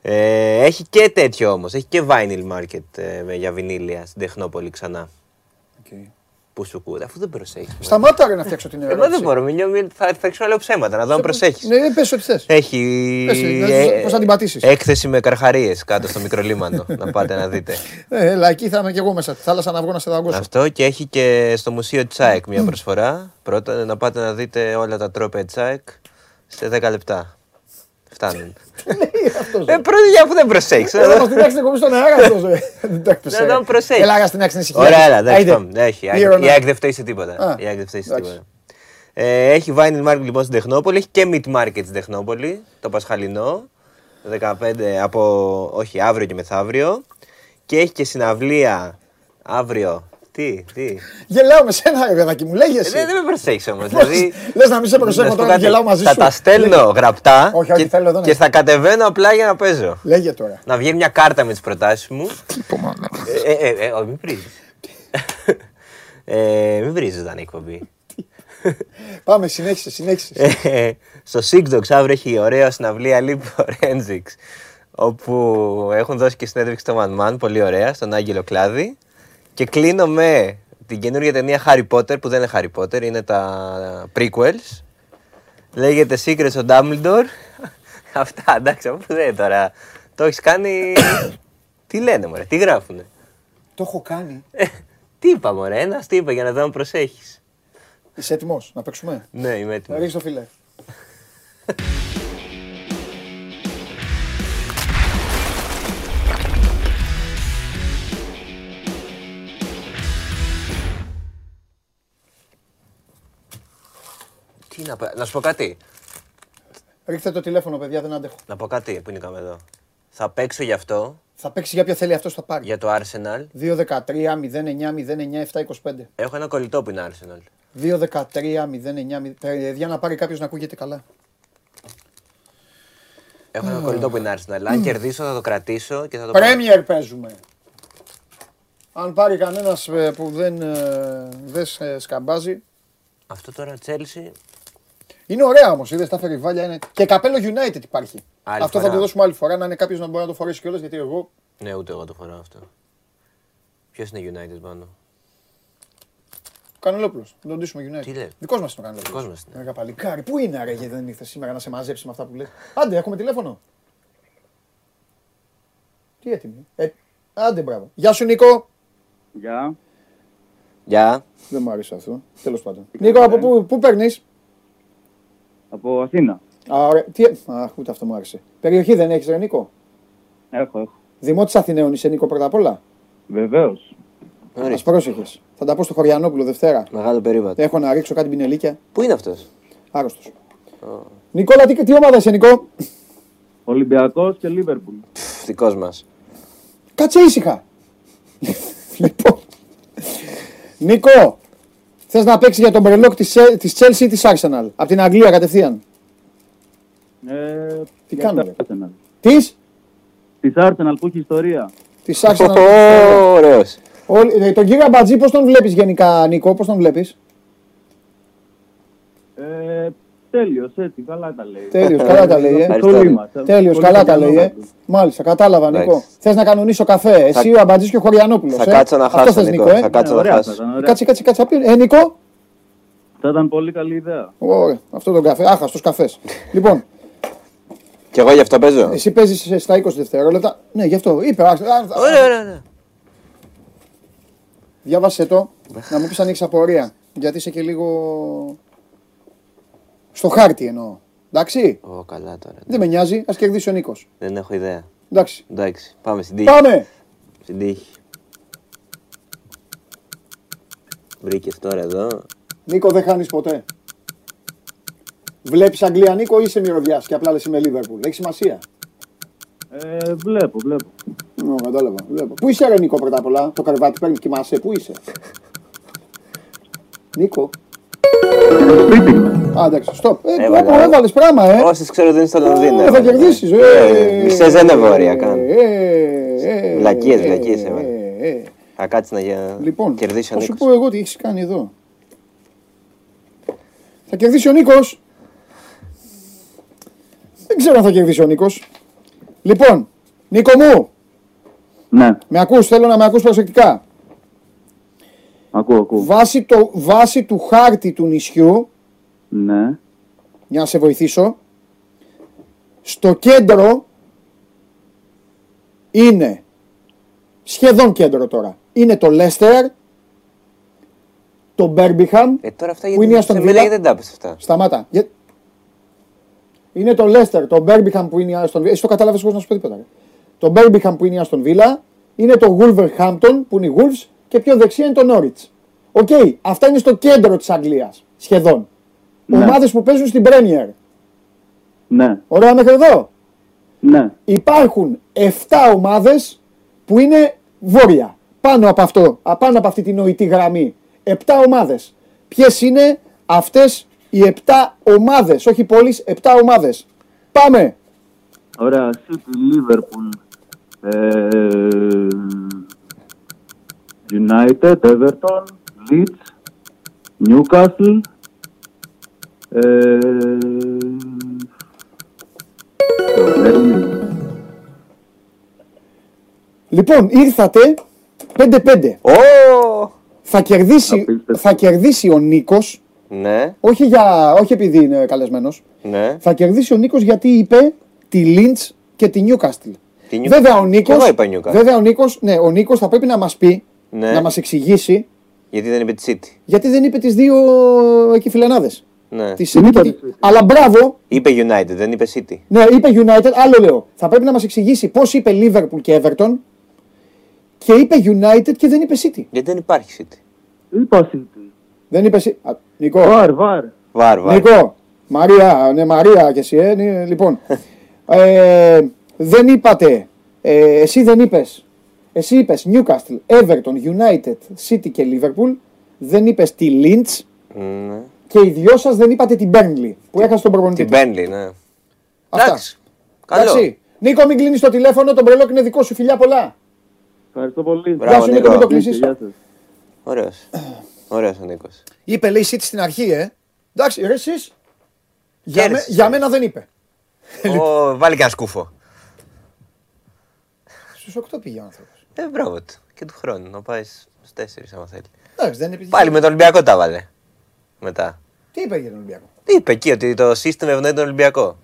Ε, έχει και τέτοιο όμως. Έχει και vinyl market ε, με- για βινίλια στην Τεχνόπολη ξανά. οκ. Που σου ακούτε, αφού δεν προσέχεις. Σταμάτα ρε να φτιάξω την ερώτηση. Εγώ δεν μπορώ, μην, μην, θα, θα αρχίσω να λέω ψέματα, να δω αν προσέχεις. Ναι, πες ό,τι θες. Έχει Πες, να- ε, πώς θα την πατήσεις. έκθεση με καρχαρίες κάτω στο μικρολίμανο. <laughs> να πάτε να δείτε. Ε, έλα, εκεί θα είμαι και εγώ μέσα. Στη θάλασσα να βγω να σε δαγκώσω. Αυτό και έχει και στο Μουσείο Τσάικ μια προσφορά. Πρώτα να πάτε να δείτε όλα τα τρόπια Τσάικ σε 10 λεπτά. Φτάνουν. λέει <laughs> αυτός, ε, ρε. πρώτα αφού δεν προσέχει. Έλα, μας την άξινε κομμή στον αέρα αυτός, ρε. <laughs> Δεν το έπαιξε, Δεν ρε. τον προσέχει. Έλα, γα στην άξινε ησυχία. Ωραία, έλα, εντάξει, Άιντε. πάμε. Έχει, η Here or ΑΕΚ- η not. ΑΕΚ δεν φταίει σε τίποτα. Α, Η ΑΕΚ δεν φταίει σε εντάξει. τίποτα. Ε, έχει vinyl market λοιπόν στην Τεχνόπολη, έχει και meat market στην Τεχνόπολη, το Πασχαλινό, 15 από, όχι, αύριο και μεθαύριο. Και έχει και συναυλία αύριο. Τι, τι. Γελάω με σένα, ρε παιδάκι μου, λέγε Ε, εσύ. δεν, δεν με προσέχεις όμως. Πώς, Δηλαδή, Λες να μην σε προσέχω να σου πω τώρα, κάτι, γελάω μαζί θα σου. τα στέλνω γραπτά Όχι, όχι, και, θέλω εδώ να και είσαι. θα κατεβαίνω απλά για να παίζω. Λέγε τώρα. Να βγει μια κάρτα με τις προτάσεις μου. ε, ε, ε, ε, όχι, μην βρίζεις. ε, μην βρίζεις όταν εκπομπή. Πάμε, συνέχισε, συνέχισε. Ε, στο Six Dogs αύριο έχει ωραία συναυλία Leap Forensics όπου έχουν δώσει και συνέντευξη στο Man Man, πολύ ωραία, στον Άγγελο Κλάδη και κλείνω με την καινούργια ταινία Harry Potter που δεν είναι Harry Potter, είναι τα prequels λέγεται Secrets of Dumbledore <laughs> αυτά εντάξει αφού δεν είναι τώρα το έχεις κάνει <coughs> τι λένε μωρέ, τι γράφουνε; Το έχω κάνει. Ε, <laughs> τι είπα μωρέ, ένας τι είπα για να δω αν προσέχεις Είσαι έτοιμος να παίξουμε; ναι είμαι έτοιμος Ρίξε το φιλέ. <laughs> Τι να, πω- να σου πω κάτι Ρίχτε το τηλέφωνο, παιδιά, δεν αντέχω. Να πω κάτι που είναι η κάμερα εδώ. Θα παίξω γι' αυτό, Θα παίξει για ποιο θέλει αυτός, θα πάρει. για το Arsenal. 2-13-09-09-7-25. Έχω ένα κολλητό που είναι Arsenal. 2-13-09-09. Παιδιά να πάρει κάποιος να ακούγεται καλά. Έχω ένα κολλητό που είναι Arsenal. Αν κερδίσω θα το κρατήσω και θα το Πρέμιερ παίζουμε. Αν πάρει κανένας που δεν, ε, δεν σε σκαμπάζει. Αυτό τώρα Chelsea. Είναι ωραία όμως, είδες τα φεριβάλια είναι. Και καπέλο United υπάρχει. Άλλη αυτό θα φορά. το δώσουμε άλλη φορά να είναι κάποιος να μπορεί να το φορέσει κιόλας γιατί εγώ. Ναι, ούτε εγώ το φοράω αυτό. Ποιος είναι United πάνω; Κανελόπουλο. Να τον ντύσουμε United. Τι λέει; Δικός μας είναι ο Κανελόπουλο. Δικός μας είναι. Μέγα παλικάρι. Πού είναι ρε, γιατί δεν ήρθε σήμερα να σε μαζέψει με αυτά που λέει. Άντε, έχουμε τηλέφωνο. Τι έτοιμη. Ε, άντε, μπράβο. Γεια σου, Νίκο. Γεια. Γεια. Δεν μου άρεσε αυτό. Τέλος πάντων. Νίκο, από πού, πού παίρνεις; Από Αθήνα. Α, ωραία. Τι... Αχ, ούτε αυτό μου άρεσε. Περιοχή δεν έχεις, ρε Νίκο; Έχω, έχω. Δημότης Αθηναίων είσαι, Νίκο, πρώτα απ' όλα; Βεβαίως. Α πρόσεχες. Θα τα πω στο Χωριανόπουλο Δευτέρα. Μεγάλο περίβατο. Έχω να ρίξω κάτι πινελίκια. Πού είναι αυτός; Άρρωστος. Νικόλα, τι, τι ομάδα είσαι, Νικό. Ολυμπιακός και Λίβερπουλ. Δικός μας. Κάτσε ήσυχα. λοιπόν. Νίκο, θες να παίξεις για τον μπρελόκ της της Chelsea ή της Arsenal; Από την Αγγλία κατευθείαν. Ε, Τι για κάνω, της ρε. Arsenal. Της; Της Arsenal που έχει ιστορία. της Arsenal. Ωραίος. Όλοι- ε, τον κύριο Αμπατζή πώς τον βλέπεις γενικά Νίκο, πώς τον βλέπεις; Ε, τέλειος, έτσι, καλά τα λέει. Τέλειος, καλά τα λέει, ε. Ευχαριστώ. Πολύ μας, ε. Τέλειος, Πολύ καλά τα καλά λέει, ε. μας. Μάλιστα, κατάλαβα Νίκο. Εντάξει. Θες να κανονίσω καφέ, εσύ ο Αμπατζής και ο Χωριανόπουλος. Θα ε. κάτσω να Αυτό χάσω, θες, Νίκο. Νίκο, ε; Θα κάτσω Ναι, να ωραία, θα χάσω. ήταν, ωραία. Κάτσε, κάτσε, κάτσε. απ' Ε, Νίκο; Θα ήταν πολύ καλή ιδέα. Ωραία, αυτό τον καφέ. Άχαστος καφές. <laughs> λοιπόν, Κι εγώ γι' αυτό παίζω. εσύ παίζεις στα 20 δευτερόλεπτα. Ναι, γι' αυτό. Είπε. α, α, α, Ωραία, ωραία, ωραία. Διάβασε το, να μου πεις αν έχεις απορία. Γιατί είσαι και λίγο... Στο χάρτη εννοώ. Εντάξει, Ω, καλά τώρα. δεν με νοιάζει, ας κερδίσει ο Νίκος. Δεν έχω ιδέα. Εντάξει. Εντάξει, πάμε στην τύχη. Πάμε! Στην τύχη. Βρήκες τώρα εδώ. Νίκο δεν χάνεις ποτέ. Βλέπεις Αγγλία Νίκο ή είσαι μυρωδιάς και απλά λες είμαι Λίβερπουλ. Έχει σημασία. Ε, βλέπω, βλέπω. Ω, κατάλαβα. Βλέπω. Πού είσαι ρε Νίκο πρώτα απ' όλα; Το καρβάτι παίρνει κοιμάσαι. Πού είσαι; <laughs> Νίκο. Α, εντάξει, stop. Ε, Έβαλα. πω, πω, έβαλες πράγμα, ε. Όσες ξέρω δεν είναι στο Λονδίνο. Ε, θα έβαλα. κερδίσεις. Ε, Μισές δεν είναι βόρεια καν. Ε, ε, Βλακίες, ε, βλακίες ε, έβαλα. ε, ε. Θα κάτσεις να για- Λοιπόν, κερδίσει ο θα σου Νίκος. πω εγώ τι έχεις κάνει εδώ. Θα κερδίσει ο Νίκος. Δεν ξέρω αν θα κερδίσει ο Νίκος. Λοιπόν, Νίκο μου, Ναι, με ακούς, θέλω να με ακούς προσεκτικά. Ακούω, ακούω. Βάσει, το, βάσει του χάρτη του νησιού, Ναι, για να σε βοηθήσω, στο κέντρο είναι, σχεδόν κέντρο τώρα, είναι το Λέστερ, το Μπέρμπιχαμ, Ε, τώρα αυτά Πού είναι η γιατί Αστον σε Βίλα; μένα γιατί δεν τα είπες αυτά. Σταμάτα. Για- Είναι το Leicester, το Birmingham που είναι η Aston Villa. Εσύ το κατάλαβες χωρίς να σου πω τίποτα. ρε. Το Birmingham που είναι η Aston Villa, είναι το Wolverhampton που είναι η Wolves και πιο δεξιά είναι το Norwich. OK, αυτά είναι στο κέντρο της Αγγλίας, σχεδόν. Ναι. Ομάδες που παίζουν στην Premier. ναι, Ωραία μέχρι εδώ. ναι. Υπάρχουν 7 ομάδες που είναι βόρεια. Πάνω από αυτό, α, πάνω από αυτή τη νοητή γραμμή. 7 ομάδες. Ποιες είναι αυτές οι 7 ομάδες, όχι πόλεις, 7 ομάδες; Πάμε. Ωραία, City, Liverpool, ε, United, Everton, Leeds, Newcastle, ε, το Burnley. Λοιπόν, ήρθατε 5-5. Ω! Θα κερδίσει, Απίστευτο. θα κερδίσει ο Νίκος, Ναι, όχι, για, όχι επειδή είναι καλεσμένος, ναι. θα κερδίσει ο Νίκος γιατί είπε τη Lynch και τη Newcastle. Τη Νιου- Βέβαια ο Κι Νίκος, εγώ είπα Newcastle. βέβαια ο Νίκος, ναι, ο Νίκος θα πρέπει να μας πει, Ναι. να μας εξηγήσει Γιατί δεν είπε τη City. Γιατί δεν είπε τις δύο εκεί φιλενάδες. Ναι. Αλλά μπράβο, Είπε United, δεν είπε City. ναι, είπε United, άλλο λέω. Θα πρέπει να μας εξηγήσει πώς είπε Liverpool και Everton και είπε United και δεν είπε City. Γιατί δεν υπάρχει City. Είπα City. Δεν είπε City. Α, Νικό, Βαρ, βαρ. Βάρ, βάρ. Νικό, Μαρία, ναι, Μαρία και εσύ, ε, ναι, λοιπόν. <laughs> ε, δεν είπατε, ε, εσύ δεν είπες, εσύ είπες Newcastle, Everton, United, City και Liverpool, δεν είπες τη Lynch Ναι. και οι δυο σας δεν είπατε την Burnley που έχασε τον προπονητή. Την της. Burnley, ναι. Αυτά. Εντάξει. Καλό. Εντάξει. Νίκο, μην κλείνεις το τηλέφωνο, το μπρελόκ είναι δικό σου. Φιλιά πολλά. Ευχαριστώ πολύ. Μπράβο, Γεια σου, Νίκο, Νίκο. μην το Γεια σας, κλείσει. γεια σας. Ωραίος. Ωραίος ο Νίκος. Είπε, λέει City στην αρχή, ε. Εντάξει, ρε εσείς. Για, με, Κέρδισες. για μένα δεν είπε. Ω, Βάλει και ένα σκούφο. Στους 8 πήγε ο άνθρωπος. Ε, μπράβο του. Και του χρόνου. Να πάει στους 4 άμα θέλει. Εντάξει, δεν είναι Πάλι με τον Ολυμπιακό τα βάλε. Μετά. Τι είπε για τον Ολυμπιακό; Είπε εκεί ότι το σύστημα ευνοεί τον Ολυμπιακό.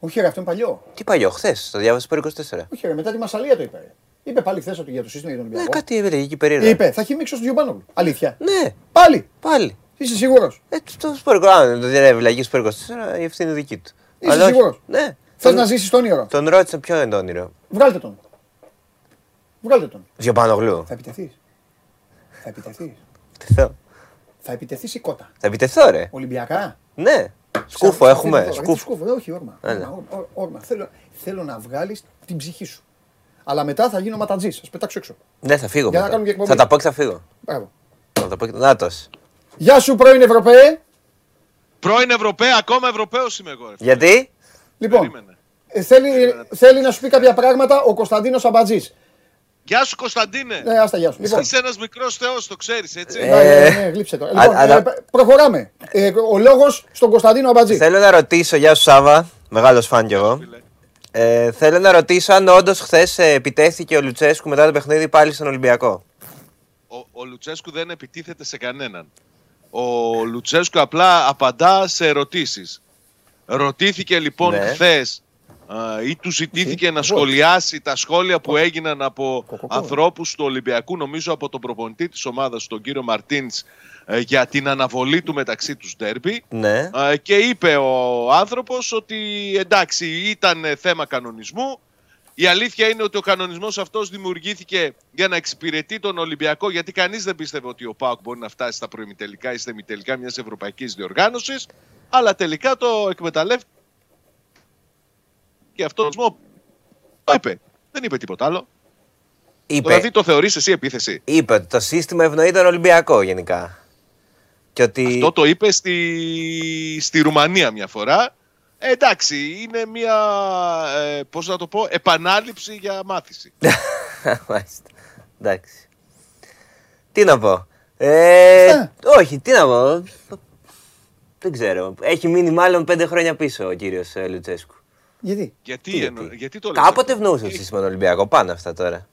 Όχι, ρε, αυτό είναι παλιό. Τι παλιό, χθες, το διάβασε προ 24. Όχι, ρε, μετά τη Μασαλία το είπε. ρε. Είπε πάλι χθες ότι για το σύστημα για τον Ναι, Ολυμπιακό. κάτι έλεγε εκεί περίεργα. Είπε, θα έχει μίξο στο Γιωμπάνογλου. Αλήθεια. Ναι, Πάλι. πάλι. Είσαι σίγουρος; Ε, το σπορ 24, αν το διαβιλαγεί σπορ 24, η ευθύνη δική του. Είσαι Αλλά όχι- σίγουρος; Ναι. Θες Τον- να ζήσεις το όνειρο; Τον ρώτησε ποιο είναι το όνειρο. Βγάλτε τον. Βγάλτε τον. Διοπανογλού. Θα επιτεθείς. Θα επιτεθείς. Επιτεθώ. Θα επιτεθείς η κότα. Θα επιτεθώ, ρε. Ολυμπιακά. Ναι. Σκούφο Σαν- έχουμε. σαν- Σκούφο. Σκούφο, όχι όρμα. Έλα. Όρμα, όρμα, όρμα. Θέλω, θέλω να βγάλεις την ψυχή σου. Αλλά μετά θα γίνω ματατζής. Θα πετάξω έξω. Ναι, θα φύγω. Για να μετά. κάνουμε και εκπομπή. Θα τα πω και θα φύγω. Μπράβο. Θα τα πω και. Νάτος. Γεια σου, πρώην Ευρωπαίε. Πρώην Ευρωπαία, ακόμα Ευρωπαίος είμαι εγώ. ρε. Γιατί; Λοιπόν, Περίμενε. ε, θέλει, θέλει να σου πει κάποια πράγματα ο Κωνσταντίνος Αμπατζής. Γεια σου Κωνσταντίνε. Ναι, άστα, γεια σου. Λοιπόν, Είσαι ένας μικρός θεός, το ξέρεις, έτσι. Ε, ναι, ναι, γλύψε το. α- Λοιπόν, αλλά- ε, προχωράμε. Ε, Ο λόγος στον Κωνσταντίνο Αμπατζή. Θέλω να ρωτήσω, γεια σου Σάβα, μεγάλος φαν κι εγώ. φίλε. Ε, θέλω να ρωτήσω αν όντως χθες επιτέθηκε ο Λουτσέσκου μετά το παιχνίδι πάλι στον Ολυμπιακό. Ο, ο Λουτσέσκου δεν επιτίθεται σε κανέναν. Ο Λουτσέσκου απλά απαντά σε ερωτήσεις. Ρωτήθηκε λοιπόν Ναι. χθες ή του ζητήθηκε να σχολιάσει τα σχόλια που έγιναν από Κοκοκό. ανθρώπους του Ολυμπιακού, νομίζω από τον προπονητή της ομάδας, τον κύριο Μαρτίνς, ε, για την αναβολή του μεταξύ τους ντέρμπι. Ναι. Ε, και είπε ο άνθρωπος ότι εντάξει ήταν ε, θέμα κανονισμού. Η αλήθεια είναι ότι ο κανονισμός αυτός δημιουργήθηκε για να εξυπηρετεί τον Ολυμπιακό γιατί κανείς δεν πίστευε ότι ο ΠΑΟΚ μπορεί να φτάσει στα προημιτελικά ή στα ημιτελικά μιας ευρωπαϊκής διοργάνωσης αλλά τελικά το εκμεταλλεύτηκε και αυτό το είπε. Δεν είπε τίποτα άλλο. Είπε, Δηλαδή το θεωρείς εσύ επίθεση. είπε ότι το σύστημα ευνοεί τον Ολυμπιακό γενικά. Και ότι. Αυτό το είπε στη, στη Ρουμανία μια φορά. Ε, εντάξει, είναι μια, ε, πώς να το πω, επανάληψη για μάθηση. <laughs> Μάλιστα. Εντάξει. Τι να πω. Ε, Ε. όχι, τι να πω. Δεν ξέρω. Έχει μείνει μάλλον πέντε χρόνια πίσω ο κύριος Λουτσέσκου. Γιατί; γιατί, Τι, εννο- γιατί; γιατί το λες Κάποτε αυτό; ευνοούσες το σύστημα του Ολυμπιακού. Πάνω αυτά τώρα.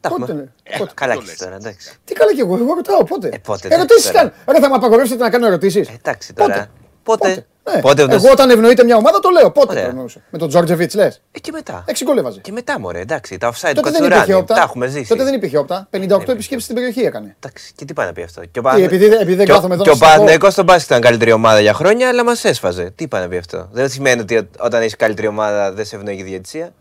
Τα Πότε, έχουμε. ναι, Ε, πότε. Καλά Το και λες. τώρα, εντάξει. Τι καλά κι εγώ, εγώ ρωτάω πότε. Ε, πότε, Ερωτήσεις τώρα. κάνω. Ρε, θα με απαγορεύσετε να κάνω ερωτήσεις. Ε, Εντάξει τώρα. Πότε. Πότε. Ναι. Πότε ευνοούσε- Εγώ όταν ευνοείται μια ομάδα το λέω. Πότε Ωραία. το ευνοούσε. Με τον Τζόρτζεβιτς λες. Ε, και μετά. Έξι γκολ έβαζε. Και μετά, μωρέ, εντάξει. Τα offside Τότε δεν υπήρχε Κατσουράνη. όπτα. Τα έχουμε ζήσει. Τότε δεν υπήρχε όπτα. 58 επισκέψεις στην περιοχή έκανε. Εντάξει, και τι πάει να πει αυτό. Και ο, Τι, επειδή- επειδή δεν και ο- κάθομαι εδώ και να ο σας πω- Παναθηναϊκός στον μπάσκετ ήταν καλύτερη ομάδα για χρόνια, αλλά μας έσφαζε. Τι πάει να πει αυτό. Δεν σημαίνει ότι ό- όταν έχεις καλύτερη ομάδα δεν σε ευνοεί η διαιτησία.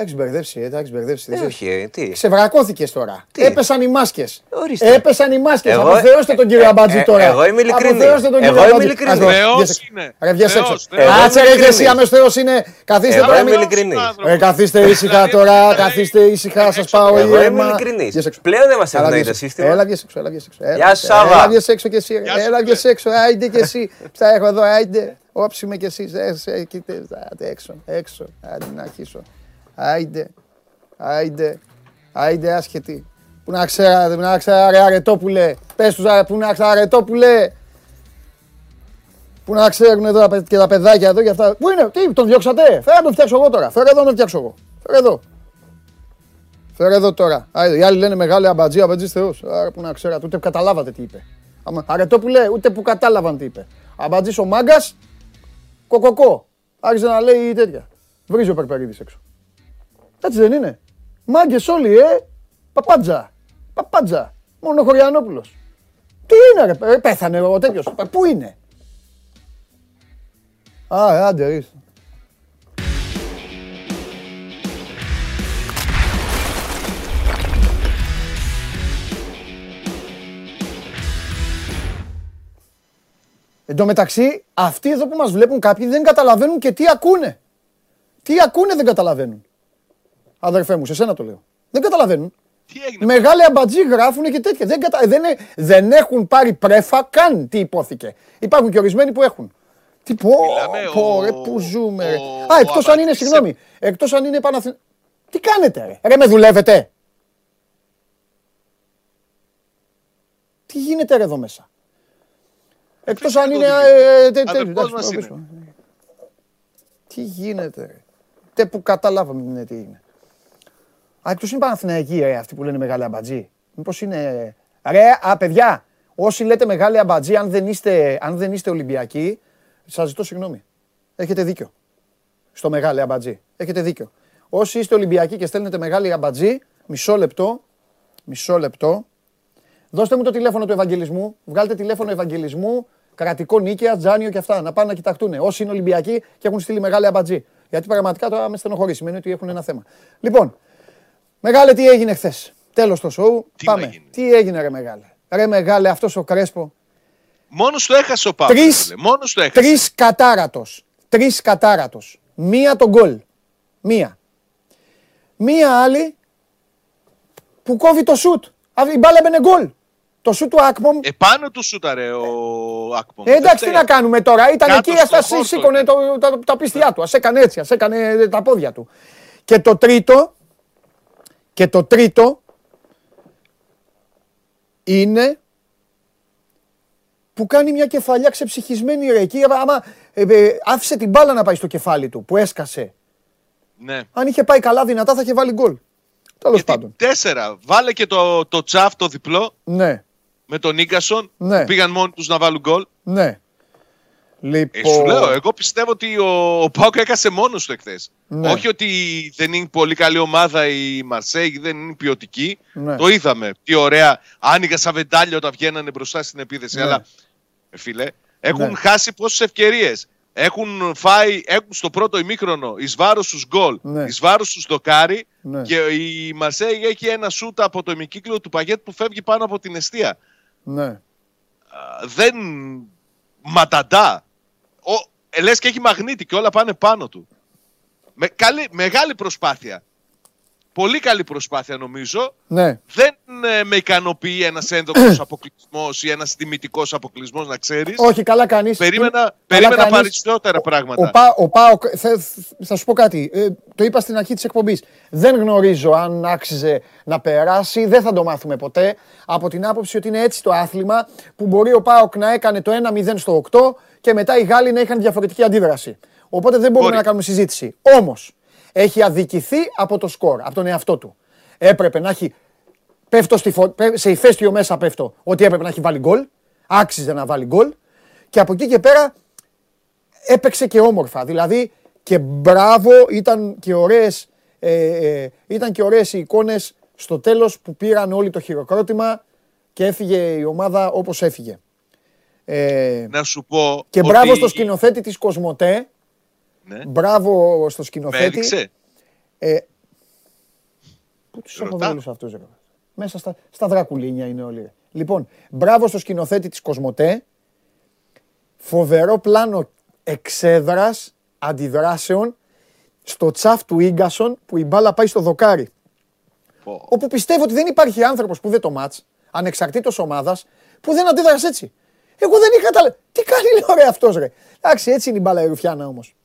Έχεις μπερδεύσει, ε, τα έχεις μπερδεύσει. Ε, όχι, ε, τι; Ξεβρακώθηκες τώρα. Τι; Έπεσαν οι μάσκες. Ορίστε. Έπεσαν οι μάσκες. Εγώ- Αποθεώστε τον κύριο ε, Αμπατζή ε, τώρα. εγώ είμαι ειλικρινής. Αποθεώστε τον Εγώ κύριο είμαι Αμπατζή. ειλικρινής. Ας το, Θεός βγες έξω. είναι. Ρε, βγες Θεός, έξω. Θεός. Κάτσε ρε Εγώ είμαι και εσύ ειλικρινής. άμεσος Θεός είναι. Καθίστε Εγώ τώρα. είμαι μην- ειλικρινής. Ρε, καθίστε ήσυχα Δηλαδή, τώρα. δηλαδή, Καθίστε ήσυχα. Σας πάω Εγώ είμαι ήρεμα. ειλικρινής. Βγες έξω. Πλέον δεν μας Έλα, ευνοεί βγες το έξω. σύστημα. Έλα, βγες έξω. Έλα, βγες έξω. Έλα, Γεια σου, Σάβα. Έλα, βγες έξω κι εσύ. ρε. Γεια σου, Έλα, φίλε. βγες έξω. Άιντε κι εσύ. Στα έχω εδώ. Άιντε. Όψη με κι εσύ. Ε, σε, κοίτα, άντε, Έξω. Έξω. Άντε να αρχίσω. Άιντε. Άιντε. Άιντε άσχετη. Πού να ξέρα, πού να ξέρα ρε αρετόπουλε. Πες τους ρε, πού να ξέρα αρετόπουλε. Πού να ξέρουν εδώ τα παι- και τα παιδάκια εδώ και αυτά. Πού είναι, τι, τον διώξατε. Φέρε να τον φτιάξω εγώ τώρα. Φέρε εδώ να τον φτιάξω εγώ. Φέρε εδώ. Φέρε εδώ τώρα. Άιντε, οι άλλοι λένε μεγάλη αμπατζή, αμπατζή Θεός. Άρα που να ξέρατε, ούτε καταλάβατε τι είπε. Άμα, αρετόπουλε, ούτε που κατάλαβαν τι είπε. Αμπατζής ο μάγκας, κοκοκό. Άρχισε να λέει τέτοια. Βρίζει ο Περπερίδης έξω. Έτσι δεν είναι. Μάγκες όλοι, ε. Παπάντζα. Παπάντζα. Μόνο ο Χωριανόπουλος. Τι είναι ρε, ε, πέθανε ο τέτοιος. Ε, Πού είναι; Α, άντε, ορίστε. Εν τω μεταξύ, αυτοί εδώ που μας βλέπουν κάποιοι δεν καταλαβαίνουν και τι ακούνε. Τι ακούνε δεν καταλαβαίνουν. Αδερφέ μου, σε σένα το λέω. Δεν καταλαβαίνουν. Τι έγινε; Μεγάλοι αμπατζοί γράφουν και τέτοια. Δεν, κατα... δεν, ε- δεν έχουν πάρει πρέφα καν τι υπόθηκε. Υπάρχουν και ορισμένοι που έχουν. Τι πω, Μιλάμε, πω, ο- ρε, που ζούμε. ρε. ο- Α, ο εκτός αν είναι, Αμπατζής- συγγνώμη, εκτός αν είναι Παναθη... Τι κάνετε ρε, ρε με δουλεύετε. Τι γίνεται ρε εδώ μέσα. Εκτός αν είναι... ε, ε, τε- τε- Αδερφός εντάξει, μας το είναι. πίσω. Τι γίνεται ρε. Τε που καταλάβαμε ναι, τι είναι. Α, εκτός είναι Παναθηναϊκοί ρε, αυτοί που λένε μεγάλη αμπατζή; Μήπως είναι... Ρε, α, παιδιά, όσοι λέτε μεγάλη αμπατζή, αν δεν είστε, αν δεν είστε Ολυμπιακοί, σας ζητώ συγγνώμη. Έχετε δίκιο. Στο μεγάλη αμπατζή. Έχετε δίκιο. Όσοι είστε Ολυμπιακοί και στέλνετε μεγάλη αμπατζή, μισό λεπτό, μισό λεπτό, Δώστε μου το τηλέφωνο του Ευαγγελισμού. Βγάλτε τηλέφωνο Ευαγγελισμού, κρατικό νίκαια, Τζάνιο και αυτά. Να πάνε να κοιταχτούν. Όσοι είναι Ολυμπιακοί και έχουν στείλει μεγάλη αμπατζή. Γιατί πραγματικά τώρα με στενοχωρεί. Σημαίνει ότι έχουν ένα θέμα. Λοιπόν, μεγάλε τι έγινε χθες; Τέλος το σοου. Τι Πάμε. να γίνει. Τι έγινε, ρε μεγάλε; Ρε μεγάλε, αυτός ο Κρέσπο. Μόνος το έχασε ο Πάπας. Τρεις- φίλε. Μόνος το έχασε. Τρεις κατάρατος. Τρεις κατάρατος. Μία τον γκολ. Μία. Μία άλλη που κόβει το σουτ. Α, Η μπάλα μπαινε γκολ. Το σουτ του Ακμομ Επάνω του σούταρε ο Ακπομ. Ε, εντάξει, τι να κάνουμε τώρα; Ήταν Κάτω εκεί, στο ας χόρτο σήκωνε ήταν. το, τα, τα πίστια του. Α έκανε έτσι, ας έκανε τα πόδια του. Και το τρίτο, και το τρίτο είναι που κάνει μια κεφαλιά ξεψυχισμένη ρε. Εκεί άμα ε, ε, άφησε την μπάλα να πάει στο κεφάλι του που έσκασε. Ναι. Αν είχε πάει καλά δυνατά θα είχε βάλει γκολ. Τέλος. Τέσσερα. Βάλε και το, το τσαφ το διπλό. Ναι. Με τον Νίκασον. Ναι. Πήγαν μόνοι τους να βάλουν γκολ. Ναι. Ε, Λοιπόν, σου λέω, εγώ πιστεύω ότι ο, ο Πάουκ έκασε μόνος του εχθές. Ναι. Όχι ότι δεν είναι πολύ καλή ομάδα η Μαρσέη, δεν είναι ποιοτική. Ναι. Το είδαμε. Τι ωραία. Άνοιγα σαν βεντάλια όταν βγαίνανε μπροστά στην επίθεση. Ναι. Αλλά, ε, φίλε, έχουν Ναι. χάσει πόσες ευκαιρίες. Έχουν φάει έχουν στο πρώτο ημίχρονο εις βάρος τους γκολ, Ναι. εις βάρος τους δοκάρι. Ναι. Και η Μαρσέη έχει ένα σούτ από το ημικύκλιο του Παγέτ που φεύγει πάνω από την αιστεία. ναι. Α, δεν ματαντά. Ο, ε, λες και έχει μαγνήτη και όλα πάνε πάνω του. Με, καλή, μεγάλη προσπάθεια. Πολύ καλή προσπάθεια νομίζω. ναι. Δεν ε, με ικανοποιεί ένας ένδοξος αποκλεισμός ή ένας τιμητικός αποκλεισμός να ξέρεις. Όχι, καλά κάνεις. Περίμενα, περίμενα περισσότερα πράγματα. Ο, Πα, ο Πάοκ, θα, θα σου πω κάτι. Ε, το είπα στην αρχή της εκπομπής. Δεν γνωρίζω αν άξιζε να περάσει. Δεν θα το μάθουμε ποτέ. Από την άποψη ότι είναι έτσι το άθλημα που μπορεί ο Πάοκ να έκανε το 1-0 στο 8 και μετά οι Γάλλοι να είχαν διαφορετική αντίδραση. Οπότε δεν μπορούμε Μπορεί. να κάνουμε συζήτηση. Όμως έχει αδικηθεί από το σκορ, από τον εαυτό του. Έπρεπε να έχει. Πέφτω στη φω... πέ- σε ηφαίστειο μέσα πέφτω ότι έπρεπε να έχει βάλει γκολ. Άξιζε να βάλει γκολ. Και από εκεί και πέρα έπαιξε και όμορφα. Δηλαδή και μπράβο, ήταν και ωραίες, ε, ε, ήταν και ωραίες οι εικόνες στο τέλος που πήραν όλοι το χειροκρότημα και έφυγε η ομάδα όπως έφυγε. Ε, Να σου πω και ότι- μπράβο στο σκηνοθέτη της Κοσμοτέ, Ναι. μπράβο στο Με σκηνοθέτη. έδειξε. Ε, πού τους Ρωτάω. αποβέλους αυτούς ρε. Μέσα στα, στα δρακουλίνια είναι όλοι. ρε. Λοιπόν, μπράβο στο σκηνοθέτη της Κοσμοτέ. Φοβερό πλάνο εξέδρας αντιδράσεων στο τσαφ του Ίγκασον που η μπάλα πάει στο δοκάρι. Πω. Όπου πιστεύω ότι δεν υπάρχει άνθρωπος που δεν το μάτς, ανεξαρτήτως ομάδας, που δεν αντίδρασε έτσι. Εγώ δεν είχα τα... Τι κάνει λέω ρε αυτός ρε. Εντάξει, έτσι είναι η μπάλα η Ρουφιάνα όμως.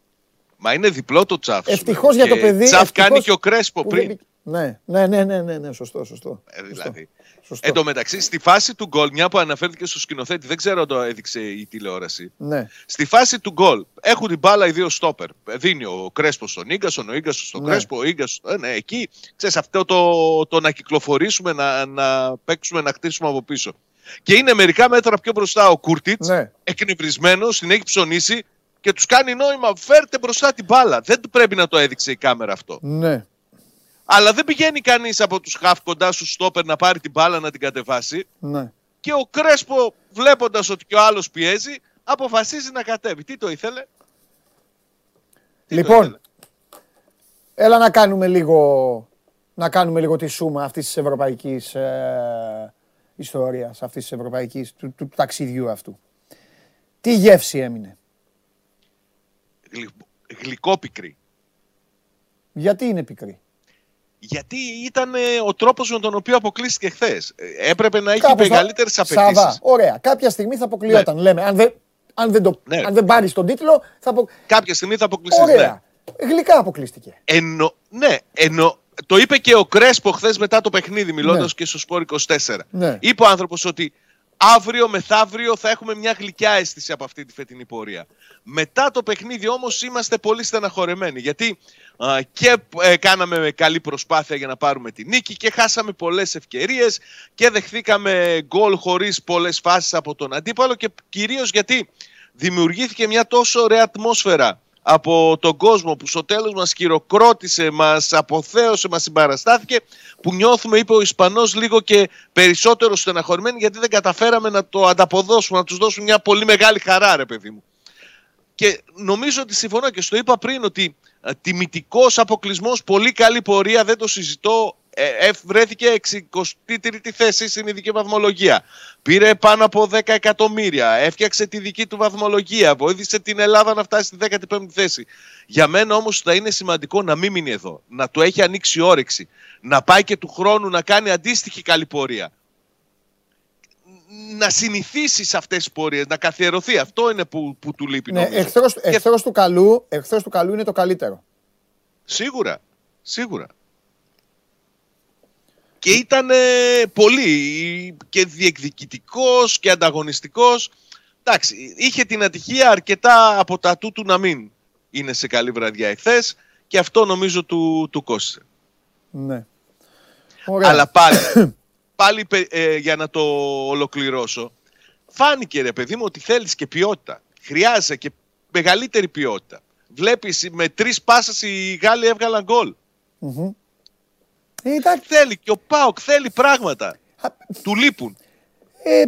Μα είναι διπλό το τσαφ. σου Ευτυχώς λέω. για το Και παιδί. Τσαφ ευτυχώς κάνει και ο Κρέσπο που πριν. δεν μπήκε. Ναι, ναι, ναι, ναι, ναι, ναι, σωστό, σωστό. Ε, δηλαδή. Σωστό. Εν τω μεταξύ, στη φάση του γκολ, μια που αναφέρθηκε στο σκηνοθέτη, δεν ξέρω αν το έδειξε η τηλεόραση. Ναι, Στη φάση του γκολ έχουν την μπάλα οι δύο στόπερ. Δίνει ο Κρέσπος στον γκασον, ο γκασον στον Ναι. Κρέσπο, ο γκασον. Ε, ναι, εκεί ξέρεις αυτό το, το να κυκλοφορήσουμε, να, να παίξουμε, να χτίσουμε από πίσω. Και είναι μερικά μέτρα πιο μπροστά ο Κούρτιτς, ναι. εκνευρισμένος, την έχει ψωνίσει και τους κάνει νόημα. Φέρτε μπροστά την μπάλα. Δεν του πρέπει να το έδειξε η κάμερα αυτό. ναι. Αλλά δεν πηγαίνει κανείς από τους χαφ κοντά στου στόπερ να πάρει την μπάλα να την κατεβάσει. ναι. Και ο Κρέσπο, βλέποντας ότι και ο άλλος πιέζει, αποφασίζει να κατέβει. Τι το ήθελε; Τι το Λοιπόν, ήθελε; έλα να κάνουμε λίγο, να κάνουμε λίγο τη σούμα αυτής της ευρωπαϊκής ε, ιστορίας, αυτής της ευρωπαϊκής, του, του, ταξιδιού αυτού. Τι γεύση έμεινε; Γλυ- Γλυκόπικρη. Γιατί είναι πικρή; Γιατί ήταν ε, ο τρόπος με τον οποίο αποκλείστηκε χθες. Έπρεπε να έχει Κάπως θα- μεγαλύτερες Σάβα, απαιτήσεις. ωραία. Κάποια στιγμή θα αποκλειόταν, λέμε. Αν δεν, αν δεν, το, Ναι. αν δεν πάρεις τον τίτλο, θα απο... Κάποια στιγμή θα αποκλειστεί. Ναι. Ωραία. Γλυκά αποκλείστηκε. Εννο, ναι, εννο, το είπε και ο Κρέσπο χθες μετά το παιχνίδι, μιλώντας Ναι. και στο Σπόρ 24. Ναι. Είπε ο άνθρωπος ότι αύριο μεθαύριο θα έχουμε μια γλυκιά αίσθηση από αυτή τη φετινή πορεία. Μετά το παιχνίδι όμως είμαστε πολύ στεναχωρεμένοι. Γιατί α, και ε, κάναμε καλή προσπάθεια για να πάρουμε τη νίκη και χάσαμε πολλές ευκαιρίες και δεχθήκαμε γκολ χωρίς πολλές φάσεις από τον αντίπαλο και κυρίως γιατί δημιουργήθηκε μια τόσο ωραία ατμόσφαιρα από τον κόσμο που στο τέλος μας χειροκρότησε, μας αποθέωσε, μας συμπαραστάθηκε που νιώθουμε, είπε ο Ισπανός, λίγο και περισσότερο στεναχωρημένοι γιατί δεν καταφέραμε να το ανταποδώσουμε, να τους δώσουμε μια πολύ μεγάλη χαρά ρε παιδί μου. Και νομίζω ότι συμφωνώ και στο είπα πριν ότι ε, τιμητικός αποκλεισμός, πολύ καλή πορεία, δεν το συζητώ, ε, ε, βρέθηκε 63η θέση στην ειδική βαθμολογία. Πήρε πάνω από 10 εκατομμύρια, έφτιαξε τη δική του βαθμολογία, βοήθησε την Ελλάδα να φτάσει στη 15η θέση. Για μένα όμως θα είναι σημαντικό να μην μείνει εδώ, να του έχει ανοίξει όρεξη, να πάει και του χρόνου να κάνει αντίστοιχη καλή πορεία. Να συνηθίσεις σε αυτές τις πορείες, να καθιερωθεί. Αυτό είναι που, που του λείπει Ναι, νομίζω. εχθρός, Και- εχθρός, του καλού, εχθρός του καλού είναι το καλύτερο. Σίγουρα. Σίγουρα. και ήταν ε, πολύ και διεκδικητικός και ανταγωνιστικός. Εντάξει, είχε την ατυχία αρκετά από τα τούτου να μην είναι σε καλή βραδιά εχθές και αυτό νομίζω του, του κόστησε. Ναι. Αλλά πάλι, <coughs> πάλι ε, για να το ολοκληρώσω, φάνηκε ρε παιδί μου ότι θέλεις και ποιότητα. Χρειάζεσαι και μεγαλύτερη ποιότητα. Βλέπεις με τρεις πάσες οι Γάλλοι έβγαλαν γκολ. Μμμ. Θέλει και ο Πάοκ θέλει πράγματα. Του λείπουν. Ε,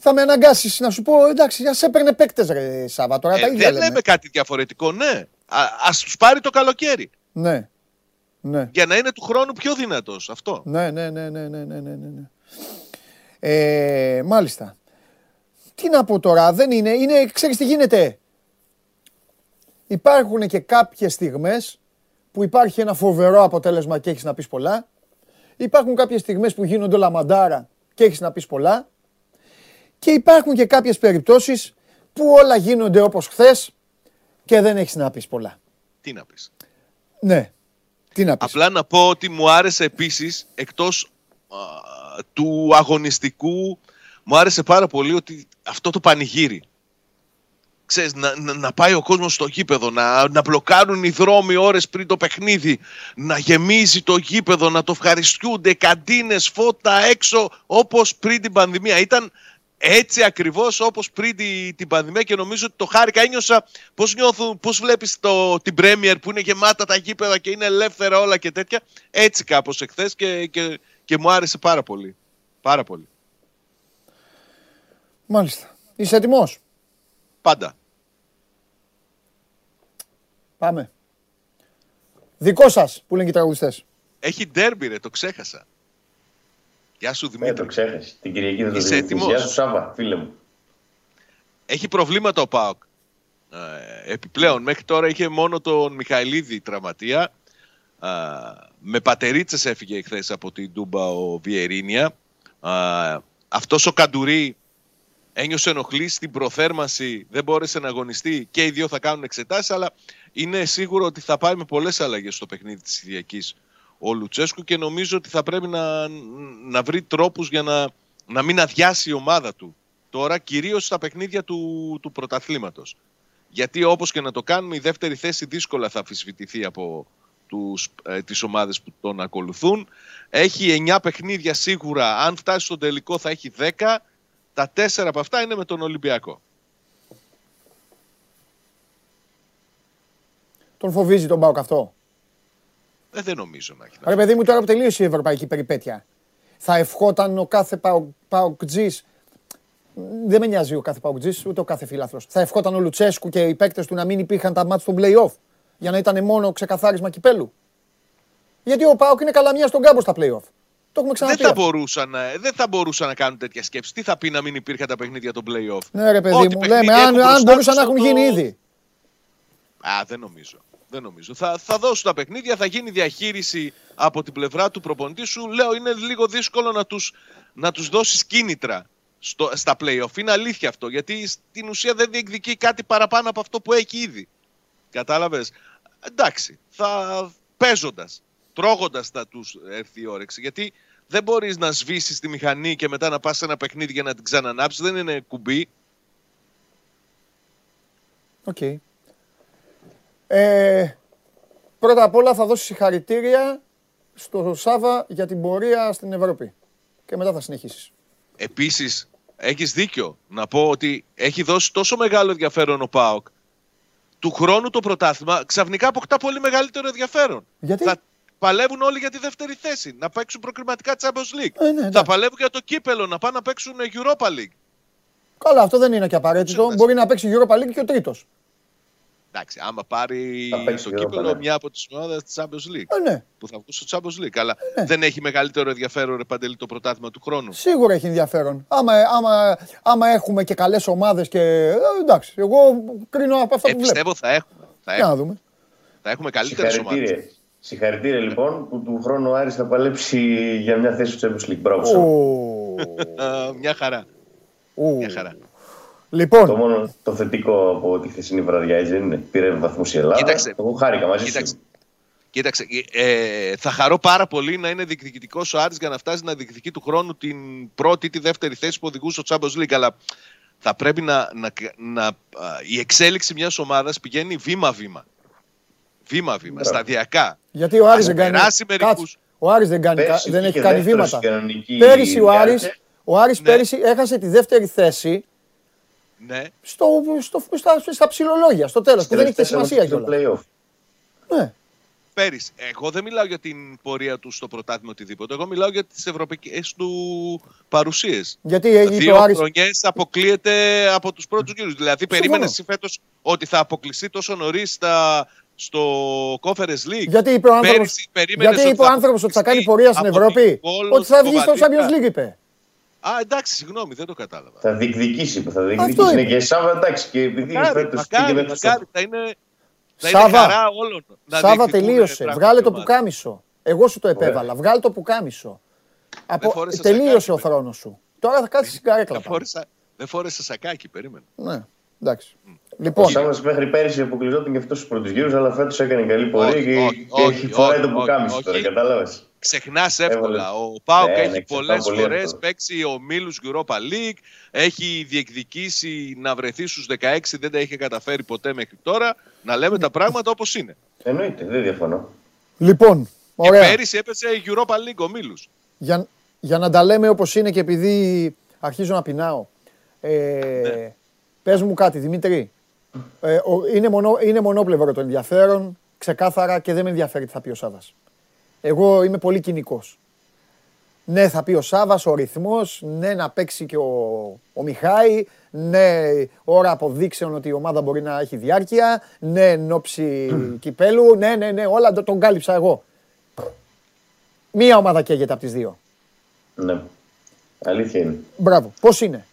θα με αναγκάσεις να σου πω, εντάξει, ας έπαιρνε παίκτες, ρε Σάβα. Τώρα τα Ε, ίδια δεν λέμε. λέμε κάτι διαφορετικό, ναι. Α ας τους πάρει το καλοκαίρι. Ναι. Ναι. Για να είναι του χρόνου πιο δυνατός. Αυτό. Ναι, ναι, ναι, ναι, ναι, ναι, ναι, ναι. Ε, μάλιστα. Τι να πω τώρα, δεν είναι, είναι, ξέρεις τι γίνεται; Υπάρχουν και κάποιες στιγμές που υπάρχει ένα φοβερό αποτέλεσμα και έχεις να πεις πολλά. Υπάρχουν κάποιες στιγμές που γίνονται όλα μαντάρα και έχεις να πεις πολλά. Και υπάρχουν και κάποιες περιπτώσεις που όλα γίνονται όπως χθες και δεν έχεις να πεις πολλά. Τι να πεις; Ναι. Τι να πεις. Απλά να πω ότι μου άρεσε επίσης, εκτός α, του αγωνιστικού, μου άρεσε πάρα πολύ ότι αυτό το πανηγύρι. Ξέρεις, να, να, να πάει ο κόσμος στο γήπεδο, να, να μπλοκάρουν οι δρόμοι ώρες πριν το παιχνίδι, να γεμίζει το γήπεδο, να το ευχαριστιούνται, καντίνες, φώτα έξω, όπως πριν την πανδημία. Ήταν έτσι ακριβώς όπως πριν τη- την πανδημία και νομίζω ότι το χάρηκα. Ένιωσα πώς, νιώθουν, πώς βλέπεις το, την Premier που είναι γεμάτα τα γήπεδα και είναι ελεύθερα όλα και τέτοια. Έτσι κάπως εχθές και, και, και μου άρεσε πάρα πολύ. Πάρα πολύ. Μάλιστα. Είσαι έτοιμος; Πάντα. Πάμε. Δικό σας που λένε και οι τραγουδιστές. Έχει ντέρμπι ρε, το ξέχασα. Γεια σου Ναι, Δημήτρη. το ξέχασε. Την Κυριακή θα το Είσαι διευθυνθεί. έτοιμος; Γεια σου Σάβα, φίλε μου. Έχει προβλήματα ο ΠΑΟΚ. Ε, επιπλέον, μέχρι τώρα είχε μόνο τον Μιχαηλίδη τραυματία. Α, με πατερίτσες έφυγε εχθές από την Τούμπα ο Βιερίνια. Α, αυτός ο Καντουρί ένιωσε ενοχλήσει στην προθέρμανση, δεν μπόρεσε να αγωνιστεί και οι δύο θα κάνουν εξετάσεις, αλλά είναι σίγουρο ότι θα πάει με πολλές αλλαγές στο παιχνίδι της Κυριακής ο Λουτσέσκου και νομίζω ότι θα πρέπει να, να βρει τρόπους για να, να μην αδειάσει η ομάδα του. Τώρα κυρίως στα παιχνίδια του, του πρωταθλήματος. Γιατί όπως και να το κάνουμε η δεύτερη θέση δύσκολα θα αμφισβητηθεί από τους, ε, τις ομάδες που τον ακολουθούν. Έχει 9 παιχνίδια σίγουρα, αν φτάσει στον τελικό θα έχει 10. Τα 4 από αυτά είναι με τον Ολυμπιακό. Τον φοβίζει τον Πάοκ αυτό; Ε, δεν νομίζω να έχει. Ρε παιδί μου, τώρα που τελείωσε η ευρωπαϊκή περιπέτεια, θα ευχόταν ο κάθε Πάοκ- Πάοκ-τζης, δεν με νοιάζει ο κάθε Πάοκ-τζης, ούτε ο κάθε φιλάθλος, θα ευχόταν ο Λουτσέσκου και οι παίκτες του να μην υπήρχαν τα μάτς στο play-off, για να ήταν μόνο ξεκαθάρισμα κυπέλου. Γιατί ο Πάοκ είναι καλαμιά στον κάμπο στα play-off. Το έχουμε Δεν ξαναπεί. θα, αυτό. μπορούσαν, να- δεν θα μπορούσαν να κάνουν τέτοια σκέψη. Τι θα πει να μην υπήρχαν τα παιχνίδια των play-off; Ναι ρε παιδί Ό,τι μου, παιχνίδι λέμε, αν, έχουν αν μπροστά μπορούσαν να τους έχουν θα το- γίνει ήδη. Α, δεν νομίζω. Δεν νομίζω. Θα, θα δώσουν τα παιχνίδια, θα γίνει διαχείριση από την πλευρά του προπονητή σου. Λέω είναι λίγο δύσκολο να τους, να τους δώσεις κίνητρα στο, στα play-off. Είναι αλήθεια αυτό, γιατί στην ουσία δεν διεκδικεί κάτι παραπάνω από αυτό που έχει ήδη. Κατάλαβες; Εντάξει, θα παίζοντας, τρώγοντας θα τους έρθει η όρεξη. Γιατί δεν μπορείς να σβήσεις τη μηχανή και μετά να πας σε ένα παιχνίδι για να την ξανανάψεις. Δεν είναι κουμπί. Οκ. Ε, πρώτα απ' όλα θα δώσω συγχαρητήρια στο Σάβα για την πορεία στην Ευρώπη. Και μετά θα συνεχίσεις. Επίσης, έχεις δίκιο να πω ότι έχει δώσει τόσο μεγάλο ενδιαφέρον ο ΠΑΟΚ. Του χρόνου το πρωτάθλημα ξαφνικά αποκτά πολύ μεγαλύτερο ενδιαφέρον. Γιατί; Θα παλεύουν όλοι για τη δεύτερη θέση, να παίξουν προκριματικά Champions League. Ε, ναι, θα εντάξει. παλεύουν για το κύπελο, να πάνε να παίξουν Europa League. Καλά, αυτό δεν είναι και απαραίτητο. Μπορεί να παίξει Europa League και ο τρίτος. Εντάξει, άμα πάρει Θα παίξει το Europa κύπελο League. μια από τις ομάδες της Champions League. Ε, ναι. Που θα βγουν στο Champions League. Αλλά δεν έχει μεγαλύτερο ενδιαφέρον ρε Παντελή το πρωτάθλημα του χρόνου. Σίγουρα έχει ενδιαφέρον. Άμα, άμα, άμα έχουμε και καλές ομάδες και... ε, εντάξει, εγώ κρίνω από αυτά Ε, που βλέπω. πιστεύω θα έχουμε. Θα Για να έχουμε, δούμε. θα έχουμε καλύτερες ομάδες. Συγχαρητήρια. Συγχαρητήρια λοιπόν που του χρόνου ο Άρης θα παλέψει για μια θέση στο Champions League. Μπράβο. Σάβα. Ω, Ε, <laughs> μια χαρά. ω. Μια χαρά. Το Λοιπόν, μόνο το θετικό από τη χθεσινή βραδιά έτσι δεν είναι. Πήρε βαθμούς η Ελλάδα. Κοίταξε. Εγώ χάρηκα μαζί Κοίταξε. σου. Κοίταξε, ε, θα χαρώ πάρα πολύ να είναι διεκδικητικός ο Άρης για να φτάσει να διεκδικεί του χρόνου την πρώτη ή τη δεύτερη θέση που οδηγούσε ο Champions League. Αλλά θα πρέπει να, να, να, α, η εξέλιξη μιας ομάδας πηγαίνει βήμα-βήμα. Βήμα-βήμα, σταδιακά. Γιατί ο Άρης Ας δεν κάνει. περάσει μερικούς. Κάτσε. Ο Άρης δεν, κάνει, Πέρσι δεν είχε έχει κάνει δεύτερος βήματα. στην κανονική Πέρυσι ο Άρης, διάρκεια. ο Άρης Ναι. πέρυσι έχασε τη δεύτερη θέση Ναι. στο, στο, στα, στα ψηλολόγια, στο τέλος, που δεν έχει και Τελευταία σημασία στο κιόλας. play-off. Ναι. Πέρυσι. Εγώ δεν μιλάω για την πορεία του στο πρωτάθλημα οτιδήποτε. Εγώ μιλάω για τις ευρωπαϊκές του παρουσίες. Γιατί είπε Δύο ο Άρης, χρονιές αποκλείεται από τους πρώτους γύρους. Δηλαδή, περίμενε εσύ φέτος ότι θα αποκλειστεί τόσο νωρίς στο Conference League. γιατί είπε ο άνθρωπος, Πέρυσι περίμενες γιατί είπε ο θα άνθρωπος ότι θα κάνει αποκλειστεί πορεία στην από Ευρώπη, την Πόλος, ότι θα βγει στο Βαλίκα. Champions League είπε. Α, εντάξει, συγγνώμη, δεν το κατάλαβα. Θα διεκδικήσει, θα Αυτό διεκδικήσει. Είναι είπε. και Σάββα, εντάξει, και επειδή Μακάρι, φέτος πήγε μακάρι, μέχρι στο- μακάρι, θα είναι, θα είναι Σάβα, χαρά όλων. να Σάβα διεκδικούν τελείωσε. πράγματα Βγάλε το ομάδα. πουκάμισο. Εγώ σου το επέβαλα. Βγάλε το πουκάμισο. Από... φόρεσες Τελείωσε σακάκι, ο χρόνος σου. Τώρα θα κάτσεις στην καρέκλα. Δεν πάλι. φόρεσα, δεν φόρεσα σακάκι, περίμενε. Ναι, εντάξει. Ο Λοιπόν, Σάββας μέχρι πέρυσι αποκλειζόταν και αυτός στους πρώτους γύρους, αλλά φέτος έκανε καλή πορεία Όχι, και, όχι, και όχι, έχει φοράει όχι, το πουκάμισο όχι, τώρα, όχι. κατάλαβες. Ξεχνάς Έβαλε. εύκολα. Ο Πάοκ Ναι, ναι, έχει ξεχνάω πολλές πολύ φορές εύκολα. παίξει ο Μίλους Europa League. Έχει διεκδικήσει να βρεθεί στους 16, δεν τα είχε καταφέρει ποτέ μέχρι τώρα. Να λέμε τα πράγματα όπως είναι. Εννοείται, δεν διαφωνώ. λοιπόν, Και ωραία. πέρυσι έπεσε η Europa League ο Μίλους. Για, για να τα λέμε όπως είναι και επειδή αρχίζω να πεινάω. Ε, Ναι. Πες μου κάτι, Δημήτρη. Ε, ο- είναι, μονό, είναι μονόπλευρο το ενδιαφέρον, ξεκάθαρα και δεν με ενδιαφέρει τι θα πει ο Σάβας. Εγώ είμαι πολύ κοινικός. Ναι, θα πει ο Σάβας, ο ρυθμός, ναι, να παίξει και ο, ο Μιχάη, ναι, ώρα αποδείξεων ότι η ομάδα μπορεί να έχει διάρκεια, ναι, εν ώψη <clears throat> κυπέλου, ναι, ναι, ναι, όλα το- τον κάλυψα εγώ. Μία ομάδα καίγεται από τις δύο. Ναι. Αλήθεια είναι. Μπράβο. Πώς είναι;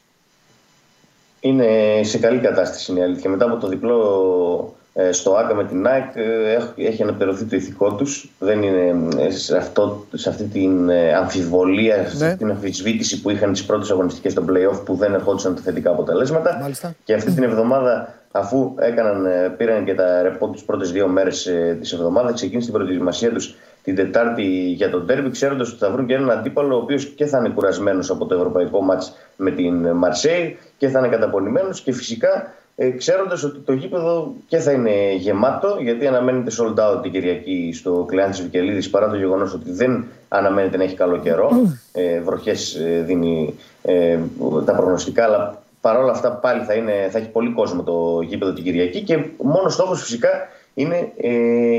Είναι σε καλή κατάσταση είναι η αλήθεια. Μετά από το διπλό ε, στο ΆΚΑ με την ΑΕΚ ε, έχ- έχει αναπτερωθεί το ηθικό τους. Δεν είναι ε, σε, αυτό, σε αυτή την ε, αμφιβολία, σε Ναι. αυτή την αμφισβήτηση που είχαν τις πρώτες αγωνιστικές στο play-off που δεν ερχόντουσαν τα θετικά αποτελέσματα. Μάλιστα. Και αυτή την εβδομάδα, αφού έκαναν, ε, πήραν και τα ρεπό τους πρώτες δύο μέρες της εβδομάδας, ξεκίνησε την προετοιμασία τους την Τετάρτη για τον Τέρμπι, ξέροντας ότι θα βρουν και έναν αντίπαλο ο οποίος και θα είναι κουρασμένος από το ευρωπαϊκό μάτς με την Μαρσέη και θα είναι καταπονημένος και φυσικά ε, ξέροντας ότι το γήπεδο και θα είναι γεμάτο, γιατί αναμένεται sold out την Κυριακή στο Κλεάν τη Βικελίδης παρά το γεγονός ότι δεν αναμένεται να έχει καλό καιρό. Ε, Βροχές δίνει ε, τα προγνωστικά, αλλά παρόλα αυτά πάλι θα, είναι, θα έχει πολύ κόσμο το γήπεδο την Κυριακή και μόνος στόχος φυσικά είναι ε,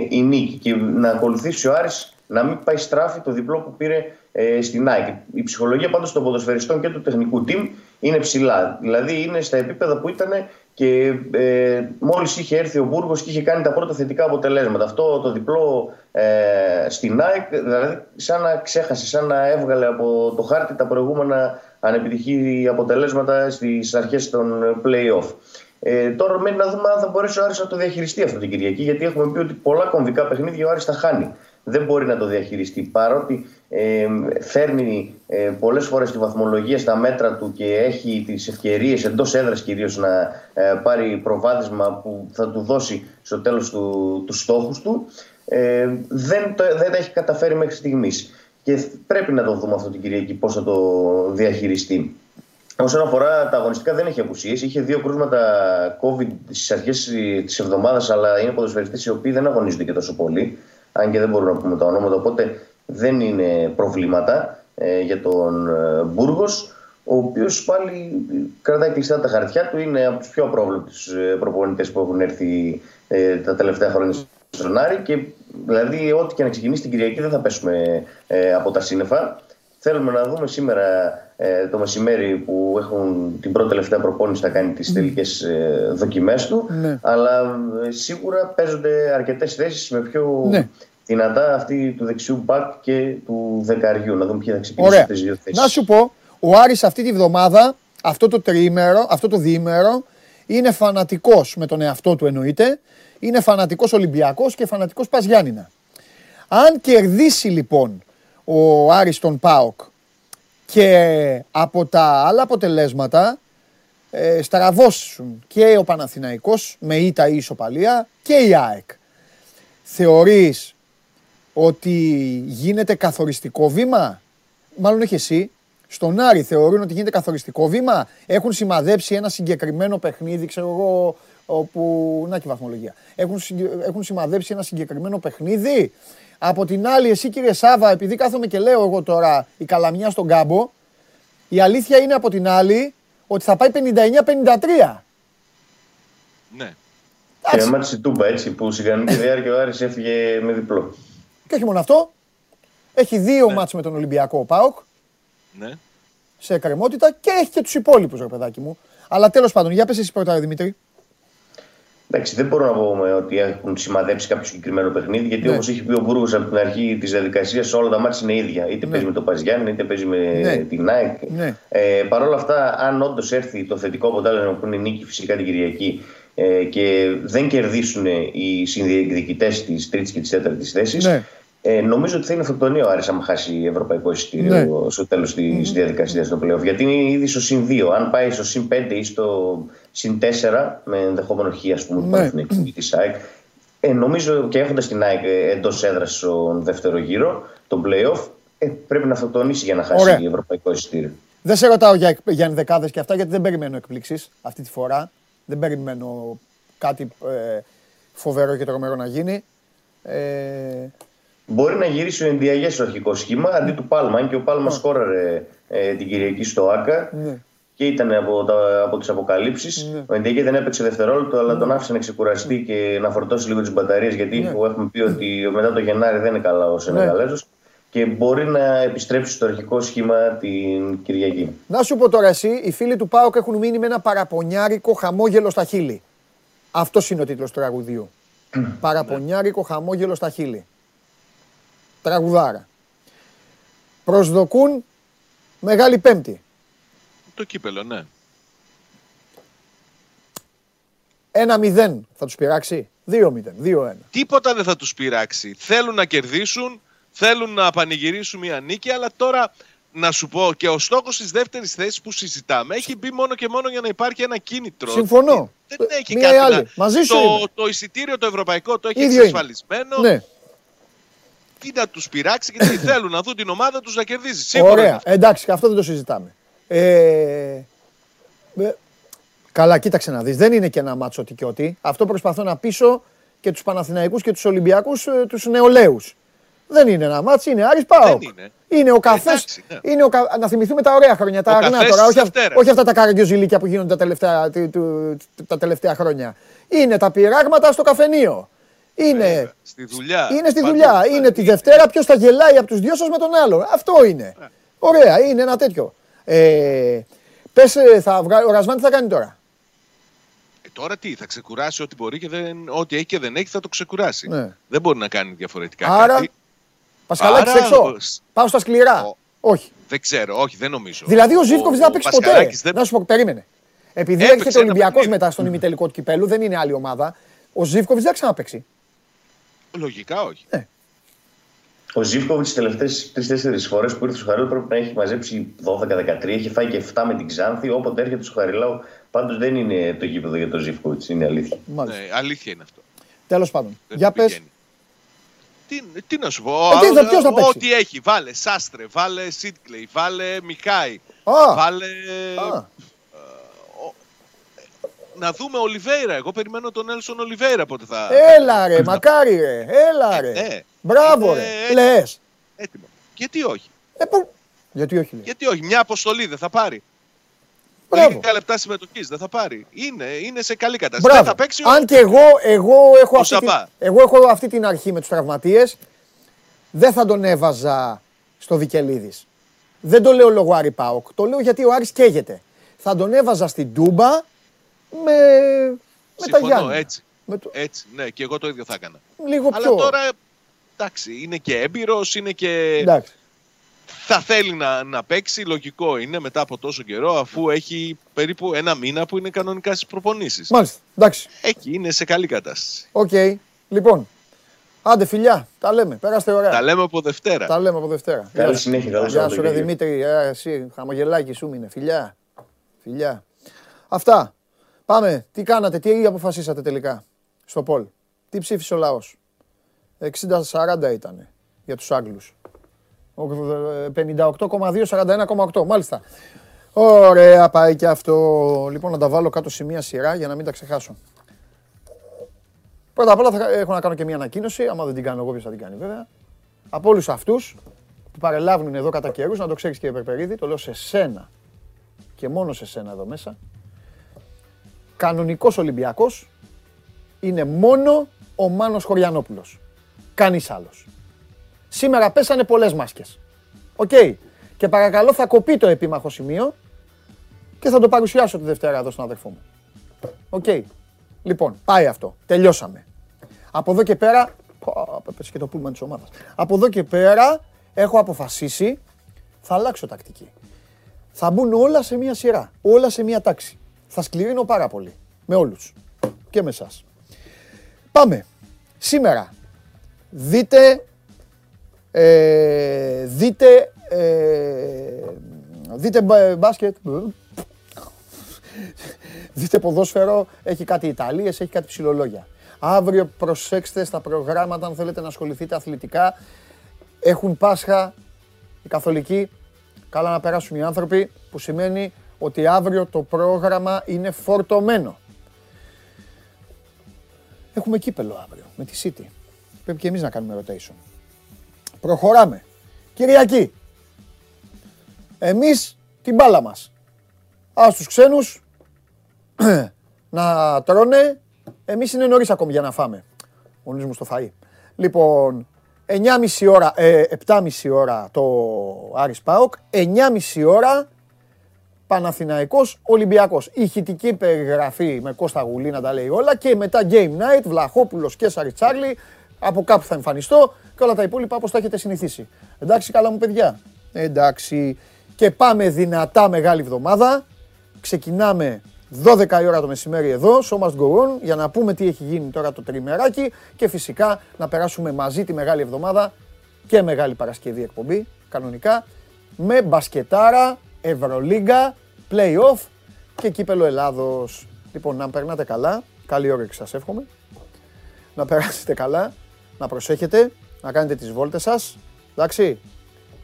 η νίκη και να ακολουθήσει ο Άρης να μην πάει στράφη το διπλό που πήρε ε, στην ΑΕΚ. Η ψυχολογία πάντως των ποδοσφαιριστών και του τεχνικού team είναι ψηλά. Δηλαδή είναι στα επίπεδα που ήταν και ε, μόλις είχε έρθει ο Μπούργος και είχε κάνει τα πρώτα θετικά αποτελέσματα. Αυτό το διπλό ε, στην ΑΕΚ, δηλαδή σαν να ξέχασε, σαν να έβγαλε από το χάρτη τα προηγούμενα ανεπιτυχή αποτελέσματα στις αρχές των play-off. Ε, τώρα μένει να δούμε αν θα μπορέσει ο Άρης να το διαχειριστεί αυτό την Κυριακή, γιατί έχουμε πει ότι πολλά κομβικά παιχνίδια ο Άρης θα χάνει. Δεν μπορεί να το διαχειριστεί, παρότι ε, φέρνει ε, πολλές φορές τη βαθμολογία στα μέτρα του και έχει τις ευκαιρίες εντός έδρας κυρίως να ε, πάρει προβάδισμα που θα του δώσει στο τέλος του, τους στόχους του, ε, δεν, το, δεν τα έχει καταφέρει μέχρι στιγμής. Και πρέπει να το δούμε αυτό την Κυριακή πώς θα το διαχειριστεί. Όσον αφορά τα αγωνιστικά, δεν έχει απουσίες. Είχε δύο κρούσματα COVID στις αρχές της εβδομάδας, αλλά είναι ποδοσφαιριστές οι οποίοι δεν αγωνίζονται και τόσο πολύ. Αν και δεν μπορούμε να πούμε τα ονόματα, οπότε δεν είναι προβλήματα ε, για τον ε, Μπούργος, ο οποίος πάλι κρατάει κλειστά τα χαρτιά του. Είναι από τους πιο απρόβλεπτους προπονητές που έχουν έρθει ε, τα τελευταία χρόνια στον Άρη. Και δηλαδή, ό,τι και να ξεκινήσει την Κυριακή, δεν θα πέσουμε ε, από τα σύννεφα. Θέλουμε να δούμε σήμερα ε, το μεσημέρι που έχουν την πρώτη τελευταία προπόνηση θα κάνει τις τελικές ε, δοκιμές του. Ναι. Αλλά ε, σίγουρα παίζονται αρκετές θέσεις με πιο Ναι. δυνατά αυτή του δεξιού μπακ και του δεκαριού. Να δούμε ποιοι θα ξεκινήσουν Ωραία. αυτές τις δύο θέσεις. Να σου πω, ο Άρης αυτή τη βδομάδα, αυτό το τριήμερο, αυτό το διήμερο, είναι φανατικός με τον εαυτό του εννοείται, είναι φανατικός Ολυμπιακός και φανατικός Παζιάννηνα. Αν κερδίσει λοιπόν ο Άρης τον ΠΑΟΚ και από τα άλλα αποτελέσματα ε, στραβώσουν και ο Παναθηναϊκός με ήττα ή ισοπαλία και η ΑΕΚ. Θεωρείς ότι γίνεται καθοριστικό βήμα; Μάλλον όχι εσύ. Στον Άρη θεωρούν ότι γίνεται καθοριστικό βήμα; Έχουν σημαδέψει ένα συγκεκριμένο παιχνίδι, ξέρω εγώ, όπου... Να και η βαθμολογία. Έχουν, συγκε- έχουν σημαδέψει ένα συγκεκριμένο παιχνίδι; Από την άλλη, εσύ κύριε Σάβα, επειδή κάθομαι και λέω εγώ τώρα η καλαμιά στον κάμπο, η αλήθεια είναι από την άλλη ότι θα πάει 59-53. Ναι. Και μάτι στην Τούμπα έτσι που στην κανονική διάρκεια ο Άρης έφυγε με διπλό. Και όχι μόνο αυτό, έχει δύο μάτς με τον Ολυμπιακό ο ΠΑΟΚ ναι. σε εκκρεμότητα και έχει και τους υπόλοιπους, ρε παιδάκι μου. Αλλά τέλος πάντων, για πες εσύ πρώτα, ρε Δημήτρη. Εντάξει, δεν μπορώ να πω με ότι έχουν σημαδέψει κάποιο συγκεκριμένο παιχνίδι, γιατί Ναι. όπως έχει πει ο Μπούργος από την αρχή της διαδικασίας, όλα τα μάτια είναι ίδια. Είτε παίζει με το Παζιάννη, είτε παίζει με Ναι. την ΑΕΚ. Ναι. Ε, Παρ' όλα αυτά, αν όντως έρθει το θετικό αποτέλεσμα που είναι η νίκη φυσικά την Κυριακή ε, και δεν κερδίσουν οι συνδιεκδικητές της τρίτης και της τέταρτης θέσης, Ναι. Ε, νομίζω ότι θα είναι αυτοκτονία ο Άρης άμα χάσει ευρωπαϊκό εισιτήριο Ναι. στο τέλος της διαδικασίας στο playoff. Γιατί είναι ήδη στο συν 2. Αν πάει στο συν 5 ή στο συν 4, με ενδεχόμενο χ, ας πούμε, Ναι. του Παναθηναϊκού ή τη ΑΕΚ, ε, νομίζω και έχοντας την ΑΕΚ εντός έδρας στον δεύτερο γύρο, τον playoff, ε, πρέπει να αυτοκτονήσει για να χάσει Ωραία. ευρωπαϊκό εισιτήριο. Δεν σε ρωτάω για, εκ- για ενδεκάδες και αυτά, γιατί δεν περιμένω εκπλήξεις αυτή τη φορά. Δεν περιμένω κάτι ε, φοβερό και τρομερό να γίνει. Ε, Μπορεί να γυρίσει ο Ενδιαγές στο αρχικό σχήμα αντί του Πάλμα, αν και ο Πάλμα σκόραρε ε, την Κυριακή στο ΑΚΑ ναι. και ήταν από, τα, από τις αποκαλύψεις. Ο Ενδιαγέ δεν έπαιξε δευτερόλεπτο, αλλά τον άφησε να ξεκουραστεί και να φορτώσει λίγο τις μπαταρίες, γιατί Ναι. έχουμε πει ότι μετά το Γενάρη δεν είναι καλά ο Σενεγαλέζος και μπορεί να επιστρέψει στο αρχικό σχήμα την Κυριακή. να σου πω τώρα εσύ, οι φίλοι του ΠΑΟΚ έχουν μείνει με ένα παραπονιάρικο χαμόγελο στα χείλη. Αυτός είναι ο τίτλος του τραγουδιού. παραπονιάρικο χαμόγελο στα χείλη. Τραγουδάρα. Προσδοκούν Μεγάλη Πέμπτη. Το κύπελο, ναι. 1-0 θα τους πειράξει. 2-0, 2-1. Τίποτα δεν θα τους πειράξει. Θέλουν να κερδίσουν, θέλουν να πανηγυρίσουν μια νίκη, αλλά τώρα να σου πω και ο στόχος της δεύτερης θέσης που συζητάμε έχει μπει μόνο και μόνο για να υπάρχει ένα κίνητρο. Συμφωνώ. Δεν έχει Μία ή κάτι άλλη. να... Μαζί σου το, είμαι. το εισιτήριο το ευρωπαϊκό το έχει Ίδιο είναι. εξασφαλισμένο. Ναι. Τι να τους πειράξει γιατί <coughs> θέλουν να δουν την ομάδα τους να κερδίζει. Σίγουρα είναι Ωραία, αυτό. εντάξει, και αυτό δεν το συζητάμε. Ε, ε, καλά, κοίταξε να δεις, δεν είναι και ένα μάτσο τι και ό,τι. Αυτό προσπαθώ να πείσω και τους Παναθηναϊκούς και τους Ολυμπιακούς, ε, τους νεολαίους. Δεν είναι ένα μάτσο, είναι Άρης Πάοκ. είναι. Είναι ο καφές, Εντάξει, ναι. είναι ο, κα- να θυμηθούμε τα ωραία χρόνια, τα Ο αγνά καφές τώρα, της όχι, αυ- Δευτέρας. όχι αυτά τα καραγκιόζηλίκια που γίνονται τα τελευταία, του- του- τα τελευταία χρόνια. Είναι τα πειράγματα στο καφενείο. Είναι, Στη δουλειά. είναι στη Παντού. δουλειά. Είναι τη Δευτέρα ποιος θα γελάει από τους δυο σας με τον άλλο. Αυτό είναι. Ωραία, είναι ένα τέτοιο. Ε, πες, ε, θα βγα... ο Ρασβάν τι θα κάνει τώρα. Ε, τώρα τι, θα ξεκουράσει ό,τι μπορεί και δεν, ό,τι έχει και δεν έχει θα το ξεκουράσει. Ναι. Δεν μπορεί να κάνει διαφορετικά Άρα, κάτι. Πασχαλάκης Άρα, έξω. σ- Πάω στα σκληρά. Όχι. Δεν ξέρω, όχι, δεν νομίζω. Δηλαδή ο Ζήφκοβιτς δεν θα παίξει ποτέ. Πασχαλάκης δεν- Να σου πω, περίμενε. Επειδή Έπαιξε έρχεται ο ένα Ολυμπιακός παιχνίδι. μετά στον ημιτελικό του κυπέλου, δεν είναι άλλη ομάδα. Ο Ζήφκοβιτς δεν θα ξαναπέξει. Λογικά όχι. Ο Ζήφκοβιτς τις τελευταίες τρει-τέσσερι φορές που ήρθε στο Χαριλάου πρέπει να έχει μαζέψει 12-13. Έχει φάει και 7 με την Ξάνθη. Όποτε έρχεται στο Χαριλάου, πάντως δεν είναι το γήπεδο για τον Ζήφκοβιτς. Είναι αλήθεια. Μάλιστα. Ναι, αλήθεια είναι αυτό. Τέλος πάντων. Δεν Για του πες. πηγαίνει. Τι, τι να σου πω. Ε, τι θα- ποιος θα παίξει; Ό,τι έχει. Βάλε Σάστρε, βάλε Σίτκλεϊ, βάλε Μικάη. Α. Βάλε. Α. Να δούμε Ολιβέηρα. Εγώ περιμένω τον Έλσον Ολιβέηρα πότε θα. Έλα ρε, μακάρι ρε. Έλα ρε. ναι. Μπράβο Είναι ρε. έτοιμο. Λες. Έτοιμο. Γιατί όχι; Ε, πού- Γιατί όχι. λέει. Γιατί όχι; Μια αποστολή δεν θα πάρει. Μπράβο. Λίγα λεπτά συμμετοχής δεν θα πάρει. Είναι, είναι σε καλή κατάσταση. Δεν Μπράβο. θα παίξει ο- Αν και εγώ, εγώ, έχω Ο αυτή την, Σαμπά. εγώ έχω αυτή την αρχή με τους τραυματίες. Δεν θα τον έβαζα στο Βικελίδης. Δεν το λέω λόγω Άρη ΠΑΟΚ. Το λέω γιατί ο Άρης καίγεται. Θα τον έβαζα στην Τούμπα με, με τα Συμφωνώ, Γιάννη. έτσι. Με το- Έτσι, ναι, και εγώ το ίδιο θα έκανα. Λίγο Αλλά πιο... τώρα, εντάξει, είναι και έμπειρος, είναι και. Εντάξει. Θα θέλει να, να παίξει, λογικό είναι μετά από τόσο καιρό, αφού έχει περίπου ένα μήνα που είναι κανονικά στις προπονήσεις. Μάλιστα. Εντάξει. Εκεί είναι σε καλή κατάσταση. Οκ. Λοιπόν. Άντε φιλιά. Τα λέμε. Πέραστε ωραία. Τα λέμε από Δευτέρα. Τα λέμε από Δευτέρα. Καλή Γεια σου. συνέχεια, καλό Γεια σου ρε Σαββατοκύριακο. Δημήτρη. Ε, εσύ χαμογελάκι σου μείνε. Φιλιά. Φιλιά. Αυτά. Πάμε. Τι κάνατε, τι αποφασίσατε τελικά στο Πολ. Τι ψήφισε ο λαός; 60-40 ήτανε. για τους Άγγλους. Ο- ε, 58,2-41,8. Μάλιστα. Ωραία πάει και αυτό. Λοιπόν, να τα βάλω κάτω σε μία σειρά για να μην τα ξεχάσω. Πρώτα απ' όλα θα έχω να κάνω και μία ανακοίνωση, άμα δεν την κάνω εγώ ποιος θα την κάνει βέβαια. Από όλους αυτούς που παρελάβουν εδώ κατά καιρούς, να το ξέρεις κύριε Περπερίδη, το λέω σε σένα και μόνο σε σένα εδώ μέσα. Κανονικός Ολυμπιακός είναι μόνο ο Μάνος Χωριανόπουλος. Κανείς άλλος. Σήμερα πέσανε πολλές μάσκες. Οκ. Και παρακαλώ θα κοπεί το επίμαχο σημείο και θα το παρουσιάσω τη Δευτέρα εδώ στον αδερφό μου. Οκ. Λοιπόν, πάει αυτό. Τελειώσαμε. Από εδώ και πέρα. Πω, Πέτσε και το πούλμαν της ομάδας. Από εδώ και πέρα έχω αποφασίσει. Θα αλλάξω τακτική. Θα μπουν όλα σε μία σειρά. Όλα σε μία τάξη. Θα σκληρύνω πάρα πολύ. Με όλους. Και με εσάς. Πάμε. Σήμερα. Δείτε. Ε, δείτε. Ε, δείτε μπα- μπάσκετ. Δείτε ποδόσφαιρο, έχει κάτι Ιταλίες, έχει κάτι ψηλολόγια. Αύριο προσέξτε στα προγράμματα αν θέλετε να ασχοληθείτε αθλητικά. Έχουν Πάσχα οι καθολικοί, καλά να περάσουν οι άνθρωποι, που σημαίνει ότι αύριο το πρόγραμμα είναι φορτωμένο. Έχουμε κύπελο αύριο με τη City. Πρέπει και εμείς να κάνουμε rotation. Προχωράμε. Κυριακή. Εμείς την μπάλα μας. Ας τους ξένους <clears throat> να τρώνε. Εμείς είναι νωρίς ακόμη για να φάμε. Ο νους μου στο φαΐ. Λοιπόν, 9.30 ώρα, ε, 7.30 ώρα το Άρης ΠΑΟΚ, 9.30 ώρα Παναθηναϊκός Ολυμπιακός. Ηχητική περιγραφή με Κώστα Γουλή να τα λέει όλα και μετά Game Night, Βλαχόπουλος και Σαριτσάρλι, από κάπου θα εμφανιστώ και όλα τα υπόλοιπα όπως τα έχετε συνηθίσει. Εντάξει καλά μου παιδιά. Εντάξει. Και πάμε δυνατά μεγάλη εβδομάδα. Ξεκινάμε 12 η ώρα το μεσημέρι εδώ, Show Must Go On, για να πούμε τι έχει γίνει τώρα το τριμεράκι και φυσικά να περάσουμε μαζί τη Μεγάλη Εβδομάδα και Μεγάλη Παρασκευή εκπομπή, κανονικά, με μπασκετάρα, Ευρωλίγκα, Play-Off και Κύπελο Ελλάδος. Λοιπόν, να περνάτε καλά, καλή όρεξη σας εύχομαι, να περάσετε καλά, να προσέχετε, να κάνετε τις βόλτες σας, εντάξει,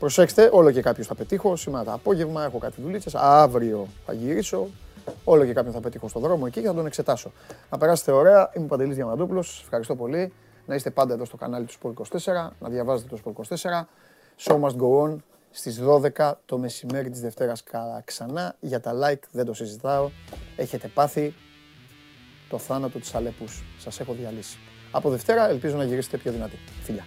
Προσέξτε, όλο και κάποιους θα πετύχω. Σήμερα το απόγευμα έχω κάτι δουλίτσες. Αύριο θα γυρίσω. Όλο και κάποιον θα πετύχω στον δρόμο εκεί και θα τον εξετάσω. Να περάσετε ωραία. Είμαι ο Παντελής Διαμαντούπουλος. Σας Ευχαριστώ πολύ. Να είστε πάντα εδώ στο κανάλι του Sport 24. Να διαβάζετε το Sport 24. Show must go on στις 12 το μεσημέρι της Δευτέρας κα- ξανά. Για τα like δεν το συζητάω. Έχετε πάθει το θάνατο της Αλεπούς. Σας έχω διαλύσει. Από Δευτέρα ελπίζω να γυρίσετε πιο δυνατοί. Φιλιά.